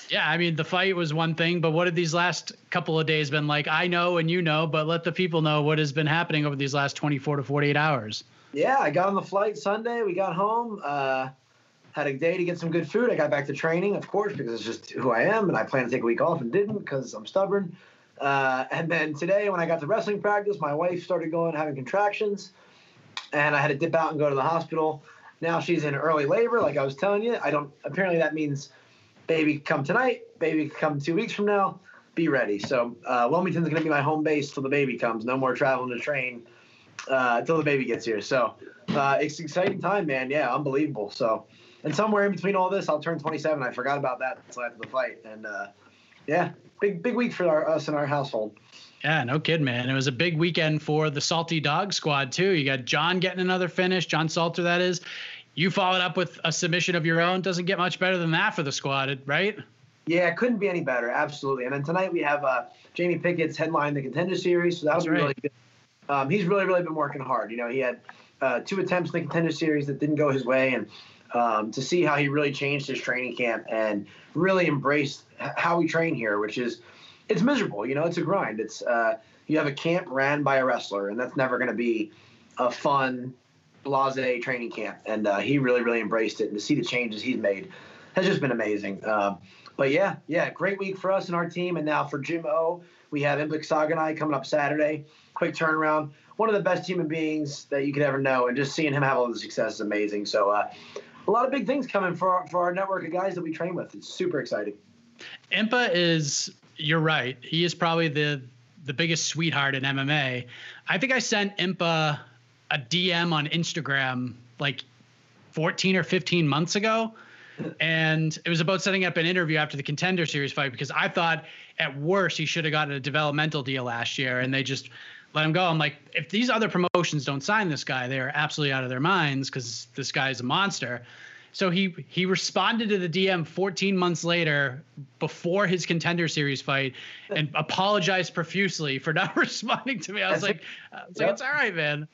Yeah, I mean, the fight was one thing, but what have these last couple of days been like? I know and you know, but let the people know what has been happening over these last 24 to 48 hours. Yeah, I got on the flight Sunday. We got home, uh, had a day to get some good food. I got back to training, of course, because it's just who I am, and I planned to take a week off and didn't because I'm stubborn. Uh, and then today, when I got to wrestling practice, my wife started going having contractions, and I had to dip out and go to the hospital. Now she's in early labor, like I was telling you. I don't. Apparently, that means baby come tonight, baby come two weeks from now. Be ready. So uh, Wilmington's going to be my home base till the baby comes. No more traveling to train uh, until the baby gets here. So uh, it's exciting time, man. Yeah, unbelievable. So and somewhere in between all this, I'll turn 27. I forgot about that until after the fight. And uh, yeah, big big week for our, us and our household. Yeah, no kid, man. It was a big weekend for the Salty Dog squad too. You got John getting another finish, John Salter, that is. You followed up with a submission of your own. Doesn't get much better than that for the squad, right? Yeah, it couldn't be any better. Absolutely. And then tonight we have uh, Jamie Pickett's headline the contender series, so that was right. really good. Um, he's really, really been working hard. You know, he had uh, two attempts in the contender series that didn't go his way, and um, to see how he really changed his training camp and really embraced how we train here, which is it's miserable. You know, it's a grind. It's uh, you have a camp ran by a wrestler, and that's never going to be a fun, blase training camp. And uh, he really, really embraced it, and to see the changes he's made has just been amazing. Um, but yeah, yeah, great week for us and our team. And now for Jim O, we have Impa Kasanganay coming up Saturday. Quick turnaround one of the best human beings that you could ever know, and just seeing him have all the success is amazing. So, uh, a lot of big things coming for our, for our network of guys that we train with. It's super exciting. Impa is, you're right. He is probably the the biggest sweetheart in MMA. I think I sent Impa a DM on Instagram like 14 or 15 months ago. And it was about setting up an interview after the contender series fight because I thought at worst he should have gotten a developmental deal last year and they just let him go. I'm like, if these other promotions don't sign this guy, they're absolutely out of their minds because this guy is a monster. So he he responded to the DM 14 months later, before his contender series fight, and apologized profusely for not responding to me. I was like, I was like, it's all right, man.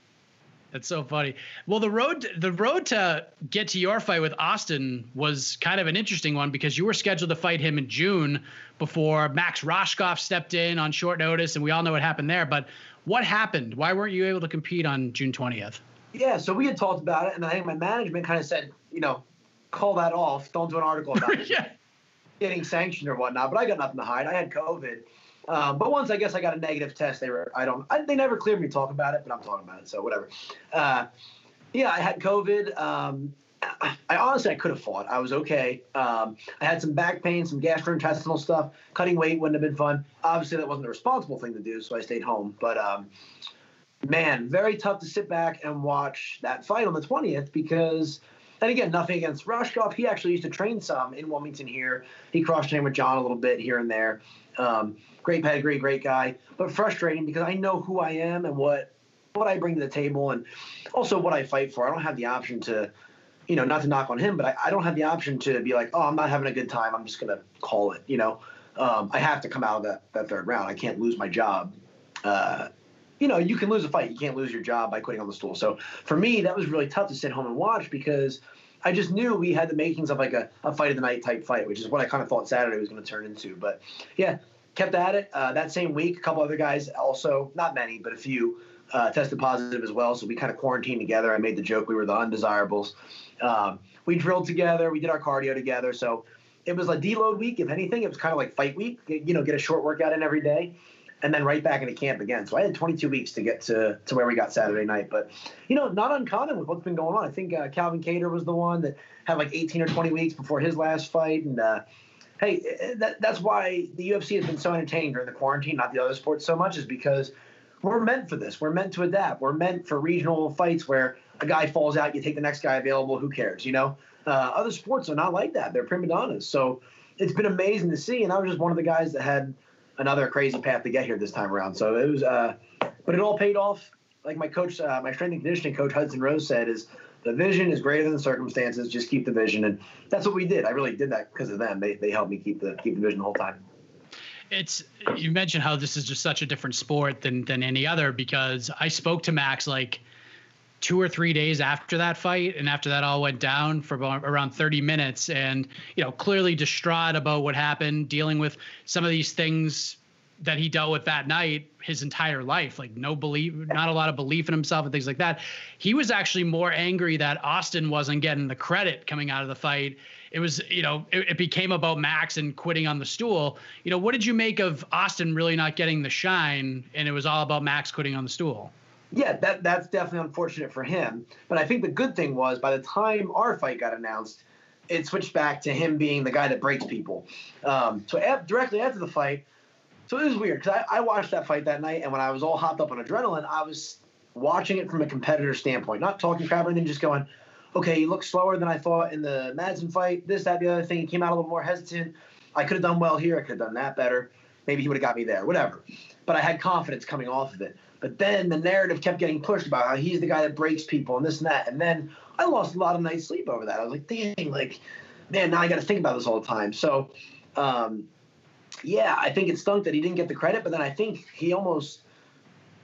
That's so funny. Well, the road the road to get to your fight with Austin was kind of an interesting one because you were scheduled to fight him in June before Max Rohskopf stepped in on short notice, and we all know what happened there. But what happened? Why weren't you able to compete on June 20th? Yeah, so we had talked about it, and I think my management kind of said, you know, call that off. Don't do an article about it. yeah. Getting sanctioned or whatnot. But I got nothing to hide. I had COVID. Um, but once I guess I got a negative test, they were I don't I, they never cleared me to talk about it, but I'm talking about it, so whatever. Uh, yeah, I had COVID. Um, I honestly I could have fought. I was okay. Um, I had some back pain, some gastrointestinal stuff. Cutting weight wouldn't have been fun. Obviously, that wasn't the responsible thing to do, so I stayed home. But um, man, very tough to sit back and watch that fight on the 20th because, and again, nothing against Rohskopf. He actually used to train some in Wilmington here. He cross trained with John a little bit here and there. Um, great pedigree, great guy, but frustrating because I know who I am and what what I bring to the table and also what I fight for. I don't have the option to, you know, not to knock on him, but I, I don't have the option to be like, oh, I'm not having a good time. I'm just going to call it, you know. Um, I have to come out of that, that third round. I can't lose my job. Uh, you know, you can lose a fight. You can't lose your job by quitting on the stool. So for me, that was really tough to sit home and watch because I just knew we had the makings of like a, a fight of the night type fight, which is what I kind of thought Saturday was going to turn into. But yeah, kept at it. Uh, that same week, a couple other guys also, not many, but a few, uh, tested positive as well. So we kind of quarantined together. I made the joke we were the undesirables. Um, we drilled together. We did our cardio together. So it was a deload week. If anything, it was kind of like fight week. You know, get a short workout in every day and then right back into camp again. So I had 22 weeks to get to, to where we got Saturday night. But, you know, not uncommon with what's been going on. I think uh, Calvin Kattar was the one that had like 18 or 20 weeks before his last fight. And, uh, hey, eh, that, that's why the UFC has been so entertaining during the quarantine, not the other sports so much, is because we're meant for this. We're meant to adapt. We're meant for regional fights where a guy falls out, you take the next guy available, who cares, you know? Uh, other sports are not like that. They're prima donnas. So it's been amazing to see. And I was just one of the guys that had – another crazy path to get here this time around. So it was, uh, but it all paid off. Like my coach, uh, my strength and conditioning coach Hudson Rose said, is the vision is greater than the circumstances. Just keep the vision, and that's what we did. I really did that because of them. They they helped me keep the keep the vision the whole time. It's you mentioned how this is just such a different sport than than any other because I spoke to Max like two or three days after that fight and after that all went down for around 30 minutes. And you know clearly distraught about what happened dealing with some of these things that he dealt with that night his entire life like no belief not a lot of belief in himself and things like that. He was actually more angry that austin wasn't getting the credit coming out of the fight. It was you know it, it became about max and quitting on the stool. You know what did you make of austin really not getting the shine and it was all about max quitting on the stool yeah, that that's definitely unfortunate for him. But I think the good thing was by the time our fight got announced, it switched back to him being the guy that breaks people. Um, so af- directly after the fight, so it was weird because I, I watched that fight that night, and when I was all hopped up on adrenaline, I was watching it from a competitor standpoint, not talking crap or anything, just going, okay, he looked slower than I thought in the Madsen fight. This, that, the other thing. He came out a little more hesitant. I could have done well here. I could have done that better. Maybe he would have got me there. Whatever. But I had confidence coming off of it. But then the narrative kept getting pushed about how he's the guy that breaks people and this and that. And then I lost a lot of night's sleep over that. I was like, dang, like, man, now I got to think about this all the time. So, um, yeah, I think it stunk that he didn't get the credit, but then I think he almost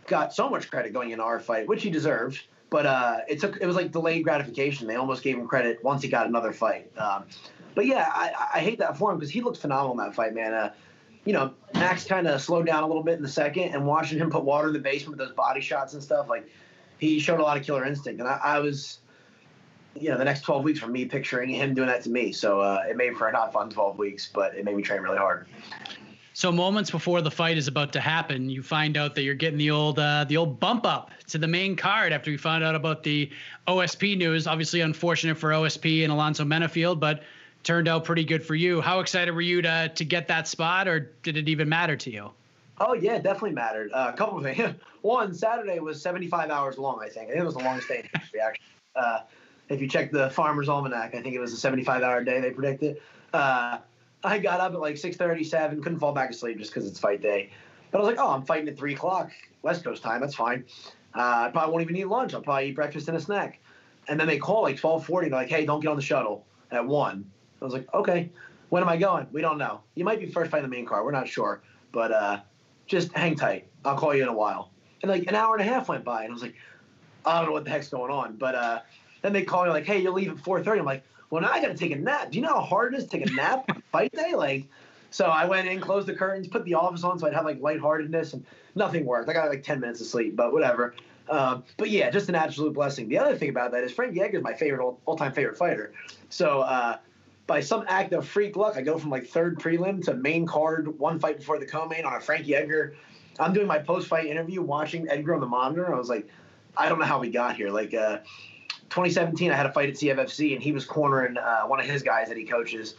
got so much credit going into our fight, which he deserved. But uh, it took it was like delayed gratification. They almost gave him credit once he got another fight. Um, but yeah, I, I hate that for him because he looked phenomenal in that fight, man. Uh, you know, Max kind of slowed down a little bit in the second, and watching him put water in the basement with those body shots and stuff, like he showed a lot of killer instinct. And I, I was, you know, the next 12 weeks for me picturing him doing that to me. So uh, it made for a not fun 12 weeks, but it made me train really hard. So moments before the fight is about to happen, you find out that you're getting the old uh, the old bump up to the main card after you found out about the OSP news. Obviously, unfortunate for OSP and Alonzo Menifield, but turned out pretty good for you. How excited were you to to get that spot, or did it even matter to you? Oh yeah, it definitely mattered. Uh, a couple of things. One, Saturday was 75 hours long. I think. I think it was the longest day in history. Actually, uh, if you check the Farmer's Almanac, I think it was a 75-hour day they predicted. Uh, I got up at like 6:37, couldn't fall back asleep just because it's fight day. But I was like, oh, I'm fighting at three o'clock West Coast time. That's fine. Uh, I probably won't even eat lunch. I'll probably eat breakfast and a snack. And then they call like 12:40. They're like, hey, don't get on the shuttle at one. I was like, okay, when am I going? We don't know. You might be first by the main car. We're not sure, but uh, just hang tight. I'll call you in a while. And like an hour and a half went by, and I was like, I don't know what the heck's going on. But uh, then they call me like, hey, you'll leave at 4:30. I'm like, well, now I got to take a nap. Do you know how hard it is to take a nap on fight day? Like, so I went in, closed the curtains, put the office on, so I'd have like lightheartedness, and nothing worked. I got like 10 minutes of sleep, but whatever. Um, but yeah, just an absolute blessing. The other thing about that is Frank Edgar is my favorite all time favorite fighter. So uh, by some act of freak luck, I go from like third prelim to main card, one fight before the co-main on a Frankie Edgar. I'm doing my post-fight interview, watching Edgar on the monitor. I was like, I don't know how we got here. Like, uh, 2017, I had a fight at CFFC, and he was cornering uh, one of his guys that he coaches.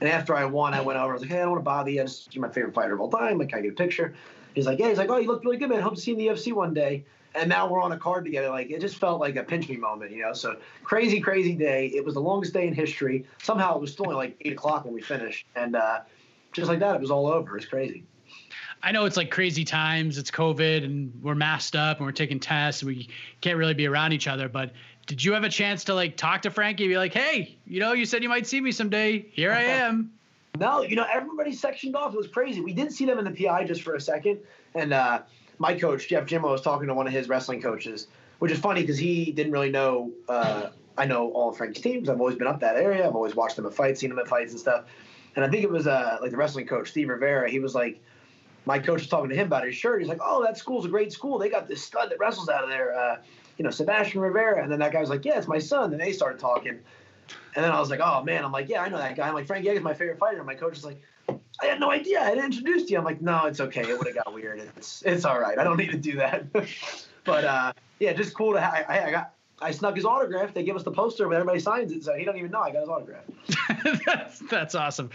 And after I won, I went over. I was like, "Hey, I don't want to bother you. I just, you're my favorite fighter of all time. Like, can I get a picture?" He's like, "Yeah." He's like, "Oh, you look really good, man. Hope to see you in the UFC one day." And now we're on a card together. Like it just felt like a pinch me moment, you know. So crazy, crazy day. It was the longest day in history. Somehow it was still only like eight o'clock when we finished, and uh, just like that, it was all over. It's crazy. I know it's like crazy times. It's COVID, and we're masked up, and we're taking tests. And we can't really be around each other. But did you have a chance to like talk to Frankie? Be like, hey, you know, you said you might see me someday. Here I am. No, you know, everybody sectioned off. It was crazy. We did see them in the PI just for a second, and uh, my coach Jeff Jimmo was talking to one of his wrestling coaches, which is funny because he didn't really know. Uh, I know all of Frankie's teams. I've always been up that area. I've always watched them at fights, seen them at fights and stuff. And I think it was uh, like the wrestling coach Steve Rivera. He was like, my coach was talking to him about his shirt. He's like, "Oh, that school's a great school. They got this stud that wrestles out of there, uh, you know, Sebastian Rivera." And then that guy was like, "Yeah, it's my son." And they started talking, and then I was like, "Oh man," I'm like, "Yeah, I know that guy." I'm like, "Frankie Edgar's my favorite fighter." And my coach is like, "I had no idea. I didn't introduce you." I'm like, "No, it's okay. It would have got weird. It's it's all right. I don't need to do that." but uh, yeah, just cool to have. I, I got I snuck his autograph. They give us the poster, but everybody signs it, so he don't even know I got his autograph. that's, that's awesome.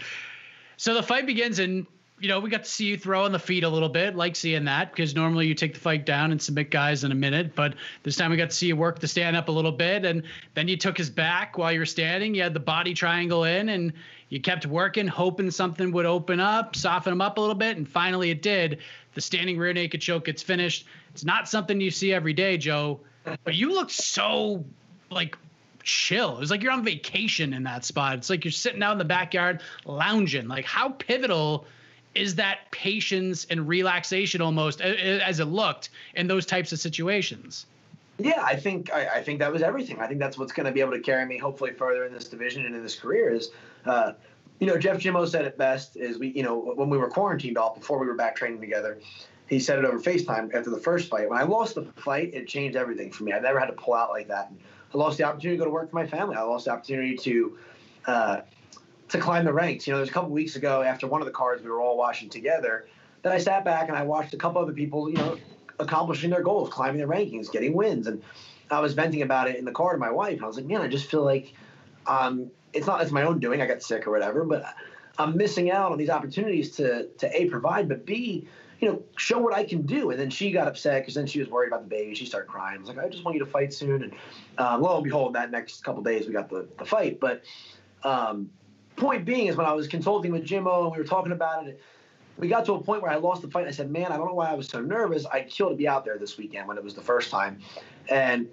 So the fight begins, and you know we got to see you throw on the feet a little bit. Like seeing that because normally you take the fight down and submit guys in a minute, but this time we got to see you work the stand up a little bit, and then you took his back while you were standing. You had the body triangle in, and you kept working, hoping something would open up, soften him up a little bit, and finally it did. The standing rear naked choke gets finished. It's not something you see every day, Joe, but you look so like chill. It was like you're on vacation in that spot. It's like you're sitting out in the backyard lounging. Like how pivotal is that patience and relaxation almost as it looked in those types of situations? Yeah, I think I, I think that was everything. I think that's what's going to be able to carry me hopefully further in this division and in this career is, uh, you know, Jeff Jimmo said it best is we, you know, when we were quarantined off before we were back training together, he said it over FaceTime after the first fight. When I lost the fight, it changed everything for me. I never had to pull out like that. I lost the opportunity to go to work for my family. I lost the opportunity to uh, to climb the ranks. You know, there's a couple weeks ago after one of the cards we were all watching together that I sat back and I watched a couple other people, you know, accomplishing their goals, climbing the rankings, getting wins, and I was venting about it in the car to my wife. I was like, man, I just feel like it's not it's my own doing. I got sick or whatever, but I'm missing out on these opportunities to to a provide, but b you know, show what I can do. And then she got upset because then she was worried about the baby. She started crying. I was like, I just want you to fight soon. And um, lo and behold, that next couple days we got the, the fight. But um, point being is when I was consulting with Jimmo and we were talking about it, we got to a point where I lost the fight. I said, man, I don't know why I was so nervous. I'd kill to be out there this weekend when it was the first time. And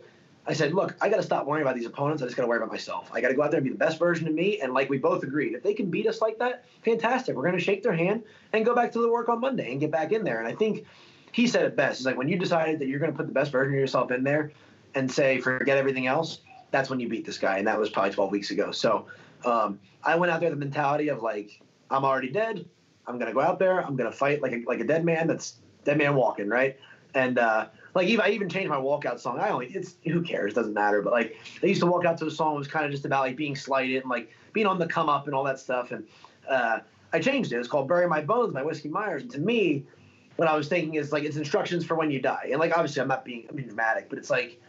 I said, look, I got to stop worrying about these opponents. I just got to worry about myself. I got to go out there and be the best version of me. And like we both agreed, if they can beat us like that, fantastic. We're going to shake their hand and go back to the work on Monday and get back in there. And I think he said it best. It's like when you decided that you're going to put the best version of yourself in there and say, forget everything else, that's when you beat this guy. And that was probably 12 weeks ago. So um, I went out there with the mentality of like, I'm already dead. I'm going to go out there. I'm going to fight like a, like a dead man that's dead man walking, right? And, uh, like even I even changed my walkout song. I only it's who cares, doesn't matter. But like I used to walk out to a song that was kind of just about like being slighted and like being on the come up and all that stuff. And uh, I changed it. It's called "Bury My Bones" by Whiskey Myers. And to me, what I was thinking is like it's instructions for when you die. And like obviously I'm not being I'm being dramatic, but it's like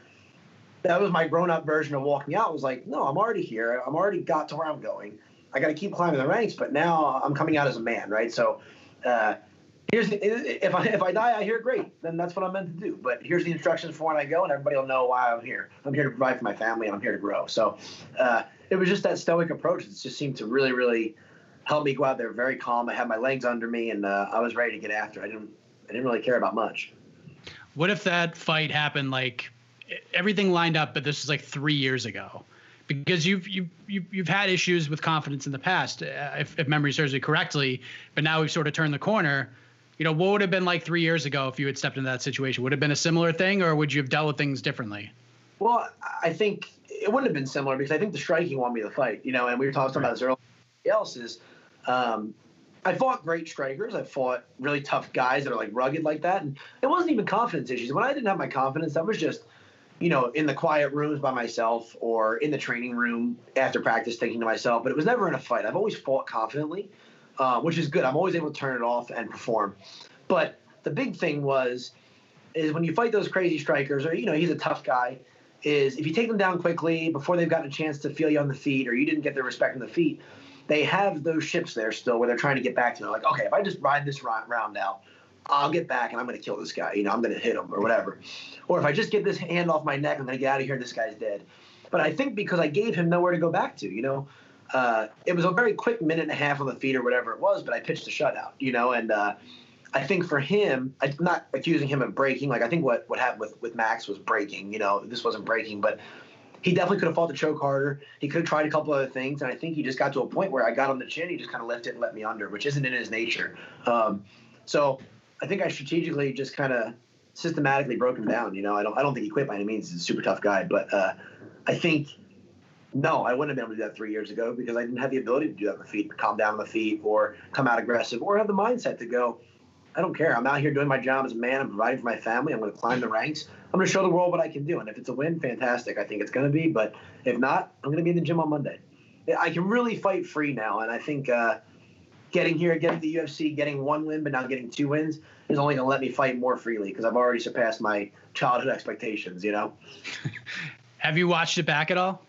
that was my grown up version of walking out. It was like no, I'm already here. I'm already got to where I'm going. I got to keep climbing the ranks, but now I'm coming out as a man, right? So. Uh, here's the, if I if I die I hear great, then that's what I'm meant to do. But here's the instructions for when I go, and everybody will know why I'm here. I'm here to provide for my family, and I'm here to grow. So uh, it was just that stoic approach that just seemed to really, really help me go out there very calm. I had my legs under me, and uh, I was ready to get after. I didn't I didn't really care about much. What if that fight happened like everything lined up, but this was like three years ago? because you've you've you've had issues with confidence in the past, uh, if, if memory serves me correctly. But now we've sort of turned the corner you know, what would have been like three years ago if you had stepped into that situation? Would it have been a similar thing, or would you have dealt with things differently? Well, I think it wouldn't have been similar because I think the striking won me the fight. You know, and we were talking right. about this earlier. Else is, um, I fought great strikers. I fought really tough guys that are like rugged like that, and it wasn't even confidence issues. When I didn't have my confidence, that was just, you know, in the quiet rooms by myself or in the training room after practice, thinking to myself. But it was never in a fight. I've always fought confidently uh, which is good. I'm always able to turn it off and perform. But the big thing was is when you fight those crazy strikers, or you know he's a tough guy. Is if you take them down quickly before they've gotten a chance to feel you on the feet, or you didn't get their respect on the feet, they have those ships there still where they're trying to get back to. They're like, okay, if I just ride this round out, I'll get back and I'm going to kill this guy. You know, I'm going to hit him or whatever. Or if I just get this hand off my neck, I'm going to get out of here and this guy's dead. But I think because I gave him nowhere to go back to, you know, uh, it was a very quick minute and a half on the feet or whatever it was, but I pitched a shutout, you know, and uh, I think for him, I'm not accusing him of breaking. Like I think what what happened with with Max was breaking. You know, this wasn't breaking, but he definitely could have fought the choke harder. He could have tried a couple other things, and I think he just got to a point where I got on the chin. He just kind of lifted and let me under, which isn't in his nature. Um, so I think I strategically just kind of systematically broke him down. You know, I don't I don't think he quit by any means. He's a super tough guy, but uh, I think no, I wouldn't have been able to do that three years ago because I didn't have the ability to do that the feet, calm down on the feet, or come out aggressive, or have the mindset to go. I don't care. I'm out here doing my job as a man. I'm providing for my family. I'm going to climb the ranks. I'm going to show the world what I can do. And if it's a win, fantastic. I think it's going to be. But if not, I'm going to be in the gym on Monday. I can really fight free now. And I think uh, getting here, getting the UFC, getting one win, but now getting two wins is only going to let me fight more freely because I've already surpassed my childhood expectations, you know? Have you watched it back at all?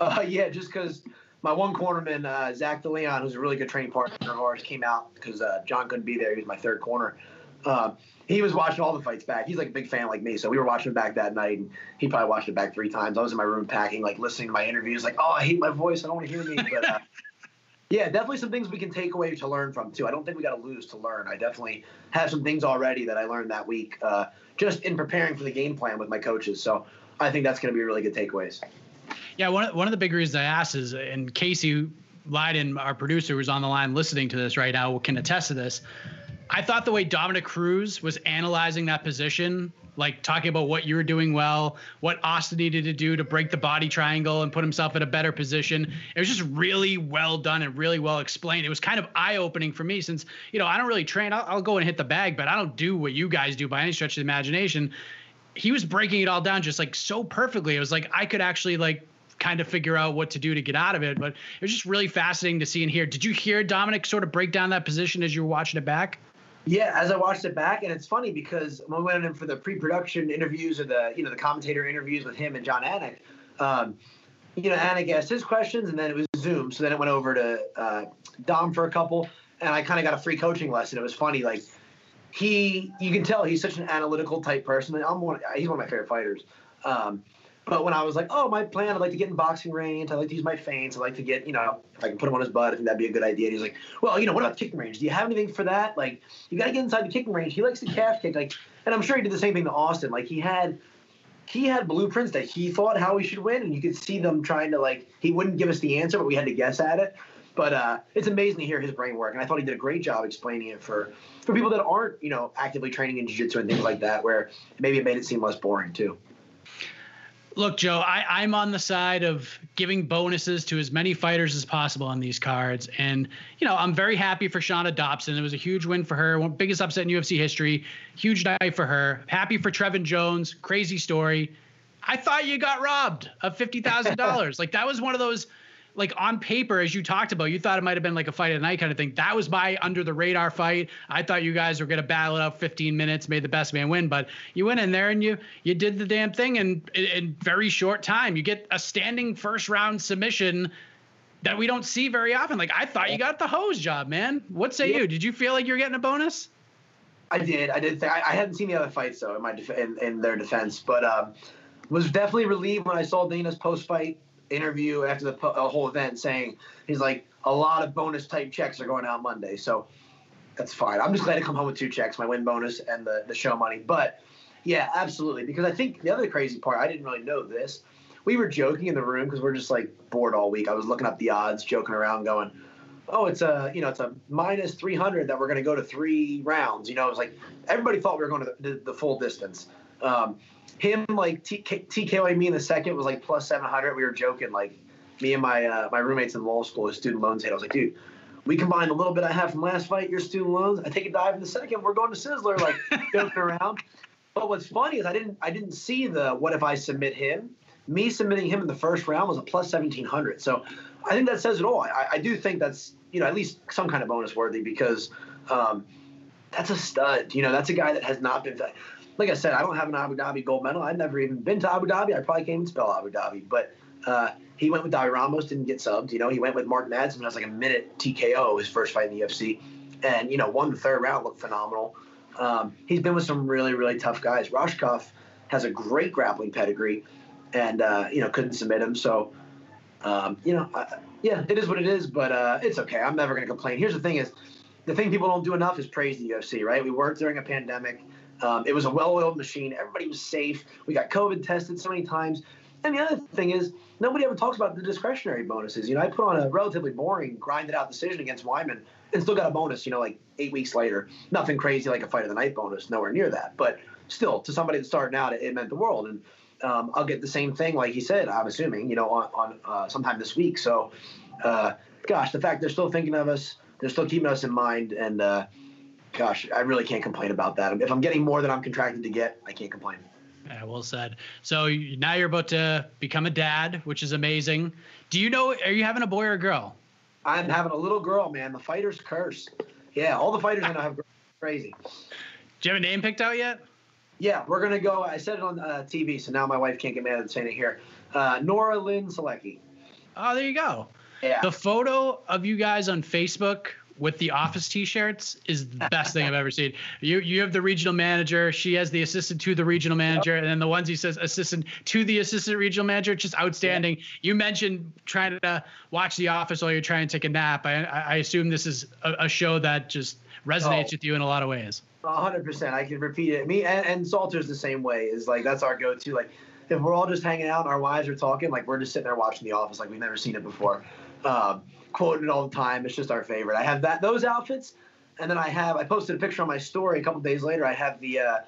Uh, yeah, just because my one cornerman, uh, Zach DeLeon, who's a really good training partner of ours, came out because uh, John couldn't be there. He was my third corner. Uh, he was watching all the fights back. He's like a big fan like me, so we were watching it back that night, and he probably watched it back three times. I was in my room packing, like listening to my interviews, like, oh, I hate my voice. I don't want to hear me. But uh, yeah, definitely some things we can take away to learn from too. I don't think we got to lose to learn. I definitely have some things already that I learned that week, uh, just in preparing for the game plan with my coaches. So I think that's going to be really good takeaways. Yeah, one of, one of the big reasons I asked is, and Casey Leydon, our producer, who's on the line listening to this right now, can attest to this. I thought the way Dominick Cruz was analyzing that position, like talking about what you were doing well, what Austin needed to do to break the body triangle and put himself in a better position. It was just really well done and really well explained. It was kind of eye opening for me since, you know, I don't really train. I'll, I'll, go and hit the bag, but I don't do what you guys do by any stretch of the imagination. He was breaking it all down just like so perfectly. It was like I could actually like kind of figure out what to do to get out of it. But it was just really fascinating to see and hear. Did you hear Dominick sort of break down that position as you were watching it back? Yeah, as I watched it back, and it's funny because when we went in for the pre-production interviews or the you know the commentator interviews with him and Jon Anik, um, you know Anik asked his questions, and then it was Zoom, so then it went over to uh, Dom for a couple, and I kind of got a free coaching lesson. It was funny, like he, you can tell he's such an analytical type person. I'm one, he's one of my favorite fighters. Um, but when I was like, oh, my plan, I'd like to get in boxing range. I like to use my feints. I like to get, you know, if I can put him on his butt, I think that'd be a good idea. And he's like, well, you know, what about kicking range? Do you have anything for that? Like, you got to get inside the kicking range. He likes the calf kick. Like, and I'm sure he did the same thing to Austin. Like, he had, he had blueprints that he thought how he should win, and you could see them trying to like. He wouldn't give us the answer, but we had to guess at it. But uh, it's amazing to hear his brain work, and I thought he did a great job explaining it for for people that aren't, you know, actively training in jiu-jitsu and things like that, where maybe it made it seem less boring too. Look, Joe, I, am on the side of giving bonuses to as many fighters as possible on these cards. And, you know, I'm very happy for Shana Dobson. It was a huge win for her, one biggest upset in UFC history. Huge night for her. Happy for Trevin Jones. Crazy story. I thought you got robbed of $50,000. like, that was one of those like on paper, as you talked about, you thought it might have been like a fight at night kind of thing. That was my under the radar fight. I thought you guys were going to battle it out 15 minutes, made the best man win, but you went in there and you you did the damn thing in in very short time. You get a standing first round submission that we don't see very often. Like I thought you got the hose job, man. What say yeah. you? Did you feel like you're getting a bonus? I did. I did. Th- I, I hadn't seen the other fights though in my def- in, in their defense, but um, was definitely relieved when I saw Dana's post fight interview after the, the whole event saying he's like a lot of bonus type checks are going out Monday, so that's fine. I'm just glad to come home with two checks, my win bonus and the the show money. But yeah, absolutely, because I think the other crazy part, I didn't really know this. We were joking in the room because we're just like bored all week. I was looking up the odds, joking around, going, "Oh, it's a you know it's a minus 300 that we're going to go to three rounds." You know, it was like everybody thought we were going to the, the full distance. Um, him like TKO me in the second was like plus 700. We were joking like me and my uh, my roommates in law school, student loans hit. I was like, dude, we combine a little bit I have from last fight, your student loans. I take a dive in the second. We're going to Sizzler, like joking around. But what's funny is I didn't I didn't see the what if I submit him. Me submitting him in the first round was a plus 1700. So I think that says it all. I, I do think that's you know at least some kind of bonus worthy because um, that's a stud. You know, that's a guy that has not been like I said, I don't have an Abu Dhabi gold medal. I've never even been to Abu Dhabi. I probably can't even spell Abu Dhabi. But uh, he went with Davi Ramos, didn't get subbed. You know, he went with Mark Madsen, has like a minute TKO his first fight in the UFC, and you know, won the third round, looked phenomenal. Um, he's been with some really, really tough guys. Rohskopf has a great grappling pedigree, and uh, you know couldn't submit him. So, um, you know, I, yeah, it is what it is. But uh, it's okay. I'm never going to complain. Here's the thing: is the thing people don't do enough is praise the UFC. Right? We worked during a pandemic. Um, it was a well-oiled machine. Everybody was safe. We got COVID tested so many times. And the other thing is, nobody ever talks about the discretionary bonuses. You know, I put on a relatively boring, grinded out decision against Wyman and still got a bonus, you know, like eight weeks later. Nothing crazy like a fight of the night bonus, nowhere near that. But still, to somebody that's starting out, it, it meant the world. And um, I'll get the same thing, like he said, I'm assuming, you know, on, on uh, sometime this week. So, uh, gosh, the fact they're still thinking of us, they're still keeping us in mind. And, uh, gosh, I really can't complain about that. If I'm getting more than I'm contracted to get, I can't complain. Yeah, well said. So now you're about to become a dad, which is amazing. Do you know? Are you having a boy or a girl? I'm having a little girl, man. The fighter's curse. Yeah, all the fighters I know have girls. Crazy. Do you have a name picked out yet? Yeah, we're gonna go. I said it on uh, TV, so now my wife can't get mad at saying it here. Uh, Nora Lynn Solecki. Oh, there you go. Yeah. The photo of you guys on Facebook with the office t-shirts is the best thing I've ever seen. You you have the regional manager, she has the assistant to the regional manager, yep. and then the ones he says assistant to the assistant regional manager, it's just outstanding. Yep. You mentioned trying to watch The Office while you're trying to take a nap. I I assume this is a, a show that just resonates oh. with you in a lot of ways. hundred percent. I can repeat it. Me and, and Salter's the same way. Is like that's our go-to. Like if we're all just hanging out and our wives are talking, like we're just sitting there watching The Office, like we've never seen it before. Um, quoted all the time. It's just our favorite. I have that those outfits, and then I have I posted a picture on my story a couple days later. I have the uh,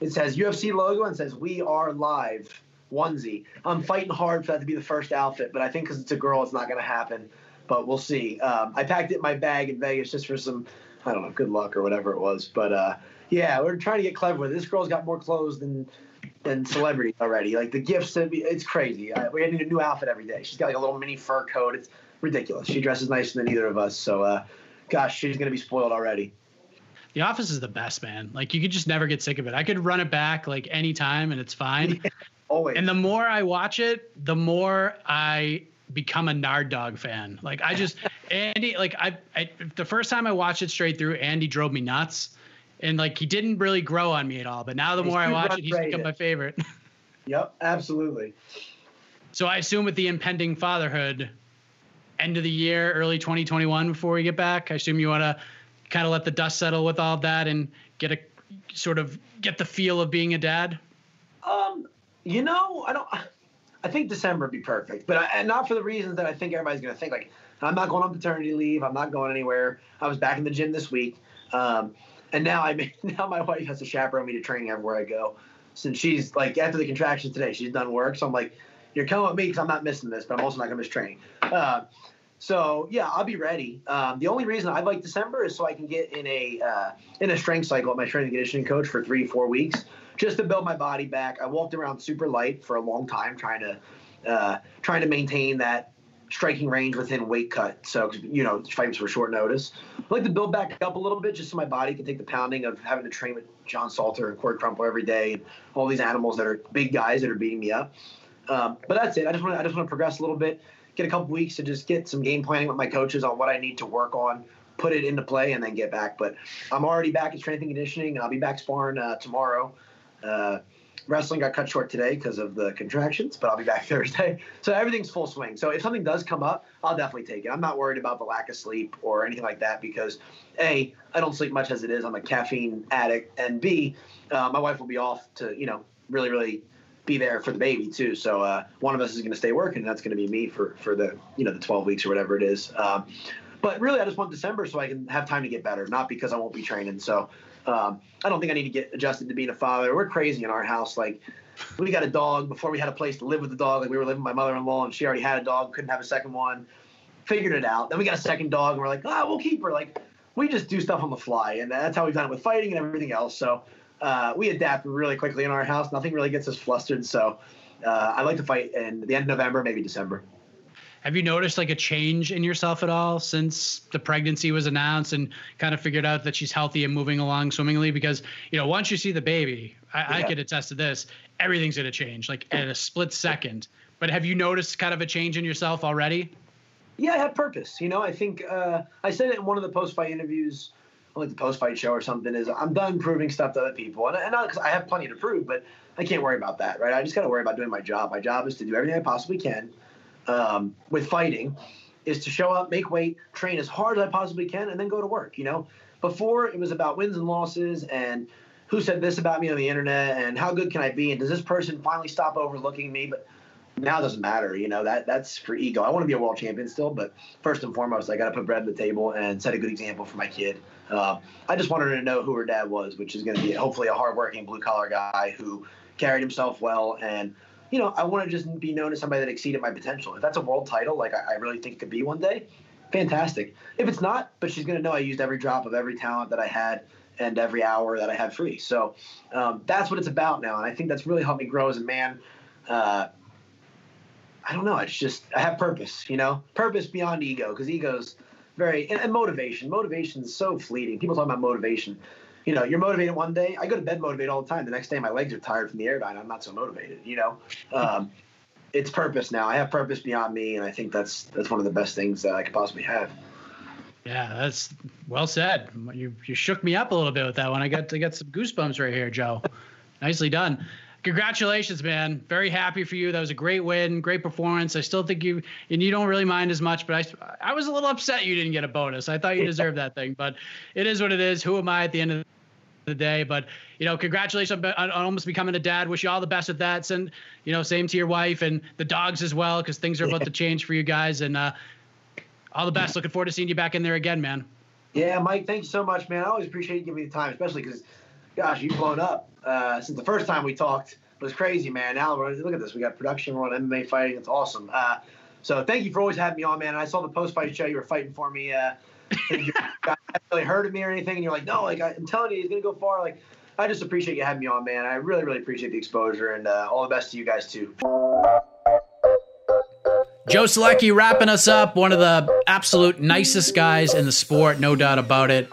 it says UFC logo and says "We are live" onesie. I'm fighting hard for that to be the first outfit, but I think because it's a girl, it's not going to happen. But we'll see. Um, I packed it in my bag in Vegas just for some I don't know good luck or whatever it was. But uh, yeah, we're trying to get clever with it. This girl's got more clothes than than celebrity already. Like the gifts, it's crazy. we need a new outfit every day. She's got like a little mini fur coat. It's ridiculous. She dresses nicer than either of us. So, uh, gosh, she's gonna be spoiled already. The Office is the best, man. Like you could just never get sick of it. I could run it back like anytime and it's fine. Yeah, always. And the more I watch it, the more I become a Nard Dog fan. Like I just Andy, like I, I the first time I watched it straight through, Andy drove me nuts. And like he didn't really grow on me at all. But now the he's more I watch it, he's become my favorite. Yep, absolutely. So I assume with the impending fatherhood, end of the year, early 2021 before we get back? I assume you want to kind of let the dust settle with all that and get a sort of get the feel of being a dad. Um, you know, I don't. I think December would be perfect, but I, not for the reasons that I think everybody's going to think. Like, I'm not going on paternity leave. I'm not going anywhere. I was back in the gym this week, um, and now I now my wife has to chaperone me to training everywhere I go. Since she's like after the contraction today, she's done work, so I'm like, you're coming with me because I'm not missing this, but I'm also not going to miss training. Uh, so yeah, I'll be ready. Um, the only reason I like December is so I can get in a uh, in a strength cycle at my training conditioning coach for three four weeks just to build my body back. I walked around super light for a long time trying to uh, trying to maintain that striking range within weight cut. So you know fights were short notice. I like to build back up a little bit just so my body can take the pounding of having to train with John Salter and Corey Crumpler every day and all these animals that are big guys that are beating me up. Um, but that's it. I just want to I just want to progress a little bit get a couple weeks to just get some game planning with my coaches on what I need to work on, put it into play, and then get back. But I'm already back at strength and conditioning. I'll be back sparring uh, tomorrow. Uh, wrestling got cut short today because of the contractions, but I'll be back Thursday. So everything's full swing. So if something does come up, I'll definitely take it. I'm not worried about the lack of sleep or anything like that because A, I don't sleep much as it is. I'm a caffeine addict. And B, uh, my wife will be off to, you know, really, really be there for the baby too. So uh, one of us is going to stay working, and that's going to be me for for the you know the 12 weeks or whatever it is. Um, but really, I just want December so I can have time to get better, not because I won't be training. So um, I don't think I need to get adjusted to being a father. We're crazy in our house. Like we got a dog before we had a place to live with the dog. Like we were living with my mother-in-law, and she already had a dog, couldn't have a second one. Figured it out. Then we got a second dog, and we're like, ah, we'll keep her. Like we just do stuff on the fly, and that's how we've done it with fighting and everything else. So uh, we adapt really quickly in our house. Nothing really gets us flustered. So uh, I like to fight in the end of November, maybe December. Have you noticed like a change in yourself at all since the pregnancy was announced and kind of figured out that she's healthy and moving along swimmingly? Because you know, once you see the baby, I, yeah. I could attest to this. Everything's gonna change like at a split second. But have you noticed kind of a change in yourself already? Yeah, I have purpose. You know, I think uh, I said it in one of the post-fight interviews like the post fight show or something is I'm done proving stuff to other people, and, and not because I have plenty to prove, but I can't worry about that, right? I just got to worry about doing my job. My job is to do everything I possibly can um, with fighting, is to show up, make weight, train as hard as I possibly can, and then go to work. You know, before it was about wins and losses and who said this about me on the internet and how good can I be and does this person finally stop overlooking me? But now it doesn't matter. You know that that's for ego. I want to be a world champion still, but first and foremost, I got to put bread on the table and set a good example for my kid. Uh, I just wanted her to know who her dad was, which is going to be hopefully a hardworking blue collar guy who carried himself well and. You know, I want to just be known as somebody that exceeded my potential. If that's a world title, like I, I really think it could be one day, fantastic. If it's not, but she's going to know I used every drop of every talent that I had and every hour that I had free. So um, that's what it's about now, and I think that's really helped me grow as a man. Uh, I don't know. It's just I have purpose, you know, purpose beyond ego, because ego's very and, and motivation. Motivation is so fleeting. People talk about motivation. You know, you're motivated one day. I go to bed motivated all the time. The next day, my legs are tired from the airdyne. I'm not so motivated. You know, um, it's purpose now. I have purpose beyond me, and I think that's that's one of the best things that I could possibly have. Yeah, that's well said. You you shook me up a little bit with that one. I got I got some goosebumps right here, Joe. Nicely done. Congratulations, man. Very happy for you. That was a great win, great performance. I still think you and you don't really mind as much, but I I was a little upset you didn't get a bonus. I thought you deserved that thing, but it is what it is. Who am I at the end of the day? But you know, congratulations on, almost becoming a dad. Wish you all the best with that. And you know, same to your wife and the dogs as well, because things are about to change for you guys. And uh, all the best. Looking forward to seeing you back in there again, man. Yeah, Mike, thank you so much, man. I always appreciate you giving me the time, especially because, gosh, you've blown up uh, since the first time we talked. It was crazy, man. Now look at this. We got production. We're on MMA fighting. It's awesome. Uh, so thank you for always having me on, man. I saw the post fight show. You were fighting for me. Uh, you really heard of me or anything, and you're like, no, like I'm telling you, he's gonna go far. Like, I just appreciate you having me on, man. I really, really appreciate the exposure, and uh, all the best to you guys too. Joe Solecki wrapping us up. One of the absolute nicest guys in the sport, no doubt about it.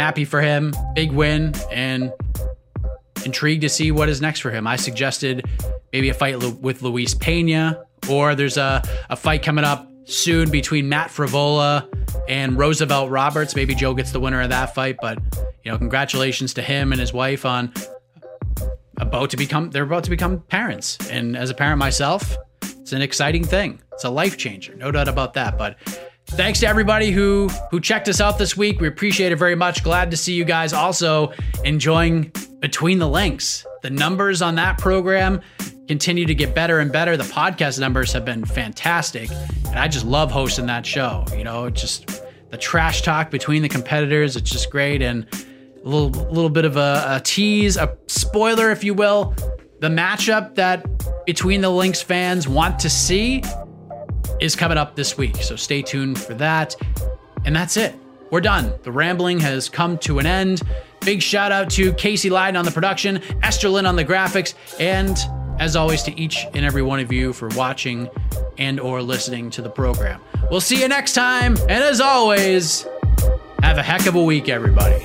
Happy for him. Big win and intrigued to see what is next for him. I suggested maybe a fight with Luis Pena, or there's a, a fight coming up soon between Matt Frevola and Roosevelt Roberts. Maybe Joe gets the winner of that fight, but you know, congratulations to him and his wife on about to become they're about to become parents. And as a parent myself, it's an exciting thing. It's a life changer, no doubt about that. But thanks to everybody who who checked us out this week. We appreciate it very much. Glad to see you guys also enjoying Between the Links. The numbers on that program continue to get better and better. The podcast numbers have been fantastic, and I just love hosting that show. You know, just the trash talk between the competitors. It's just great, and a little little bit of a, a tease, a spoiler, if you will. The matchup that between the Links fans want to see is coming up this week. So stay tuned for that. And that's it. We're done. The rambling has come to an end. Big shout out to Casey Lyden on the production, Esther Lynn on the graphics, and as always to each and every one of you for watching and or listening to the program. We'll see you next time, and as always, have a heck of a week, everybody.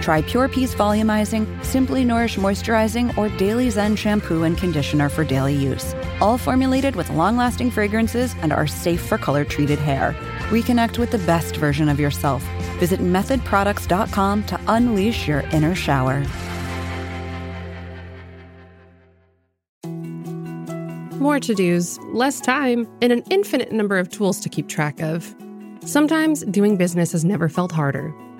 Try Pure Peace Volumizing, Simply Nourish Moisturizing, or Daily Zen Shampoo and Conditioner for daily use. All formulated with long lasting fragrances and are safe for color treated hair. Reconnect with the best version of yourself. Visit methodproducts.com to unleash your inner shower. More to dos, less time, and an infinite number of tools to keep track of. Sometimes doing business has never felt harder,